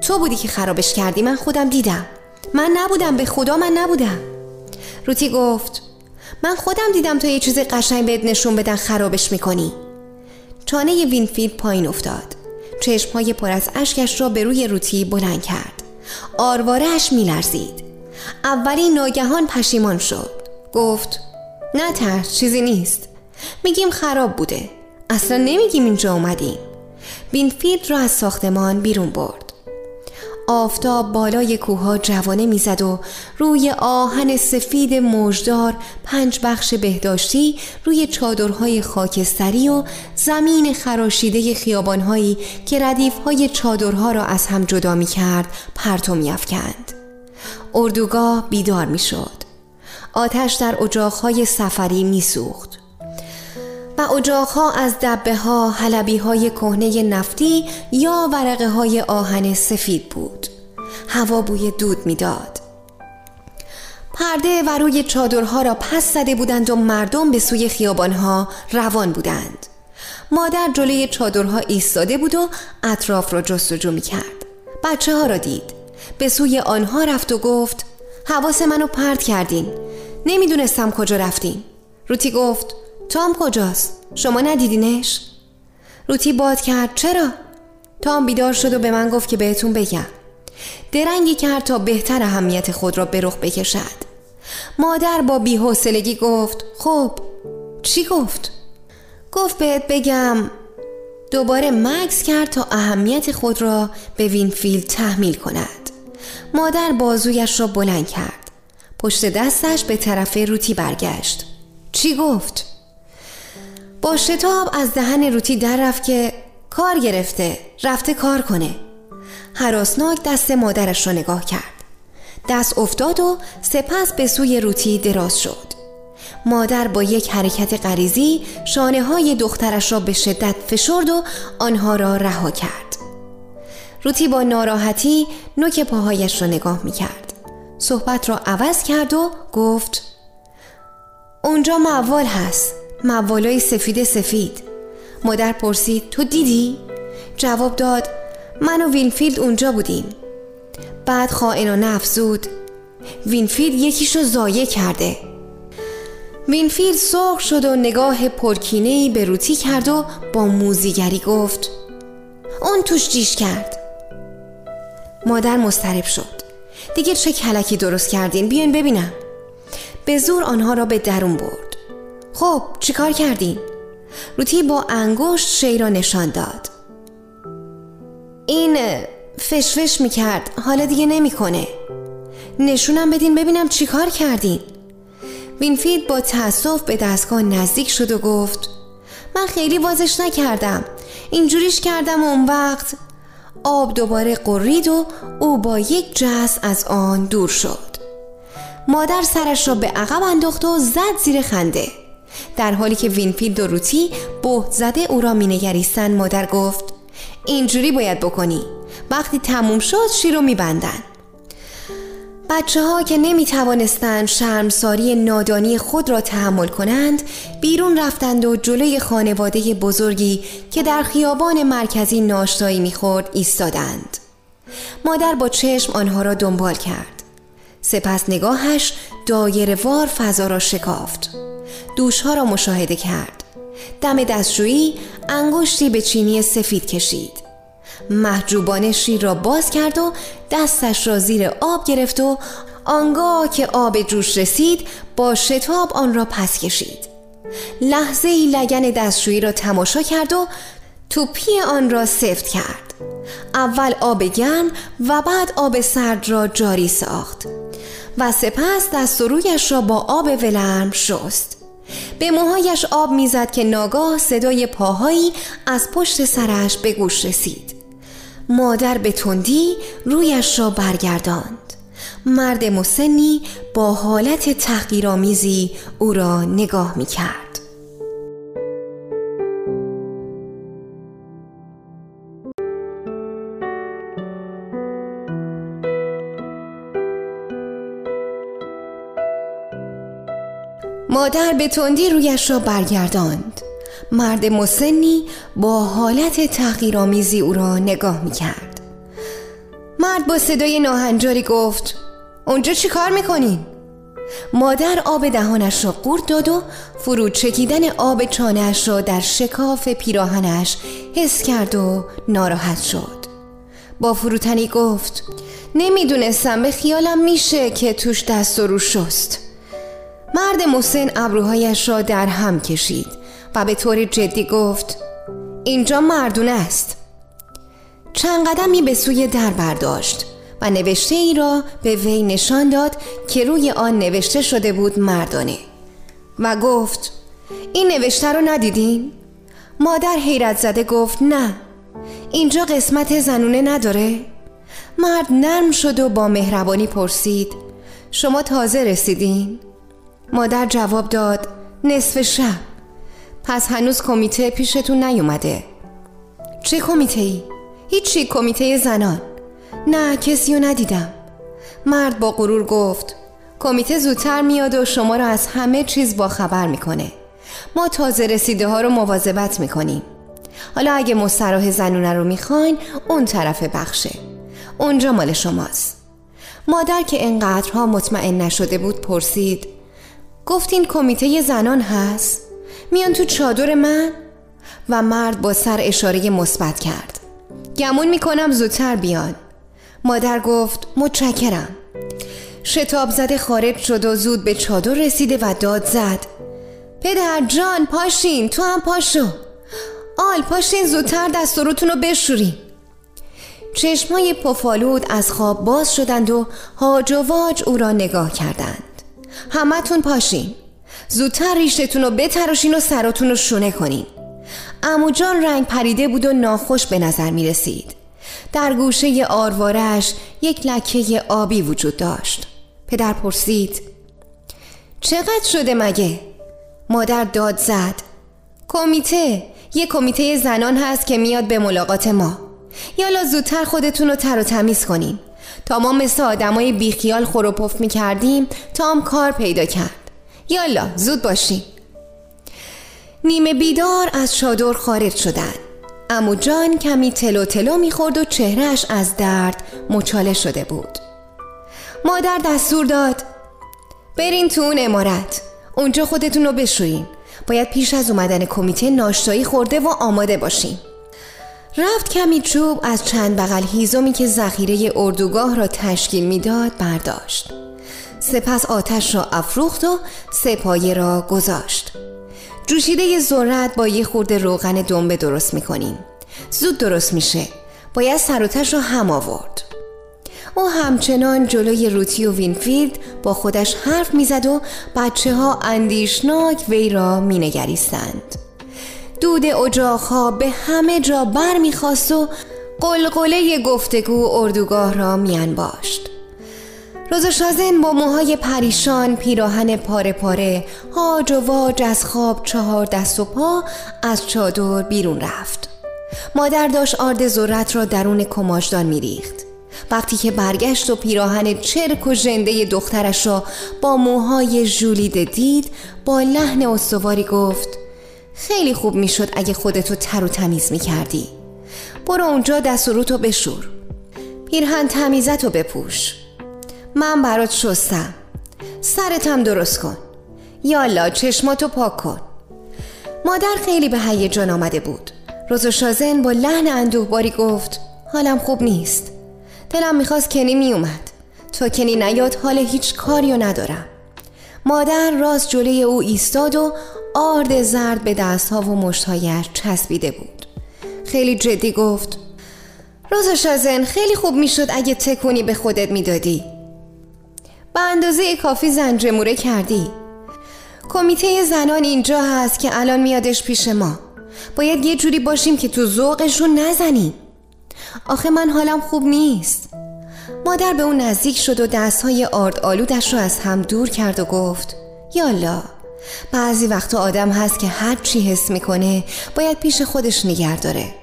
تو بودی که خرابش کردی من خودم دیدم. من نبودم به خدا من نبودم. روتی گفت من خودم دیدم تو یه چیز قشنگ بهت نشون بدن خرابش می‌کنی. چانه وینفیلد پایین افتاد. چشمهای پر از اشکش را به روی روتی بلند کرد. آرواره‌اش میلرزید. روتی ناگهان پشیمان شد. گفت نترس چیزی نیست. میگیم خراب بوده. اصلا نمیگیم اینجا اومدیم. وینفیلد را از ساختمان بیرون برد. آفتاب بالای کوها جوانه می‌زد و روی آهن سفید موجدار پنج بخش بهداشتی روی چادرهای خاکستری و زمین خراشیده خیابانهایی که ردیفهای چادرها را از هم جدا می کرد پرتو می افکند. اردوگاه بیدار می شد. آتش در اجاقهای سفری می سوخت. و اجاقها از دبه ها حلبی های کهنه نفتی یا ورقه های آهن سفید بود. هوا بوی دود می‌داد. پرده و روی چادرها را پس زده بودند و مردم به سوی خیابانها روان بودند. مادر جلوی چادرها ایستاده بود و اطراف را جستجو می کرد بچه ها را دید. به سوی آنها رفت و گفت حواس منو پرد کردین. نمی‌دونستم کجا رفتین. روتی گفت تام کجاست؟ شما ندیدینش؟ روتی باد کرد چرا؟ تام بیدار شد و به من گفت که بهتون بگم درنگی کرد تا بهتر اهمیت خود را به رخ بکشد مادر با بیحوصلگی گفت خب چی گفت؟ گفت بهت بگم دوباره مکث کرد تا اهمیت خود را به وینفیلد تحمیل کند مادر بازویش را بلند کرد پشت دستش به طرف روتی برگشت چی گفت؟ با شتاب از دهن روتی در رفت که کار گرفته رفته کار کنه. هراسناک دست مادرش را نگاه کرد. دست افتاد و سپس به سوی روتی دراز شد. مادر با یک حرکت غریزی شانه های دخترش را به شدت فشرد و آنها را رها کرد. روتی با ناراحتی نوک پاهایش را نگاه می کرد صحبت را عوض کرد و گفت اونجا موال هست. موالای سفید سفید. مادر پرسید تو دیدی؟ جواب داد من و وینفیلد اونجا بودیم. بعد خائنانه افزود وینفیلد یکیشو ضایع کرده. وینفیلد سرخ شد و نگاه پرکینه‌ای به روتی کرد و با موذیگری گفت اون توش جیش کرد. مادر مضطرب شد. دیگه چه کلکی درست کردین؟ بیاین ببینم. به زور آنها را به درون برد. خب چیکار کردین؟ روتی با انگشت شی را نشان داد. این فشفش می‌کرد. حالا دیگه نمی‌کنه. نشونم بدین ببینم چیکار کردین. وینفیلد با تأسف به دستگاه نزدیک شد و گفت من خیلی وازش نکردم. اینجوریش کردم اون وقت. آب دوباره غرید و او با یک جست از آن دور شد. مادر سرش را به عقب انداخت و زد زیر خنده. در حالی که وینفیلد و روتی بهت زده او را مینگریستن مادر گفت اینجوری باید بکنی. وقتی تموم شد شیر رو میبندن بچه ها که نمی توانستند شرمساری نادانی خود را تحمل کنند بیرون رفتند و جلوی خانواده بزرگی که در خیابان مرکزی ناشتایی می‌خورد ایستادند. مادر با چشم آنها را دنبال کرد. سپس نگاهش وار فضا را شکافت. دوشها را مشاهده کرد. دم دستشویی انگشتی به چینی سفید کشید. محجوبانه شیر را باز کرد و دستش را زیر آب گرفت و آنگاه که آب جوش رسید با شتاب آن را پس کشید. لحظه ای لگن دستشویی را تماشا کرد و توپی آن را سفت کرد. اول آب گرم و بعد آب سرد را جاری ساخت و سپس دست و رویش را با آب ولرم شست. به موهایش آب می‌زد که ناگاه صدای پاهایی از پشت سرش به گوش رسید. مادر به تندی رویش را برگرداند. مرد مسنی با حالت تحقیرآمیزی او را نگاه می مادر به تندی رویش را برگرداند. مرد مسنی با حالت تحقیرآمیزی او را نگاه می کرد مرد با صدای ناهنجاری گفت اونجا چی کار می‌کنین؟ مادر آب دهانش را قورت داد و فرود چکیدن آب چانهش را در شکاف پیراهنش حس کرد و ناراحت شد. با فروتنی گفت نمی‌دونستم به خیالم میشه که توش دست و رو شست. مرد مسن ابروهایش را در هم کشید و به طور جدی گفت اینجا مردونه است چند قدمی به سوی در برداشت و نوشته ای را به وی نشان داد که روی آن نوشته شده بود مردانه و گفت این نوشته رو ندیدین؟ مادر حیرت زده گفت نه اینجا قسمت زنونه نداره؟ مرد نرم شد و با مهربانی پرسید شما تازه رسیدین؟ مادر جواب داد نصف شب. پس هنوز کمیته پیشتون نیومده. چه کمیته ای؟ هیچی کمیته زنان. نه کسی رو ندیدم. مرد با غرور گفت کمیته زودتر میاد و شما را از همه چیز با خبر می‌کنه. ما تازه رسیده ها رو مواظبت می‌کنیم. حالا اگه مستراح زنونه رو می‌خواین اون طرف بخشه. اونجا مال شماست. مادر که انقدرها مطمئن نشده بود پرسید گفتین کمیته زنان هست؟ میان تو چادر من؟ و مرد با سر اشاره مثبت کرد. گمون می‌کنم زودتر بیان. مادر گفت متشکرم. شتاب زده خارج شد و زود به چادر رسیده و داد زد. پدر جان پاشین تو هم پاشو. آل پاشین زودتر دست رو بشورین. چشمای پفالود از خواب باز شدند و هاج و واج او را نگاه کردند. همتون پاشین. زودتر ریشتون رو بتراشین و سراتون رو شونه کنین. امو جان رنگ پریده بود و ناخوش به نظر می رسید در گوشه آروارش یک لکه آبی وجود داشت. پدر پرسید چقدر شده مگه؟ مادر داد زد کمیته یه کمیته زنان هست که میاد به ملاقات ما. یالا زودتر خودتون رو تر و تمیز کنین. تا ما مثل آدمای بیخیال خوروپف می‌کردیم تا هم کار پیدا کرد. یالا زود باشین. نیمه بیدار از چادر خارج شدن. امو جان کمی تلو تلو می‌خورد و چهرهش از درد مچاله شده بود. مادر دستور داد برین تو اون امارت. اونجا خودتون رو بشویین باید پیش از اومدن کمیته ناشتایی خورده و آماده باشین. رفت کمی چوب از چند بغل هیزومی که ذخیره اردوگاه را تشکیل می‌داد برداشت. سپس آتش را افروخت و سپایه را گذاشت. جوشیده ذرت با یه خورده روغن دنبه درست می‌کنیم. زود درست میشه. باید سر و تهش رو هم آورد. او همچنان جلوی روتی و وینفیلد با خودش حرف می‌زد و بچه ها اندیشناک وی را مینگریستند. دود اجاقها به همه جا بر می‌خاست و غلغله گفتگو اردوگاه را میانباشت روزاشارن با موهای پریشان پیراهن پاره پاره هاج و واج از خواب چهار دست و پا از چادر بیرون رفت. مادر داشت آرد ذرت را درون کماشدان میریخت. وقتی که برگشت و پیراهن چرک و ژنده دخترش را با موهای ژولیده دید با لحن استواری گفت خیلی خوب می‌شد اگه خودتو تر و تمیز می‌کردی. برو اونجا دست و روتو بشور. پیرهن تمیزتو بپوش. من برات شستم. سرتم درست کن. یالا چشماتو پاک کن. مادر خیلی به هیجان آمده بود. روز شازن با لحن اندوهباری گفت حالم خوب نیست. دلم می‌خواست کنی میومد تا کنی نیاد حال هیچ کاری رو ندارم. مادر راست جلوی او ایستاد و آرد زرد به دستها و مشتهایش چسبیده بود. خیلی جدی گفت روز شازن خیلی خوب می‌شد اگه تکونی به خودت می‌دادی. به اندازه کافی زنجموره کردی. کمیته زنان اینجا هست که الان میادش پیش ما. باید یه جوری باشیم که تو ذوقشون نزنیم آخه من حالم خوب نیست. مادر به اون نزدیک شد و دستهای آرد آلودش رو از هم دور کرد و گفت یالا. بعضی وقتا آدم هست که هر چی حس می‌کنه باید پیش خودش نگر داره.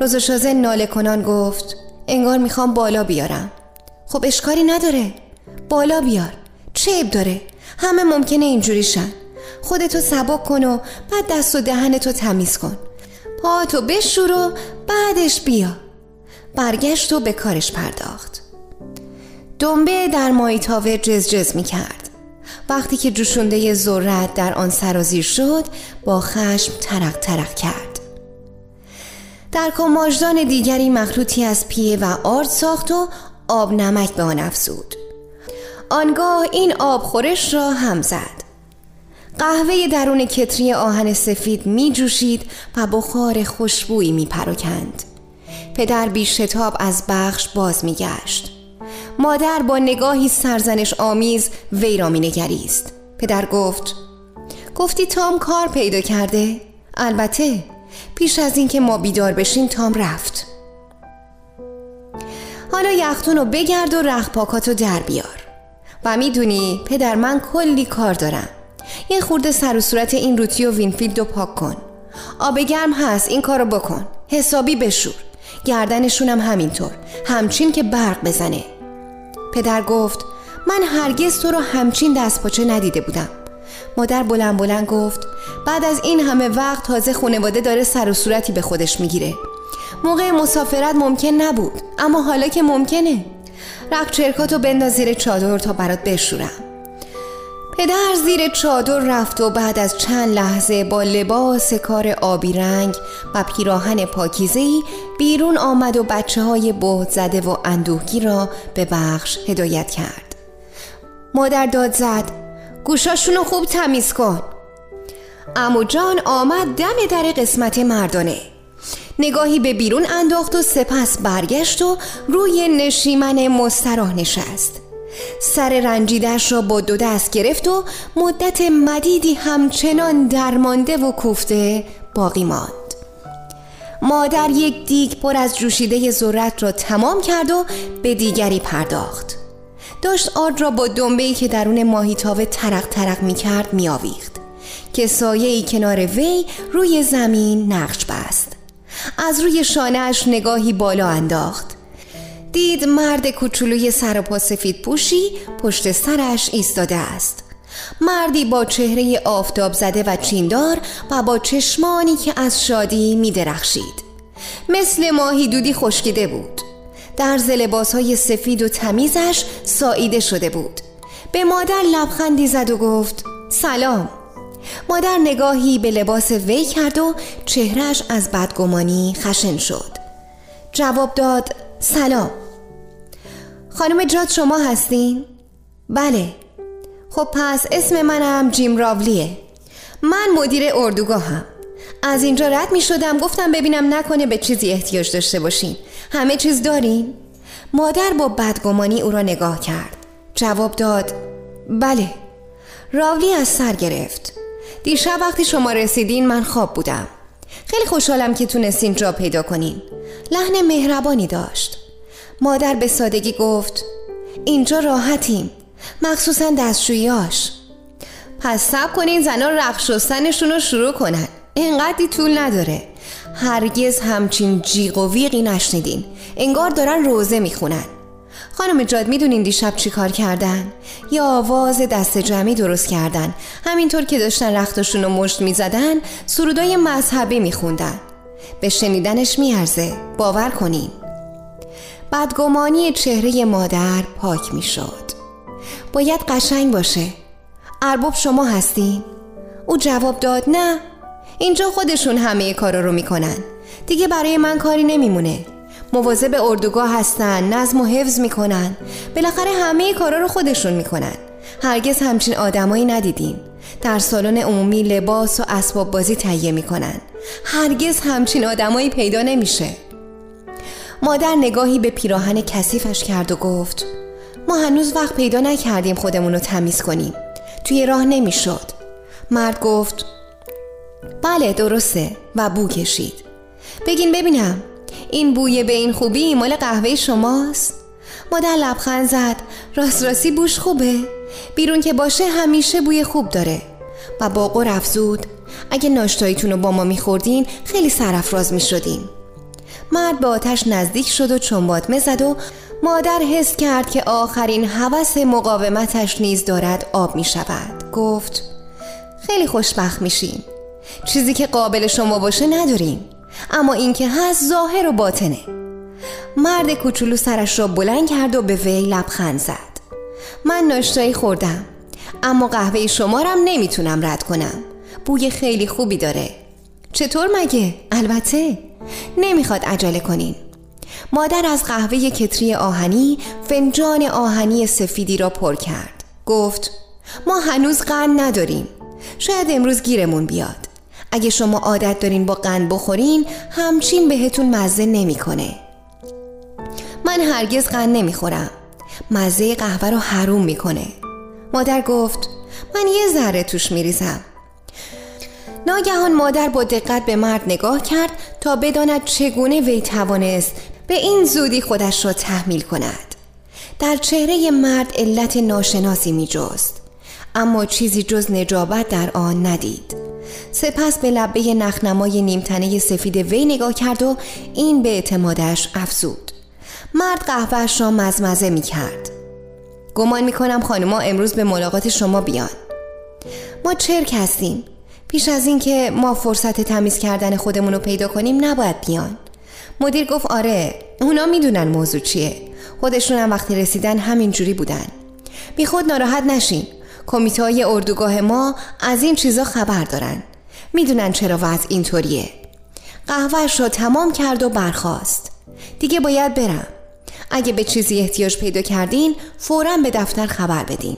روزشازه ناله کنان گفت انگار می‌خوام بالا بیارم. خب اشکاری نداره. بالا بیار. چه داره؟ همه ممکنه اینجوری شن. خودتو سبک کن و بعد دست و دهنتو تمیز کن. پاتو بشور و بعدش بیا. برگشت و به کارش پرداخت. دنبه در مایتاوه جز می کرد وقتی که جوشونده ذرت در آن سرازیر شد با خشم ترق ترق کرد. در کماجدان دیگری مخلوطی از پیه و آرد ساخت و آب نمک به آن افزود. آنگاه این آب خورش را هم زد. قهوه درون کتری آهن سفید می جوشید و بخار خوشبویی می پروکند پدر بی شتاب از بخش باز می گشت. مادر با نگاهی سرزنش آمیز وی را می نگریست پدر گفت گفتی تام کار پیدا کرده؟ البته پیش از اینکه ما بیدار بشیم تام رفت. حالا یخدون رو بگرد و رخت پاکاتو در بیار. و می‌دونی پدر من کلی کار دارم. یه خورده سر و صورت این روتی و وینفیلد رو پاک کن. آب گرم هست این کارو بکن. حسابی بشور. گردنشونم همینطور. همچین که برق بزنه. پدر گفت من هرگز تو رو همچین دست پاچه ندیده بودم. مادر بلند بلند گفت بعد از این همه وقت تازه خانواده داره سر و صورتی به خودش می‌گیره. موقع مسافرت ممکن نبود اما حالا که ممکنه. رق چرکاتو بنداز زیر چادر تا برات بشورم. پدر زیر چادر رفت و بعد از چند لحظه با لباس کار آبی رنگ و پیراهن پاکیزهی بیرون آمد و بچه های بهت زده و اندوهگی را به بخش هدایت کرد. مادر داد زد گوشاشونو خوب تمیز کن. امو جان آمد دم در قسمت مردانه. نگاهی به بیرون انداخت و سپس برگشت و روی نشیمن مستراح نشست. سر رنجیدش را با دو دست گرفت و مدت مدیدی همچنان درمانده و کوفته باقی ماند. مادر یک دیگ پر از جوشیده ذرت را تمام کرد و به دیگری پرداخت. داشت آرد را با دنبهی که درون ماهیتاوه ترق ترق می کرد می آویخت که سایه کنار وی روی زمین نقش بست. از روی شانهش نگاهی بالا انداخت. دید مرد کوچولوی سر و پا سفید پوشی پشت سرش ایستاده است. مردی با چهره آفتاب زده و چیندار و با چشمانی که از شادی می درخشید مثل ماهی دودی خشکیده بود. در لباس های سفید و تمیزش ساییده شده بود. به مادر لبخندی زد و گفت سلام. مادر نگاهی به لباس وی کرد و چهرش از بدگمانی خشن شد. جواب داد سلام. خانم جاد شما هستین؟ بله. خب پس اسم منم جیم راولیه. من مدیر اردوگاهم. از اینجا رد می شدم گفتم ببینم نکنه به چیزی احتیاج داشته باشین. همه چیز دارین؟ مادر با بدگمانی او را نگاه کرد. جواب داد بله. راولی از سر گرفت. دیشب وقتی شما رسیدین من خواب بودم. خیلی خوشحالم که تونستین جا پیدا کنین. لحن مهربانی داشت. مادر به سادگی گفت اینجا راحتیم. مخصوصا دستشویاش پس سب کنین زنان رخ شستنشون رو شروع کنن. اینقدری طول نداره. هرگز همچین جیغ و ویقی نشنیدین. انگار دارن روزه می‌خونن. خانم جاد می‌دونین دیشب چی کار کردن؟ یا آواز دست جمعی درست کردن. همینطور که داشتن رختشون رو مشت می‌زدن سرودای مذهبی میخوندن. به شنیدنش میارزه. باور کنین. بدگمانی چهره مادر پاک می‌شد. باید قشنگ باشه. ارباب شما هستین؟ او جواب داد نه. اینجا خودشون همه کارا رو می‌کنن. دیگه برای من کاری نمیمونه. مواظب اردوگاه هستن نظم و حفظ می‌کنن. بالاخره همه کارا رو خودشون می‌کنن. هرگز همچین آدمایی ندیدیم. در سالن عمومی لباس و اسباب بازی تهیه می‌کنن. هرگز همچین آدمایی پیدا نمیشه. مادر نگاهی به پیراهن کثیفش کرد و گفت ما هنوز وقت پیدا نکردیم خودمون رو تمیز کنیم. توی راه نمی‌شد. مرد گفت بله درسته و بو کشید. بگین ببینم. این بوی به این خوبی مال قهوه شماست. مادر لبخند زد. راست راستی بوش خوبه. بیرون که باشه همیشه بوی خوب داره. و با قر افزود اگه ناشتاییتون رو با ما میخوردین خیلی سرافراز می‌شدین. مرد به آتش نزدیک شد و چنبات زد و مادر حس کرد که آخرین هوس مقاومتش نیز دارد آب می شود گفت خیلی خوشبخت میشیم چیزی که قابل شما باشه نداریم اما اینکه هست ظاهر و باطنه. مرد کوچولو سرش را بلند کرد و به وی لبخند زد. من ناشتایی خوردم اما قهوه شما نمی‌تونم رد کنم. بوی خیلی خوبی داره. چطور مگه؟ البته نمی‌خواد عجله کنین مادر از قهوه کتری آهنی فنجان آهنی سفیدی را پر کرد. گفت ما هنوز قند نداریم. شاید امروز گیرمون بیاد. اگه شما عادت دارین با قند بخورین همچین بهتون مزه نمی‌کنه. من هرگز قند نمی‌خورم. مزه قهوه رو حروم می‌کنه. مادر گفت من یه ذره توش میریزم. ناگهان مادر با دقت به مرد نگاه کرد تا بداند چگونه وی توانست به این زودی خودش را تحمیل کند. در چهره مرد علت ناشناسی می جست اما چیزی جز نجابت در آن ندید. سپس به لبه نخنمای نیمتنه سفید وی نگاه کرد و این به اعتمادش افزود. مرد قهوهش را مزمزه می کرد گمان می کنم خانما امروز به ملاقات شما بیان. ما چرک هستیم. پیش از اینکه ما فرصت تمیز کردن خودمون رو پیدا کنیم نباید بیان. مدیر گفت آره اونا می‌دونن موضوع چیه. خودشون هم وقتی رسیدن همین جوری بودن. بی خود ناراحت نشین. کمیته های اردوگاه ما از این چیزا خبر دارن. می‌دونن چرا وضع اینطوریه. قهوهش رو تمام کرد و برخواست دیگه باید برم. اگه به چیزی احتیاج پیدا کردین فورا به دفتر خبر بدین.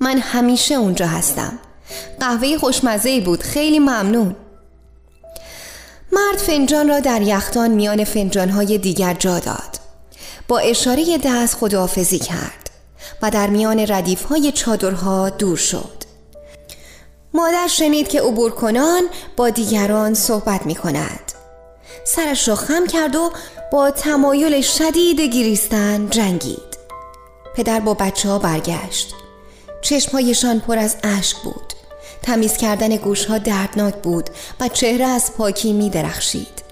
من همیشه اونجا هستم. قهوه خوشمزه بود. خیلی ممنون. مرد فنجان را در یختان میان فنجانهای دیگر جا داد. با اشاره دست خداحافظی کرد. و در میان ردیف های چادرها دور شد. مادر شنید که عبور کنان با دیگران صحبت می کند سرش را خم کرد و با تمایل شدید گریستن جنگید. پدر با بچه ها برگشت. چشمهایشان پر از اشک بود. تمیز کردن گوشها دردناک بود و چهره از پاکی می درخشید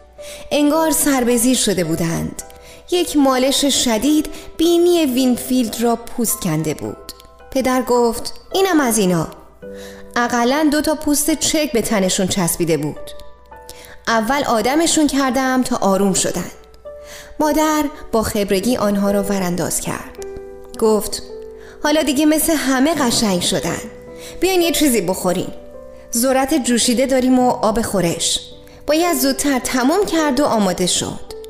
انگار سربزیر شده بودند. یک مالش شدید بینی وینفیلد را پوست کنده بود. پدر گفت اینم از اینا. اقلا دو تا پوست چک به تنشون چسبیده بود. اول آدمشون کردم تا آروم شدن. مادر با خبرگی آنها را ورانداز کرد. گفت حالا دیگه مثل همه قشنگ شدن. بیاین یه چیزی بخورین ذرت جوشیده داریم و آب خورش. باید زودتر تمام کرد و آماده شد.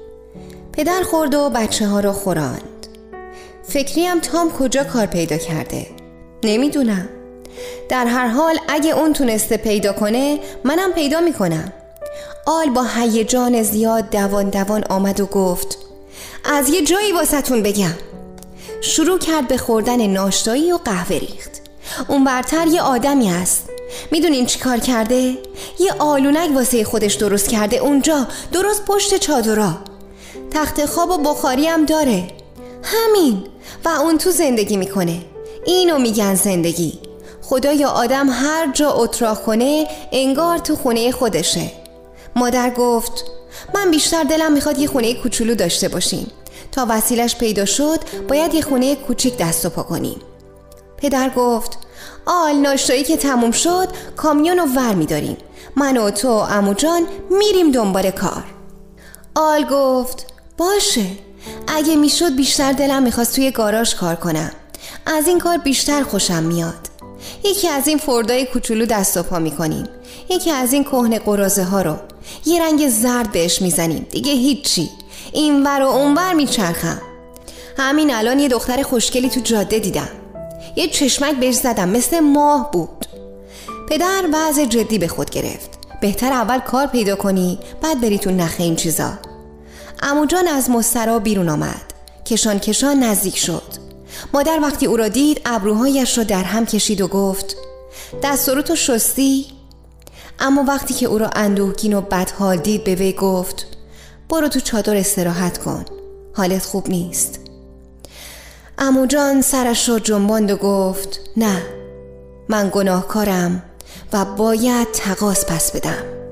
پدر خورد و بچه ها را خوراند. فکریم تام کجا کار پیدا کرده؟ نمی‌دونم. در هر حال اگه اون تونسته پیدا کنه منم پیدا می‌کنم. آل با هیجان زیاد دوان دوان آمد و گفت از یه جایی واسهتون بگم. شروع کرد به خوردن ناشتایی و قهوه ریخت. اون برتر یه آدمی هست. می‌دونین چی کار کرده؟ یه آلونک واسه خودش درست کرده اونجا درست پشت چادرا تخت خواب و بخاری هم داره. همین. و اون تو زندگی می‌کنه. اینو میگن زندگی. خدا یا آدم هر جا اتراق کنه انگار تو خونه خودشه. مادر گفت من بیشتر دلم می‌خواد یه خونه کوچولو داشته باشیم. تا وسیلش پیدا شد باید یه خونه کوچیک دست و پا کنیم. پدر گفت آل ناشتایی که تموم شد کامیون رو ور میداریم. من و تو امو جان میریم دنبال کار. آل گفت باشه. اگه می‌شد بیشتر دلم می‌خواست توی گاراژ کار کنم. از این کار بیشتر خوشم میاد. یکی از این فردای کوچولو دست و پا می‌کنیم. یکی از این کهنه قرازه ها رو. یه رنگ زرد بهش می‌زنیم. دیگه هیچی. این ور و اون ور میچرخم. همین الان یه دختر خوشگلی تو جاده دیدم. یه چشمک بهش زدم. مثل ماه بود. پدر وضع جدی به خود گرفت. بهتر اول کار پیدا کنی بعد بری تو نخه این چیزا. اموجان از مسترا بیرون آمد. کشان کشان نزدیک شد. مادر وقتی او را دید ابروهایش را در هم کشید و گفت دستورتو شستی؟ اما وقتی که او را اندوهگین و بدحال دید به وی گفت برو تو چادر استراحت کن. حالت خوب نیست. امو جان سرش را جنباند و گفت نه من گناهکارم و باید تقاس پس بدم.